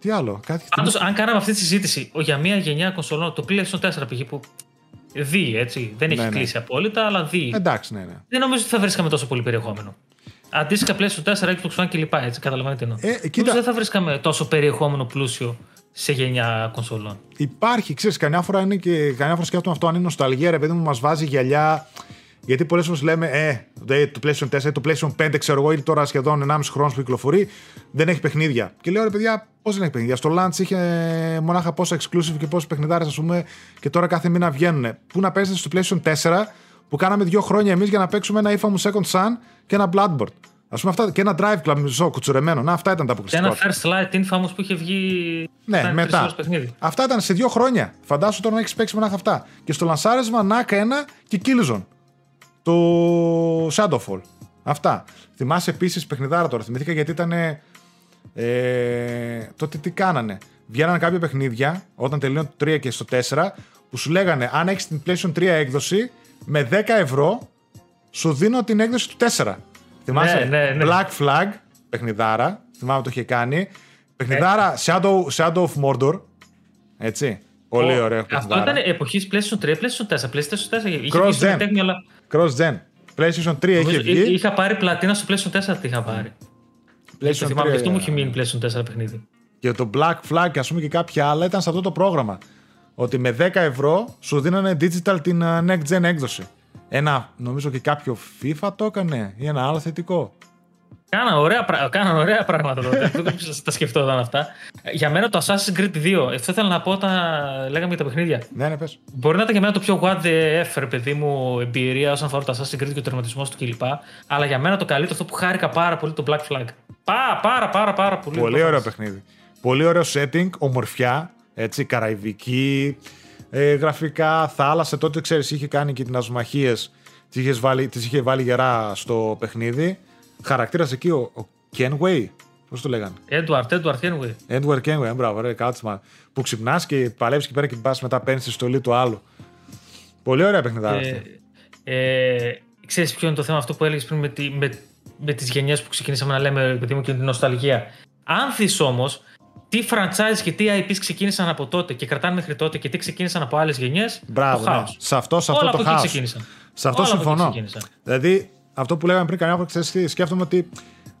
τι άλλο, κάτι. Πάντως, αν κάναμε αυτή τη συζήτηση για μια γενιά κονσολών, το PlayStation 4 π.χ. που δει, έτσι. Δεν έχει Ναι, ναι. κλείσει απόλυτα, αλλά δει. Εντάξει, ναι, ναι. Δεν νομίζω ότι θα βρίσκαμε τόσο πολύ περιεχόμενο. Αντίστοιχα, PlayStation 4, Xbox One κλπ. Έτσι, καταλαβαίνετε τι εννοώ. Ε, κοίτα. Νομίζω δεν θα βρίσκαμε τόσο περιεχόμενο πλούσιο σε γενιά κονσολών. Υπάρχει, ξέρεις, καμιά φορά είναι και καμιά φορά σκέφτομαι αυτό αν είναι νοσταλγία, ρε παιδί μου, μας βάζει γυαλιά. Γιατί πολλές φορές λέμε, ε, το PlayStation 4 ή το PlayStation 5, ξέρω εγώ, ήδη τώρα σχεδόν 1,5 χρόνος που κυκλοφορεί, δεν έχει παιχνίδια. Και λέω, ρε παιδιά, πώς δεν έχει παιχνίδια; Στο launch είχε μονάχα πόσα exclusive και πόσες παιχνιδάρες, ας πούμε, και τώρα κάθε μήνα βγαίνουν. Πού να παίζετε στο PlayStation 4, που κάναμε δύο χρόνια εμείς για να παίξουμε ένα infamous Second Sun και ένα Bloodborne. Α πούμε αυτά, και ένα Drive Club μισό κουτσουρεμένο. Να, αυτά ήταν τα Και αποκλειστικά. ένα First Light Infamous που είχε βγει. Ναι, ήταν τρεις μετά. ώρες παιχνίδι. Αυτά ήταν σε δύο χρόνια. Φαντάσου τώρα να έχεις παίξει μονάχα αυτά. Και στο λανσάρισμα NAC 1 και Killzone. Το Shadowfall. Αυτά. Θυμάσαι επίσης παιχνιδάρα τώρα. Θυμηθήκα γιατί ήταν. Ε, τότε τι κάνανε. Βγαίνανε κάποια παιχνίδια όταν τελείωνε το 3 και στο 4 που σου λέγανε αν έχεις την PlayStation 3 έκδοση με 10 ευρώ σου δίνω την έκδοση του 4. Θυμάσαι; ναι, ναι. Black Flag, παιχνιδάρα. Θυμάμαι το είχε κάνει. Παιχνιδάρα Shadow, Shadow of Mordor. Έτσι. Πολύ Ο- ωραίο Αυτό παιχνιδάρα. ήταν εποχής PlayStation 3, PlayStation 4. PlayStation 4 είχε Cross βγει στο gen. Tecmo, αλλά Cross Gen. PlayStation 3 είχε νομίζω, βγει. εί- είχα πάρει πλατίνα στο PlayStation 4 τι είχα πάρει. Το PlayStation θυμάμαι, 3, γι' αυτό μου ε, έχει μείνει PlayStation 4 παιχνίδι. Και το Black Flag, ας πούμε, και κάποια άλλα ήταν σε αυτό το πρόγραμμα. Ότι με 10 ευρώ σου δίνανε digital την uh, next gen έκδοση. Ένα, νομίζω και κάποιο FIFA το έκανε ή ένα άλλο θετικό. Κάναν ωραία, πρα- κάναν ωραία πράγματα τότε. Δεν νομίζω ότι τα σκεφτόταν αυτά. Για μένα το Assassin's Creed 2, αυτό ήθελα να πω όταν λέγαμε για τα παιχνίδια. Ναι, ναι, πες. Μπορεί να ήταν για μένα το πιο what the F, ρε παιδί μου, εμπειρία όσον αφορά το Assassin's Creed και ο τερματισμός του κλπ. Αλλά για μένα το καλύτερο, αυτό που χάρηκα πάρα πολύ, το Black Flag. Πάρα, πάρα, πάρα, πάρα πολύ. Πολύ ωραίο παιχνίδι. Πολύ ωραίο setting, ομορφιά, έτσι, καραϊβική, ε, γραφικά, θάλασσα. Τότε, ξέρεις, είχε κάνει και τις ναυσμαχίες, τις, είχες βάλει, τις είχε βάλει γερά στο παιχνίδι. Χαρακτήρας εκεί ο, ο Kenway, πώς το λέγανε; Edward, Edward Kenway. Edward Kenway, ε, μπράβο, ρε, κάτσμα. Που ξυπνάς και παλεύεις εκεί πέρα και πας μετά παίρνεις τη στολή του άλλου. Πολύ ωραία παιχνιδάρα αυτή. Ε, ε, ξέρεις ποιο είναι το θέμα αυτό που έλεγες πριν με, τη, με, με τις γενιές που ξεκινήσαμε να λέμε παιδί μου και την νοσταλγία. Αν δεις όμως τι franchise και τι IPs ξεκίνησαν από τότε και κρατάνε μέχρι τότε και τι ξεκίνησαν από άλλες γενιές, Μπράβο, το ναι. χάος. Σε αυτό, σε αυτό Όλα το από εκεί χάος. ξεκίνησαν. Σε αυτό Όλα από εκεί συμφωνώ. ξεκίνησαν. Δηλαδή, αυτό που λέγαμε πριν, καμιά φορά ξέρεις τι, σκέφτομαι ότι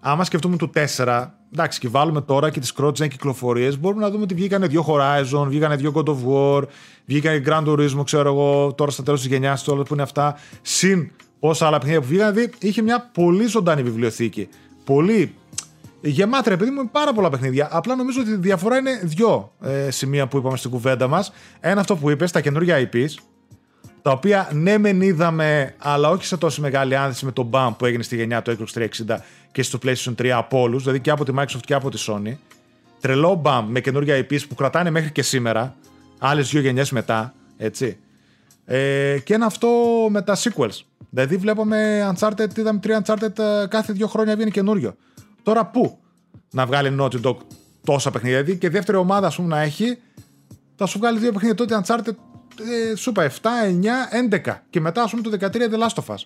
άμα σκεφτούμε το 4, εντάξει, και βάλουμε τώρα και τις cross-gen κυκλοφορίες, μπορούμε να δούμε ότι βγήκανε δύο Horizon, βγήκανε δύο God of War, βγήκανε Grand Turismo, ξέρω εγώ, τώρα στα τέλος της γενιάς, όλα που είναι αυτά, συν πόσα άλλα παιχνίδια που βγήκαν. Δηλαδή, είχε μια πολύ ζωντανή βιβλιοθήκη. Πολύ γεμάτη, ρε παιδί μου, με πάρα πολλά παιχνίδια. Απλά νομίζω ότι η διαφορά είναι δύο ε, σημεία που είπαμε στην κουβέντα μας. Ένα αυτό που είπες, τα καινούργια IPs, τα οποία ναι μεν είδαμε, αλλά όχι σε τόσο μεγάλη άνθηση με το BAM που έγινε στη γενιά του Xbox 360 και στο PlayStation 3 από όλους, δηλαδή και από τη Microsoft και από τη Sony. Τρελό BAM με καινούργια IPs που κρατάνε μέχρι και σήμερα, άλλες δύο γενιές μετά, έτσι. Ε, και ένα αυτό με τα sequels. Δηλαδή βλέπαμε Uncharted, είδαμε τρία Uncharted ε, κάθε δύο χρόνια βγαίνει καινούριο. Τώρα πού να βγάλει Naughty Dog τόσα παιχνίδια, δηλαδή και δεύτερη ομάδα ας πούμε να έχει, θα σου βγάλει δύο παιχνίδια τότε Uncharted ε, σου είπα 7, 9, 11 και μετά ας πούμε το 13 The Last of Us.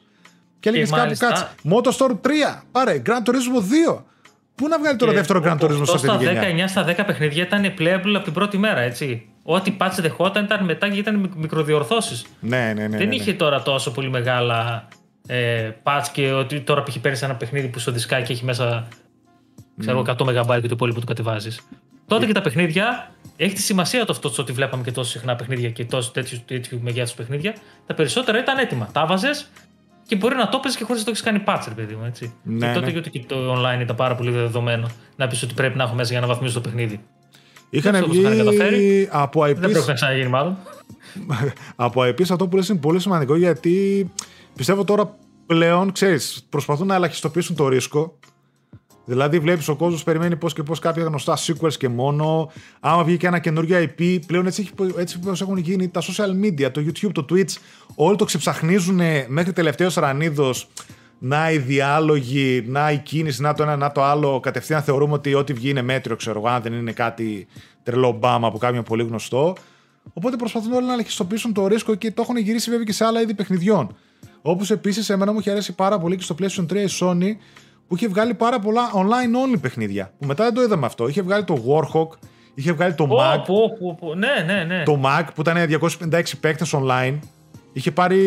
Και έλεγε κάπου μάλιστα- κάτσε. Motorstorm 3, πάρε. Grand Turismo 2. Πού να βγάλει τώρα Και δεύτερο Grand Turismo σε αυτή στα τη 10, γενιά. 9 στα 10 παιχνίδια ήταν playable από την πρώτη μέρα, έτσι. Ό,τι patch δεχόταν ήταν μετά και ήταν μικ- μικροδιορθώσεις. Ναι, ναι, ναι. ναι, Δεν ναι. είχε τώρα τόσο πολύ μεγάλα ε, patch και ότι τώρα π.χ. παίρνει ένα παιχνίδι που στο δισκάκι έχει μέσα ξέρω, εγώ, 100 MB και το υπόλοιπο του κατεβάζεις. Τότε και τα παιχνίδια έχει τη σημασία το αυτό το ότι βλέπαμε και τόσο συχνά παιχνίδια και τόσο τέτοιου, τέτοιου μεγέθους παιχνίδια. Τα περισσότερα ήταν έτοιμα. Τα βάζε και μπορεί να το παίζει και χωρίς να το έχεις κάνει patch, ρε παιδί μου. Έτσι. Ναι, και τότε ναι. γιατί και το online ήταν πάρα πολύ δεδομένο να πεις ότι πρέπει να έχω μέσα για να βαθμίσω το παιχνίδι. Είχαν δεν ξέρω πώς είχαν βγει καταφέρει. από Δεν πρέπει IPs, να ξαναγίνει μάλλον. [LAUGHS] από IPs αυτό που λες είναι πολύ σημαντικό γιατί πιστεύω τώρα πλέον, ξέρεις, προσπαθούν να ελαχιστοποιήσουν το ρίσκο. Δηλαδή, βλέπεις ο κόσμος περιμένει πώς και πώς κάποια γνωστά sequels και μόνο. Άμα βγει και ένα καινούριο IP, πλέον έτσι, έχει- έτσι πώ έχουν γίνει τα social media, το YouTube, το Twitch, όλοι το ξεψαχνίζουν μέχρι τελευταίος ρανίδος. Να οι διάλογοι, να η κίνηση, να το ένα, να το άλλο. Κατευθείαν θεωρούμε ότι ό,τι βγει είναι μέτριο, ξέρω εγώ, αν δεν είναι κάτι τρελό μπάμα από κάποιον πολύ γνωστό. Οπότε προσπαθούν όλοι να ελεγχιστοποιήσουν το ρίσκο και το έχουν γυρίσει βέβαια και σε άλλα είδη παιχνιδιών. Όπως επίσης, εμένα μου έχει αρέσει πάρα πολύ και στο PlayStation 3 η Sony που είχε βγάλει πάρα πολλά online only παιχνίδια. Που μετά δεν το είδαμε αυτό. Είχε βγάλει το Warhawk, είχε βγάλει το Πω, Mag. πω, πω, πω. Ναι, ναι, ναι. Το Mag που ήταν 256 παίκτες online. Είχε πάρει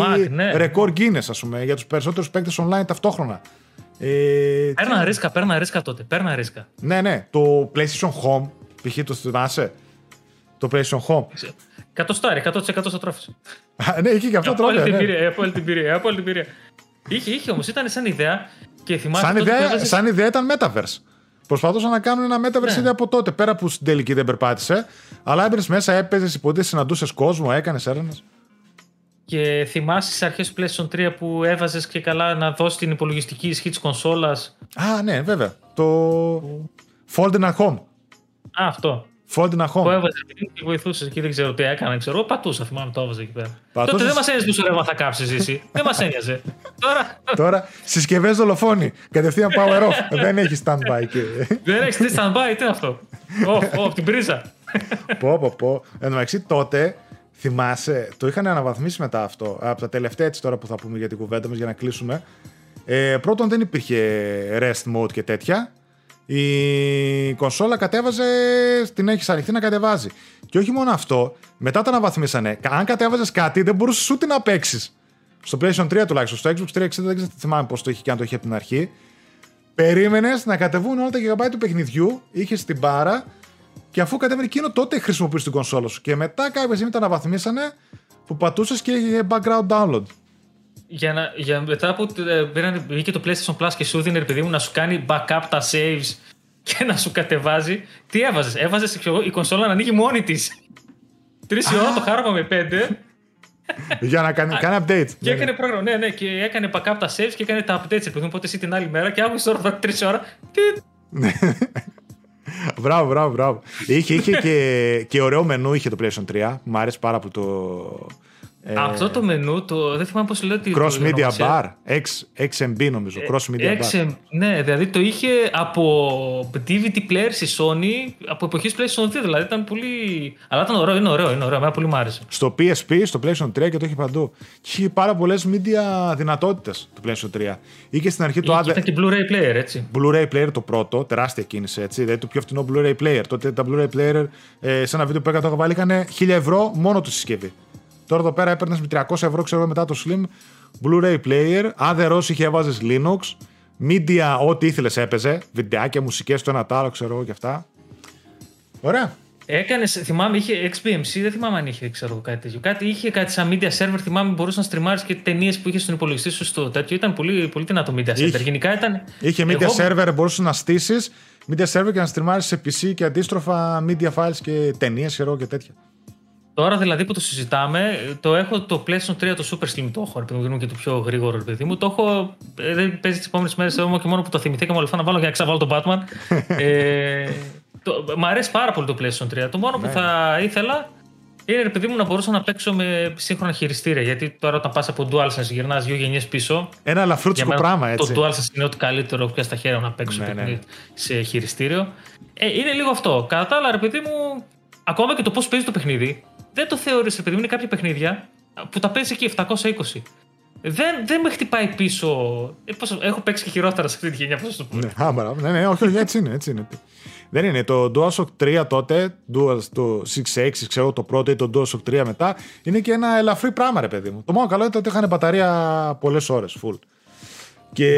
Mag, ναι. ρεκόρ Guinness, ας πούμε, για τους περισσότερους παίκτες online ταυτόχρονα. Ε, Παίρνα ρίσκα, παίρνα ρίσκα τότε. Παίρνα ρίσκα. ναι, ναι. Το PlayStation Home, π.χ. το θυμάσαι; Το PlayStation Home. 100 στάρι, 100% στο τρόφι. Α, ναι, είχε και αυτό Από όλη τρόπο. την Ναι. πειρία, από όλη την πειρία, από όλη την πειρία. Είχε, είχε όμως, ήταν σαν ιδέα και θυμάσαι Σαν τότε που ιδέα, έβαζες- σαν ιδέα ήταν Metaverse. Προσπαθούσαν να κάνουν ένα Metaverse Ναι. ήδη από τότε. Πέρα που στην τελική δεν περπάτησε. Αλλά έμπαινες μέσα, έπαιζες, υποτίθεται, συναντούσες κόσμο, έκανες έρευνες. Και θυμάσαι στι αρχές του PlayStation 3 που έβαζες και καλά να δώσεις την υπολογιστική ισχύ της κονσόλας; Α, ναι, βέβαια. Το. Folding at home. Α, αυτό. Folding at Που home. έβαζε και βοηθούσες και δεν ξέρω τι έκανα. Ξέρω, εγώ πατούσα, θυμάμαι, το έβαζε εκεί πέρα. Πατούσες; Τότε δεν μας ένοιαζε πόσο ρεύμα θα κάψει εσύ. δεν μας ένοιαζε. [LAUGHS] Τώρα Τώρα συσκευές δολοφόνοι. Κατευθείαν power off. δεν έχει standby. Και... δεν έχεις τι stand-by, τι είναι αυτό; Ω, ω, την πρίζα. πω, πω, πω. Εν τω μεταξύ τότε θυμάσαι, το είχαν αναβαθμίσει μετά αυτό. Από τα τελευταία έτσι τώρα που θα πούμε για την κουβέντα μας για να κλείσουμε. Ε, πρώτον δεν υπήρχε rest mode και τέτοια. Η κονσόλα κατέβαζε, την έχεις ανοιχτή να κατεβάζει. Και όχι μόνο αυτό, μετά τα αναβαθμίσανε. Αν κατέβαζες κάτι, δεν μπορούσες ούτε να παίξεις. Στο PlayStation 3 τουλάχιστον. Στο Xbox 360 δεν ξέρω, θυμάμαι πώς το είχε και αν το είχε από την αρχή. Περίμενες να κατεβούν όλα τα GB του παιχνιδιού, είχες την μπάρα και αφού κατέβαινε εκείνο, τότε χρησιμοποιούσες την κονσόλα σου. Και μετά κάποια στιγμή τα αναβαθμίσανε που πατούσες και είχε background download. Για, να, για μετά που ε, πήραν, βγήκε το PlayStation Plus και σου δίνει, ρε παιδί μου, να σου κάνει backup τα saves και να σου κατεβάζει. Τι έβαζες, έβαζες η κονσόλα να ανοίγει μόνη της. Τρεις η ώρα το χάραμα με πέντε για να κάνει, κάνει update. και έκανε πρόγραμμα. Ναι, ναι, και έκανε backup τα saves και έκανε τα updates. Επειδή μου πότε εσύ την άλλη μέρα και άκουσες τώρα [LAUGHS] τρεις ώρα. Τι. Μπράβο, μπράβο, μπράβο. Είχε, είχε [LAUGHS] και, και ωραίο μενού είχε το PlayStation 3. Μου άρεσε πάρα πολύ το. Ε, Αυτό το μενού, το, δεν θυμάμαι πώς λέω τι. Cross το Media ονομασία. Bar. X, XMB νομίζω. Cross Media Bar. Έξε, ναι, δηλαδή το είχε από DVD player στη Sony από εποχή PlayStation 2. Δηλαδή ήταν πολύ. Αλλά ήταν ωραίο, είναι ωραίο, είναι ωραίο. Εμένα πολύ μου άρεσε. Στο PSP, στο PlayStation 3 και το είχε παντού. Και είχε πάρα πολλές media δυνατότητες το PlayStation 3. Είχε στην αρχή το Και άδε... ήταν και Blu-ray player, έτσι. Blu-ray player το πρώτο, τεράστια κίνηση έτσι. Δηλαδή το πιο φθηνό Blu-ray player. Τότε τα Blu-ray player ε, σε ένα βίντεο που έκανα το είχα βάλει είχαν 1000 ευρώ μόνο τους συσκευή. Τώρα εδώ πέρα έπαιρνες με 300 ευρώ, ξέρω εγώ, μετά το Slim Blu-ray player. Αν δεν ρώσει, είχε έβαζε Linux. Media, ό,τι ήθελες έπαιζε. Βιντεάκια, μουσικές, το ένα τ' άλλο, ξέρω εγώ και αυτά. Ωραία. Έκανες, θυμάμαι, είχε XBMC, δεν θυμάμαι αν είχε ξέρω, εγώ, κάτι τέτοιο. Κάτι, είχε κάτι σαν media server, θυμάμαι, μπορούσες να στριμάρεις και ταινίες που είχες στον υπολογιστή σου στο τέτοιο. Ήταν πολύ, πολύ δυνατό media center. Είχε. Γενικά ήταν. Είχε media εγώ- server, μπορούσες να στήσεις media server και να στριμάρεις σε PC και αντίστροφα media files και ταινίες, ξέρω εγώ και τέτοια. Τώρα δηλαδή που το συζητάμε, το έχω το PlayStation 3 το Super Slim το έχω, επειδή μου και το πιο γρήγορο, ρε παιδί μου. Το έχω. Ε, δεν παίζει τις επόμενες μέρες μόνο και μόνο που το θυμηθήκαμε όλα αυτά να βάλω για να ξαβάλω τον Batman. [LAUGHS] ε, το, μ' αρέσει πάρα πολύ το PlayStation 3. Το μόνο Ναι. που θα ήθελα είναι ρε παιδί μου να μπορούσα να παίξω με σύγχρονα χειριστήρια. Γιατί τώρα όταν πας από DualSense γυρνάς δύο γενιές πίσω. Ένα ελαφρούτσικο μένα πράγμα έτσι. Το DualSense είναι ό,τι καλύτερο που πια στα χέρια μου να παίξω Ναι, ναι. παιχνίδι σε χειριστήριο. Ε, είναι λίγο αυτό. Κατά τα άλλα, ρε παιδί μου, ακόμα και το πώς παίζει το παιχνίδι, δεν το θεωρείς, ρε παιδί μου, είναι κάποια παιχνίδια που τα παίζει εκεί 720. Δεν, δεν με χτυπάει πίσω. Ε, πώς- έχω παίξει και χειρότερα σε αυτή τη γενιά, πώς το πω. Ναι, α, μπράβο. ναι, ναι, όχι, όχι, έτσι είναι, έτσι είναι. Δεν είναι. Το DualShock 3 τότε, Dual, το 6X, ξέρω το πρώτο ή το DualShock 3 μετά, είναι και ένα ελαφρύ πράγμα, ρε παιδί μου. Το μόνο καλό είναι ότι είχαν μπαταρία πολλές ώρες, full. Και,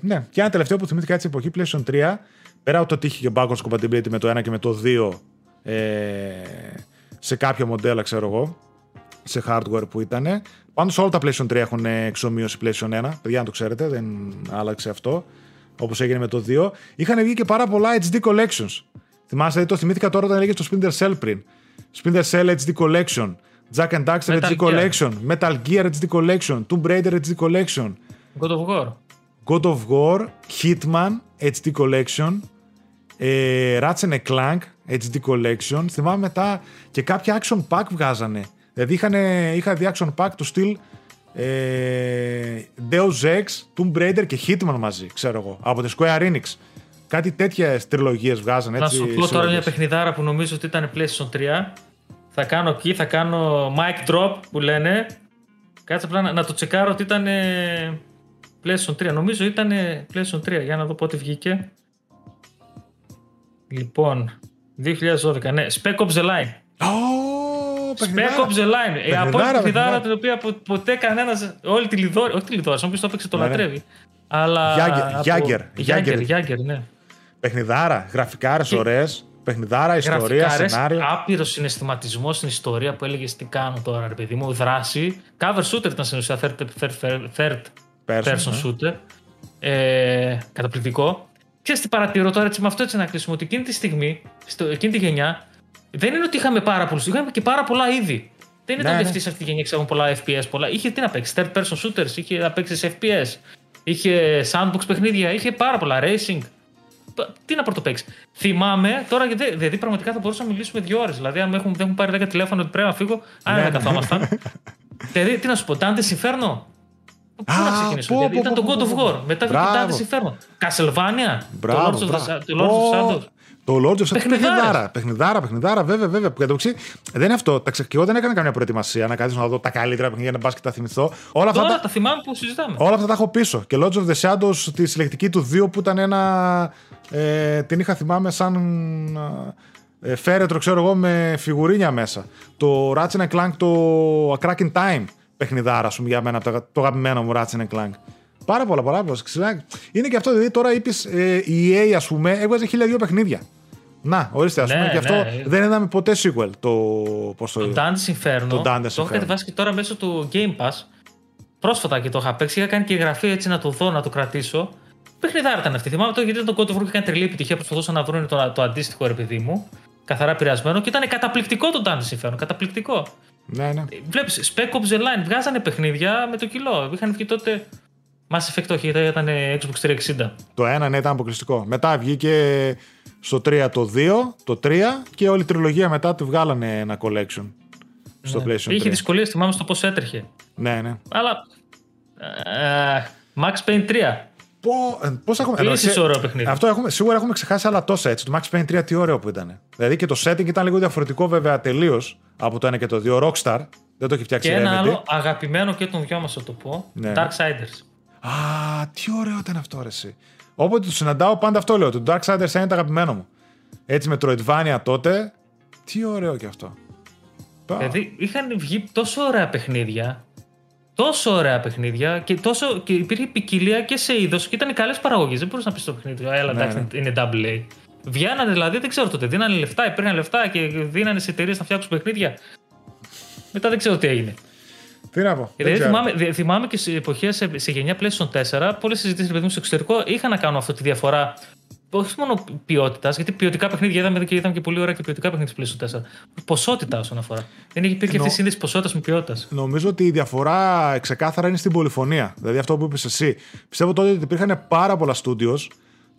ναι. και ένα τελευταίο που θυμήθηκα έτσι εποχή PlayStation 3, πέρα από το ότι είχε και backwards compatibility με το 1 και με το 2 ε, σε κάποια μοντέλα, ξέρω εγώ, σε hardware που ήταν. Πάντως όλα τα PlayStation 3 έχουν εξομοίωση PlayStation 1. Παιδιά, να το ξέρετε, δεν άλλαξε αυτό. Όπως έγινε με το 2. Είχαν βγει και πάρα πολλά HD collections. Θυμάστε, δηλαδή, το θυμήθηκα τώρα όταν έλεγε το Splinter Cell πριν. Splinter Cell HD Collection. Jack and Daxter Metal HD Gear. Collection. Metal Gear HD Collection. Tomb Raider HD Collection. God of War. God of War. Hitman HD Collection. Ε, Ratchet and Clank HD Collection. Θυμάμαι μετά και κάποια action pack βγάζανε. Δηλαδή είχαν, είχα δει action pack του στυλ ε, Deus Ex, Tomb Raider και Hitman μαζί, ξέρω εγώ, από τη Square Enix. Κάτι τέτοιες τριλογίες βγάζανε. Να Έτσι, σου πω τώρα συλλογές. μια παιχνιδάρα που νομίζω ότι ήταν PlayStation 3. Θα κάνω εκεί, θα κάνω mic drop που λένε. Κάτσε απλά να, να το τσεκάρω ότι ήταν. ε, PlayStation 3. Νομίζω ήταν PlayStation 3. Για να δω πότε βγήκε. Λοιπόν, 2012. Ναι, Spec Ops The Line. Oh, Spec Ops The Line. Η απόλυτη παιχνιδάρα την οποία ποτέ κανένα. Όλη τη λιδόρη. Όχι τη λιδόρη, όποιο το έπαιξε το ναι, ναι. λατρεύει. Αλλά. Γιάγκερ. Γιάγκερ, ναι. Παιχνιδάρα, γραφικάρε ωραίε. Παιχνιδάρα, ιστορία, σενάριο. Άπειρος συναισθηματισμός στην ιστορία που έλεγες τι κάνω τώρα, ρε παιδί μου. Δράση. Cover shooter ήταν στην ουσία third, third, third person ναι. shooter. Ε, καταπληκτικό. Και τι παρατηρώ τώρα έτσι με αυτό έτσι να κλείσουμε, ότι εκείνη τη στιγμή, στο, εκείνη τη γενιά, δεν είναι ότι είχαμε πάρα πολλούς, είχαμε και πάρα πολλά είδη. Δεν ήταν ναι, ότι ναι. σε αυτή τη γενιά ξέρουν πολλά FPS, πολλά. Είχε τι να παίξει, third person shooters, είχε να παίξει FPS, είχε sandbox παιχνίδια, είχε πάρα πολλά racing. Τι να πρωτοπαίξεις. Θυμάμαι τώρα, δηλαδή πραγματικά θα μπορούσαμε να μιλήσουμε δύο ώρες. Δηλαδή, αν έχουν, δεν έχουν πάρει 10 τηλέφωνο ότι πρέπει να φύγω, αν δεν ναι, καθόμασταν. [LAUGHS] δηλαδή, τι να σου πω, Dante Inferno, Πού να ξεκινήσω, γιατί ήταν το God of War. Μετά βγήκε Dante Inferno. Castlevania. Το Lords of Shadows. Το Lords of Shadows. Παιχνιδάρα. Παιχνιδάρα, παιχνιδάρα, βέβαια, βέβαια. Που κατοξύ, δεν είναι αυτό. Και εγώ δεν έκανα καμία προετοιμασία να καθίσω να δω τα καλύτερα παιχνίδια να πα και τα θυμηθώ. Όλα αυτά Τώρα τα... τα θυμάμαι που συζητάμε. Όλα αυτά τα έχω πίσω. Και Lords of the Shadows, τη συλλεκτική του 2 που ήταν ένα. Ε, την είχα θυμάμαι σαν. Ε, φέρετρο, ξέρω εγώ, με φιγουρίνια μέσα. Το Ratchet Clank, το A Crack in Time παιχνιδάρα, σου για μένα, το, το αγαπημένο μου Ratchet Clank. Πάρα πολλά, πολλά. πολλά. Είναι και αυτό, δηλαδή τώρα είπες ε, η EA, ας πούμε, έβγαζε χίλια δύο παιχνίδια. Να, ορίστε, ας ναι, πούμε, και αυτό ναι. δεν είδαμε ποτέ sequel. Το, πώς το, το Dante's Inferno. Το, Dante's το έχω κατεβάσει και τώρα μέσω του Game Pass. Πρόσφατα και το είχα παίξει. Είχα κάνει και εγγραφή έτσι να το δω, να το κρατήσω. Παιχνιδάρα ήταν αυτή. Θυμάμαι το γιατί ήταν το God of War και έκανε τρελή επιτυχία. Προσπαθούσα να βρουν το, το αντίστοιχο ρε παιδί μου. Καθαρά πειρασμένο και ήταν καταπληκτικό το Dante's Inferno. Καταπληκτικό. Ναι, ναι. Βλέπεις, Spec Ops The Line βγάζανε παιχνίδια με το κιλό. Είχαν βγει τότε. Mass Effect όχι, ήταν Xbox 360. Το ένα ναι, ήταν αποκλειστικό. Μετά βγήκε στο 3 το 2, το 3 και όλη η τριλογία μετά του βγάλανε ένα collection. Στο ναι. PlayStation 3. Είχε δυσκολίες, θυμάμαι στο πώς έτρεχε. Ναι, ναι. Αλλά. Uh, Max Payne 3. Πώς έχουμε. Επίση ωραίο παιχνίδι. Αυτό έχουμε, σίγουρα έχουμε ξεχάσει άλλα τόσα έτσι. Το Max Payne 3 τι ωραίο που ήταν. Δηλαδή και το setting ήταν λίγο διαφορετικό βέβαια τελείως από το ένα και το δύο. Rockstar. Δεν το έχει φτιάξει Και ένα άλλο αγαπημένο και των δυο μα θα το πω. Ναι. Darksiders. Α, τι ωραίο ήταν αυτό, ρε, εσύ. Όποτε το συναντάω, πάντα αυτό λέω. Το Darksiders είναι το αγαπημένο μου. Έτσι με Troidvania τότε. Τι ωραίο και αυτό. Δηλαδή είχαν βγει τόσο ωραία παιχνίδια τόσο ωραία παιχνίδια και, τόσο, και υπήρχε ποικιλία και σε είδος και ήταν καλές παραγωγές. Δεν μπορούσε να πεις στο παιχνίδι, Έλα, ναι, εντάξει, ναι. είναι double A. Βγαίνανε δηλαδή, δεν ξέρω τότε, δίνανε λεφτά, υπήρχαν λεφτά και δίνανε σε εταιρείες να φτιάξουν παιχνίδια. Μετά δεν ξέρω τι έγινε. Τι να πω. Δηλαδή, θυμάμαι, θυμάμαι και σε εποχές σε, σε γενιά PlayStation 4, πολλές συζητήσεις παιδί μου στο εξωτερικό είχαν να κάνουν αυτή τη διαφορά όχι μόνο ποιότητας, γιατί ποιοτικά παιχνίδια είδαμε και είδαμε και πολύ ωραία και ποιοτικά παιχνίδια στη PlayStation 4. Ποσότητα όσον αφορά. Δεν υπήρχε Νο... αυτή η σύνδεση ποσότητας με ποιότητας. Νομίζω ότι η διαφορά ξεκάθαρα είναι στην πολυφωνία. Δηλαδή αυτό που είπες εσύ. Πιστεύω τότε ότι υπήρχαν πάρα πολλά studios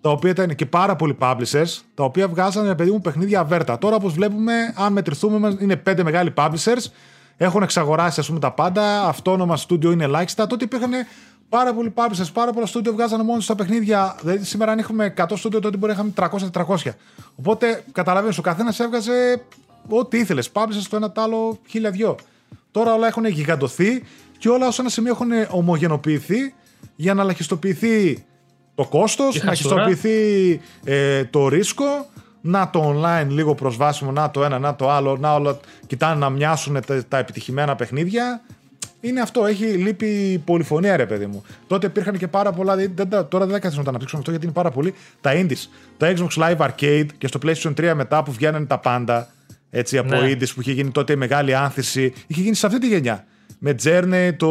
τα οποία ήταν και πάρα πολλοί publishers, τα οποία βγάζανε παιδί μου παιχνίδια αβέρτα. Τώρα, όπως βλέπουμε, αν μετρηθούμε, είναι πέντε μεγάλοι publishers, έχουν εξαγοράσει ας πούμε, τα πάντα, αυτόνομα studio είναι ελάχιστα. Τότε υπήρχαν πάρα πολλοί publishers, πάρα πολλά studio βγάζανε μόνο στα παιχνίδια. Δηλαδή, σήμερα αν έχουμε 100 studio, τότε μπορεί να είχαμε 300-400. Οπότε, καταλαβαίνεις, ο καθένας έβγαζε ό,τι ήθελες. Publishers το ένα το άλλο, χίλια δυο. Τώρα όλα έχουν γιγαντωθεί και όλα ως ένα σημείο έχουν ομογενοποιηθεί για να ελαχιστοποιηθεί το κόστος, να ελαχιστοποιηθεί ε, το ρίσκο, να το online λίγο προσβάσιμο, να το ένα, να το άλλο, να όλα κοιτάνε να μοιάσουν τα, τα επιτυχημένα παιχνίδια είναι αυτό. Έχει λείπει πολυφωνία, ρε παιδί μου. Τότε υπήρχαν και πάρα πολλά. Δεν, τώρα δεν θα να τα αναπτύξουμε αυτό γιατί είναι πάρα πολύ. Τα indies. Τα Xbox Live Arcade και στο PlayStation 3 μετά που βγαίνανε τα πάντα. Έτσι από ναι. indies που είχε γίνει τότε η μεγάλη άνθηση. Είχε γίνει σε αυτή τη γενιά. Με Journey, το.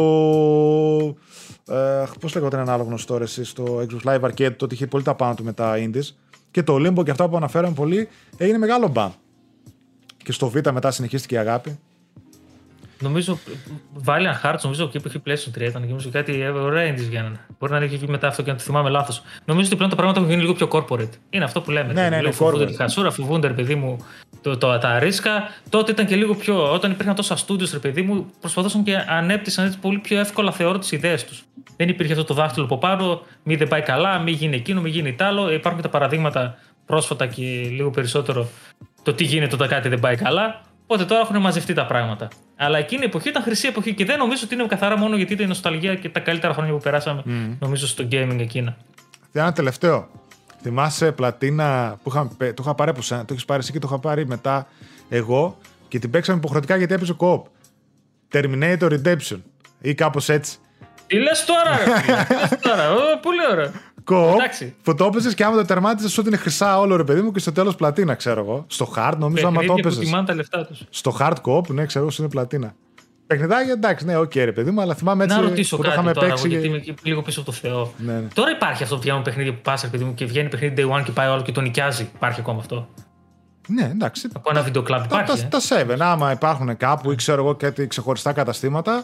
Ε, Πώς λέγεται ένα άλλο γνωστό ρε, στο Xbox Live Arcade, τότε είχε πολύ τα πάνω του με τα indies. Και το Limbo και αυτά που αναφέραμε πολύ έγινε μεγάλο μπαμ. Και στο Β μετά συνεχίστηκε η αγάπη. Νομίζω Valiant Hearts, νομίζω εκεί που είχε PlayStation 3 ήταν και νομίζω κάτι ωραία indies βγαίνανε. Μπορεί να είναι εκεί μετά αυτό και να το θυμάμαι λάθος. Νομίζω ότι πλέον τα πράγματα έχουν γίνει λίγο πιο corporate. Είναι αυτό που λέμε. Ναι, ναι, ναι, φοβούνται τη χασούρα, φοβούνται, ρε παιδί μου, το, το, τα ρίσκα. Τότε ήταν και λίγο πιο. Όταν υπήρχαν τόσα studios, ρε παιδί μου, προσπαθούσαν και ανέπτυσαν έτσι πολύ πιο εύκολα θεωρώ τις ιδέες τους. Δεν υπήρχε αυτό το δάχτυλο από πάνω, μη δεν πάει καλά, μη γίνει εκείνο, μη γίνει τ' άλλο. Υπάρχουν και τα παραδείγματα πρόσφατα και λίγο περισσότερο το τι γίνεται όταν κάτι δεν πάει καλά. Οπότε τώρα έχουν μαζευτεί τα πράγματα. Αλλά εκείνη η εποχή ήταν χρυσή εποχή και δεν νομίζω ότι είναι καθαρά μόνο γιατί ήταν η νοσταλγία και τα καλύτερα χρόνια που περάσαμε, νομίζω, στο gaming εκείνα. Ένα τελευταίο. Θυμάσαι πλατίνα που είχα, το είχα πάρει από σένα, το έχεις πάρει εσύ και το είχα πάρει μετά εγώ και την παίξαμε υποχρεωτικά γιατί έπαιζε κοπ. Terminator Redemption ή κάπως έτσι. Τι λες τώρα, ρε, τι λες τώρα. Ω, πολύ ωραία. Κοπ Εντάξει. που το έπαιζε και άμα το τερμάτιζες ότι είναι χρυσά όλο ρε παιδί μου και στο τέλος πλατίνα, ξέρω εγώ. Στο hard, νομίζω άμα το Παιχνίδια που έπαιζε. τιμάνε τα λεφτά τους. Στο hard cop, ναι, ξέρω εγώ είναι πλατίνα. Παιχνιδάκι, εντάξει, ναι, οκ, ρε παιδί μου, αλλά θυμάμαι έτσι Να ρωτήσω που το κάτι είχαμε τώρα, παίξει. εγώ, γιατί είμαι εκεί λίγο πίσω από το Θεό. Ναι, ναι. Τώρα υπάρχει αυτό που βγαίνουν παιχνίδια που πας, παιδί μου, και βγαίνει παιχνίδι day one και πάει όλο και το νοικιάζει. Υπάρχει ακόμα αυτό; Ναι, εντάξει. Από ένα βιντεοκλαμπ Τα, υπάρχει. τα, ε; τα 7, άμα υπάρχουν κάπου ή ξέρω εγώ κάτι ξεχωριστά καταστήματα,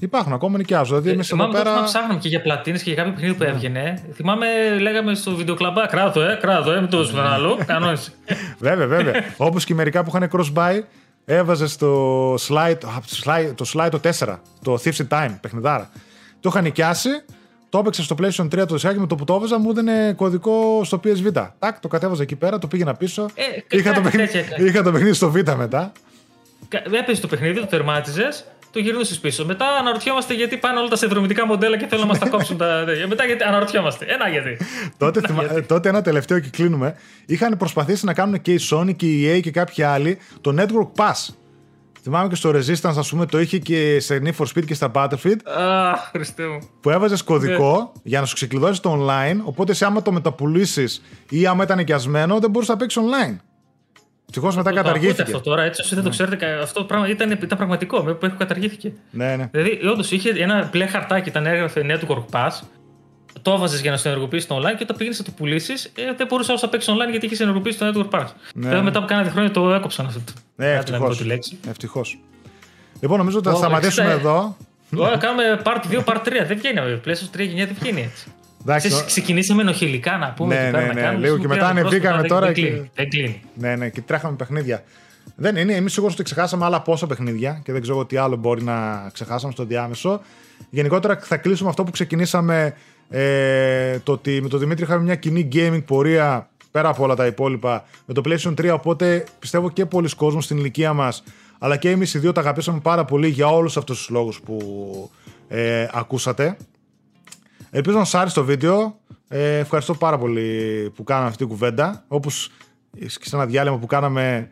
υπάρχουν ακόμα νοικιάζουν. Δηλαδή, εμείς εδώ Θυμάμαι τότε πέρα. να ψάχναμε και για πλατίνες και για κάποιο παιχνίδι που έβγαινε. Θυμάμαι, λέγαμε στο βιντεοκλαμπά, κράτο, ε, κράτο, ε, μην το δώσουμε ένα άλλο. Κανόνισε. [LAUGHS] Βέβαια, βέβαια. Όπως και μερικά που είχαν cross-buy, έβαζε στο slide, α, slide, το slide το 4, το Thieves in Time, παιχνιδάρα. Το είχα νοικιάσει, το έπαιξε στο PlayStation 3 το δισκάκι με το που το έβαζα, μου έδινε κωδικό στο PSV. Τάκ, το κατέβαζα εκεί πέρα, το πήγαινα πίσω. Ε, είχα, το κάτι παιχνίδι, τέτοια έκανε. είχα το παιχνίδι στο Β μετά. Έπαιζε το παιχνίδι, το τερμάτιζες, το γυρνούσες πίσω. Μετά αναρωτιόμαστε γιατί πάνε όλα τα συνδρομητικά μοντέλα και θέλουν να μας τα κόψουν τα. τέτοια. [LAUGHS] Μετά γιατί αναρωτιόμαστε. Ένα γιατί. τότε, θυμα- ε, τότε ένα τελευταίο και κλείνουμε. Είχαν προσπαθήσει να κάνουν και η Sony και η EA και κάποιοι άλλοι το Network Pass. Θυμάμαι και στο Resistance, ας πούμε, το είχε και σε Need for Speed και στα Battlefield. Αχ, Χριστέ μου. που έβαζες κωδικό Ναι. για να σου ξεκλειδώσεις το online. Οπότε, σε άμα το μεταπουλήσεις ή άμα ήταν ενοικιασμένο, δεν μπορούσες να παίξεις online. Ευτυχώς μετά Το ακούτε καταργήθηκε. αυτό τώρα, έτσι όσοι δεν το ξέρετε, κα- αυτό πράγμα ήταν, ήταν πραγματικό, με που καταργήθηκε. Ναι, ναι. Δηλαδή, όντως είχε ένα μπλε χαρτάκι, ήταν έγραφε Network Pass. Το έβαζες για να στο ενεργοποιήσει το online και όταν πήγαινες να το πουλήσεις, ε, δεν μπορούσες άλλο να παίξεις online γιατί είχες ενεργοποιήσει το Network Pass. Ναι. Βέβαια, μετά από κάνα δύο χρόνια το έκοψαν αυτό. Ναι, Άντε να μην πω τη ευτυχώ. λέξη. Ευτυχώς. Λοιπόν, νομίζω ότι θα Ω, σταματήσουμε 60. εδώ. Τώρα κάνουμε part 2, part 3. Δεν βγαίνει βέβαια. PlayStation 3 γενιά δεν βγαίνει έτσι. Εντάξει, Ξέρεις, ξεκινήσαμε ενοχελικά να πούμε. Ναι, εκεί πέρα ναι, να ναι, κάνουμε, λίγο σου και πήραμε μετά πρόσωπα, ανεβήκαμε δεν- τώρα Δεν και- κλείνει. Δεν κλείνει. Ναι, ναι, και τρέχαμε παιχνίδια. Δεν είναι, εμείς σίγουρα ότι ξεχάσαμε άλλα πόσα παιχνίδια και δεν ξέρω τι άλλο μπορεί να ξεχάσαμε στο διάμεσο. Γενικότερα θα κλείσουμε αυτό που ξεκινήσαμε. Ε, το ότι με τον Δημήτρη είχαμε μια κοινή gaming πορεία πέρα από όλα τα υπόλοιπα με το PlayStation 3. Οπότε πιστεύω και πολλοί κόσμοι στην ηλικία μας, αλλά και εμείς οι δύο τα αγαπήσαμε πάρα πολύ για όλους αυτούς τους λόγους που ε, ακούσατε. Ελπίζω να σας άρεσε το βίντεο. Ε, ευχαριστώ πάρα πολύ που κάναμε αυτή την κουβέντα. Όπως και σε ένα διάλειμμα που κάναμε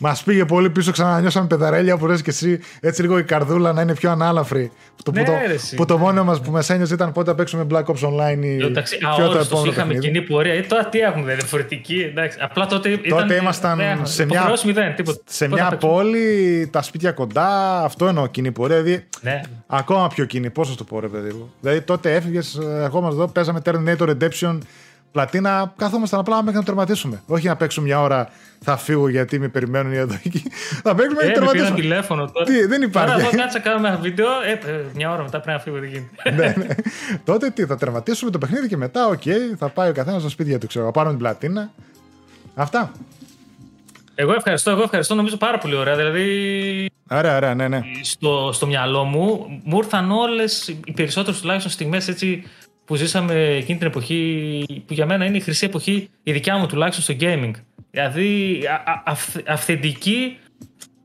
Μας πήγε πολύ πίσω, ξανανιώσαμε πεδαρέλια που λες και εσύ έτσι λίγο η καρδούλα να είναι πιο ανάλαφρη. Που το, Ναι, που, το, ρε, εσύ. που το μόνο μας που μας ένιωσε ήταν πότε θα παίξουμε Black Ops Online ή Εντάξει, ποιο το αόριστος, επόμενο είχαμε παιχνίδι. κοινή πορεία. Ε, τώρα τι έχουμε, διαφορετική. Εντάξει. Απλά τότε, Τότε ήταν, ήμασταν ναι, σε μια, υποχρεώσεις μηδέν, τίποτα. σε Πότε θα μια παίξουμε; πόλη, τα σπίτια κοντά, αυτό εννοώ κοινή πορεία. Δηλαδή, Ναι. Ακόμα πιο κοινή, πώ θα το πω, ρε παιδί μου. Δηλαδή τότε έφυγες, ερχόμαστε εδώ, παίζαμε Terminator Redemption, πλατίνα, κάθομασταν απλά μέχρι να το τερματίσουμε. Όχι να παίξουμε μια ώρα, θα φύγω γιατί με περιμένουν οι εδώ εκεί. θα παίξουμε Ε, και με πήραν τερματίσουμε. τηλέφωνο τώρα. Τι, δεν υπάρχει. Τώρα εγώ κάτσα κάνουμε ένα βίντεο. Ε, ε, μια ώρα μετά πρέπει να φύγω, δεν γίνεται. ναι, ναι. Τότε τι, θα τερματίσουμε το παιχνίδι και μετά, οκ, θα πάει ο καθένας στο σπίτι του, ξέρω. Θα πάρουμε την πλατίνα. Αυτά. Εγώ ευχαριστώ, εγώ ευχαριστώ. Νομίζω πάρα πολύ ωραία. Δηλαδή, Ωραία, ωραία, ναι, ναι. στο, στο μυαλό μου μου ήρθαν όλες οι περισσότερες τουλάχιστον στιγμές έτσι που ζήσαμε εκείνη την εποχή, που για μένα είναι η χρυσή εποχή, η δικιά μου τουλάχιστον στο gaming. Δηλαδή, α, α, αυθ- αυθεντική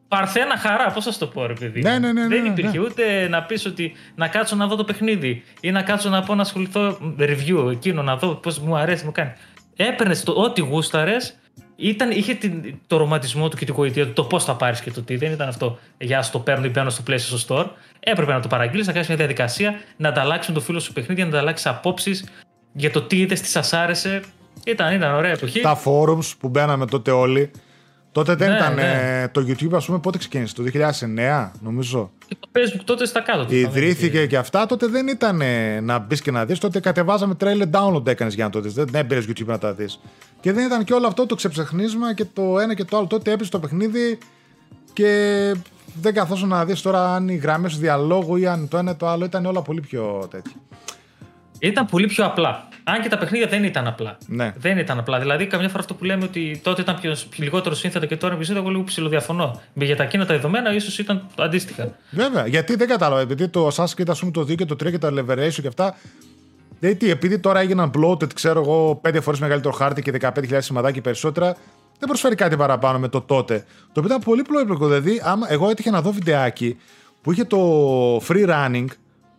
παρθένα χαρά, πώς θα σου το πω, ρε παιδί. Ναι, ναι, ναι, Δεν ναι, ναι. υπήρχε ούτε να πεις ότι να κάτσω να δω το παιχνίδι ή να κάτσω να πω να ασχοληθώ review εκείνο, να δω πώς μου αρέσει, μου κάνει. Έπαιρνες το ό,τι γούσταρες, ήταν, είχε την, το ρομαντισμό του και την γοητεία του, το πώς θα πάρεις και το τι. Δεν ήταν αυτό για στο παίρνω ή μπαίνω στο PlayStation Store. Έπρεπε να το παραγγείλεις, να κάνεις μια διαδικασία, να ανταλλάξει με το φίλο σου παιχνίδι, να ανταλλάξεις απόψεις για το τι είδες, τι σας άρεσε. Ήταν, ήταν ωραία εποχή. Τα forums που μπαίναμε τότε όλοι. Τότε δεν Ναι, ήταν. ναι. ε, το YouTube, ας πούμε, πότε ξεκίνησε, το 2009, νομίζω. Και το Facebook τότε στα κάτω. του Ιδρύθηκε και αυτά, τότε δεν ήταν ε, να μπεις και να δεις. Τότε κατεβάζαμε trailer download έκανες για να το δεις. Δεν έμπαινε YouTube να τα δεις. Και δεν ήταν και όλο αυτό το ξεψεχνίσμα και το ένα και το άλλο. Τότε έπεσε το παιχνίδι και δεν καθόσουν να δεις τώρα αν οι γραμμές του διαλόγου ή αν το ένα ή το άλλο ήταν όλα πολύ πιο τέτοια. Ήταν πολύ πιο απλά. Αν και τα παιχνίδια δεν ήταν απλά. Ναι. Δεν ήταν απλά. Δηλαδή, καμιά φορά αυτό που λέμε ότι τότε ήταν πιο, πιο λιγότερο σύνθετα και τώρα πιο εγώ λίγο ψηλοδιαφωνώ. Για τα εκείνα τα δεδομένα, ίσως ήταν αντίστοιχα. Βέβαια, γιατί δεν κατάλαβα. Επειδή το Assassin's Creed, ας πούμε, το 2 και το 3 και τα Liberation και αυτά. Δηλαδή, τι, επειδή τώρα έγιναν bloated, ξέρω εγώ, 5 φορές μεγαλύτερο χάρτη και 15.000 σημαδάκι περισσότερα, δεν προσφέρει κάτι παραπάνω με το τότε. Το οποίο ήταν πολύ πλοέπλοκο. Δηλαδή, άμα, εγώ έτυχε να δω βιντεάκι που είχε το free running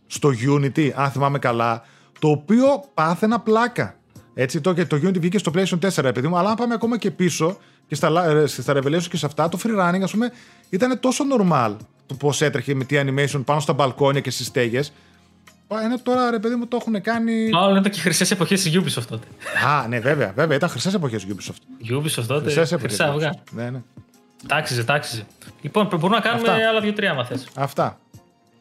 στο Unity, αν θυμάμαι καλά, το οποίο πάθαινα πλάκα. Έτσι, το, το Unity βγήκε στο PlayStation 4, επειδή μου, αλλά αν πάμε ακόμα και πίσω και στα, ε, στα Revelation και σε αυτά, το free running, ας πούμε, ήταν τόσο normal το πώς έτρεχε με τι animation πάνω στα μπαλκόνια και στις στέγες. Ενώ τώρα ρε παιδί μου το έχουν κάνει. Μάλλον ήταν και χρυσές εποχές της Ubisoft τότε. Α, ναι, βέβαια, βέβαια. Ήταν χρυσές εποχές Ubisoft. Ubisoft τότε. Χρυσά αυγά. Ναι, ναι. Τάξιζε, τάξιζε. Λοιπόν, μπορούμε να κάνουμε Αυτά. άλλα δύο-τρία, αν θες. Αυτά.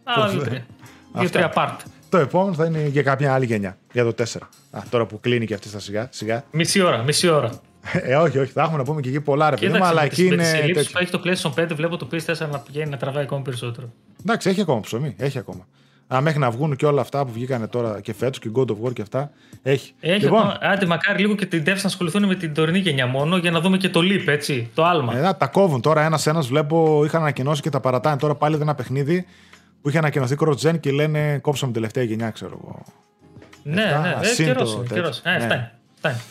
Άλλα δύο-τρία. Δύο-τρία part. Το επόμενο θα είναι για κάποια άλλη γενιά. Για το 4. Α, τώρα που κλείνει και αυτή στα σιγά. σιγά. Μισή ώρα, μισή ώρα. Ε, όχι, όχι. Θα έχουμε να πούμε και εκεί πολλά ρε παιδί μου, αλλά εκεί είναι. Σε που έχει το PlayStation 5, βλέπω το PS4 να πηγαίνει να τραβάει ακόμα περισσότερο. Εντάξει, έχει ακόμα ψωμί. Έχει ακόμα. Α, μέχρι να βγουν και όλα αυτά που βγήκαν τώρα και φέτος και God of War και αυτά. Έχει. Έχει λοιπόν, ακόμα, άντε, μακάρι λίγο και την devs να ασχοληθούν με την τωρινή γενιά μόνο για να δούμε και το leap, έτσι. Το άλμα. Ε, τα κόβουν τώρα ένα-ένα. Βλέπω είχαν ανακοινώσει και τα παρατάνε τώρα πάλι ένα παιχνίδι που είχε ανακοινωθεί cross-gen και λένε κόψαμε τελευταία γενιά, ξέρω εγώ. Ναι, ναι, ε, καιρός, καιρός. Ε, ναι. φτάνει, φτάνει.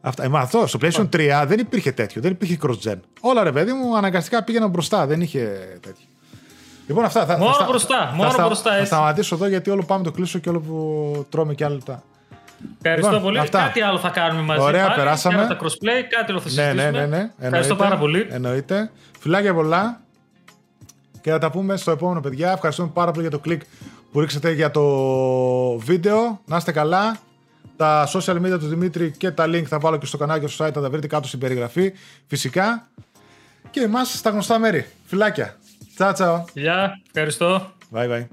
Αυτά. Ε, μα αυτό, στο PlayStation 3 δεν υπήρχε τέτοιο, δεν υπήρχε cross-gen. Όλα ρε παιδί μου αναγκαστικά πήγαιναν μπροστά, δεν είχε τέτοιο. Λοιπόν, αυτά θα, μόνο θα, μπροστά, μόνο θα, μπροστά. Θα, θα σταματήσω εδώ γιατί όλο πάμε το κλείσω και όλο που τρώμε και άλλα λεπτά. Ευχαριστώ λοιπόν, πολύ. Αυτά. Κάτι άλλο θα κάνουμε μαζί. Ωραία, πάλι. περάσαμε. τα crossplay, κάτι άλλο θα συζητήσουμε. Ναι, ναι, ναι, ναι. Ευχαριστώ πάρα πολύ. Εννοείται. Φιλάκια πολλά. Και θα τα πούμε στο επόμενο, παιδιά. Ευχαριστούμε πάρα πολύ για το κλικ που ρίξατε για το βίντεο. Να είστε καλά. Τα social media του Δημήτρη και τα link θα βάλω και στο κανάλι και στο site. Θα τα βρείτε κάτω στην περιγραφή. Φυσικά. Και εμάς στα γνωστά μέρη. Φιλάκια. Τσάω, τσάω. Γεια, ευχαριστώ. Bye, bye.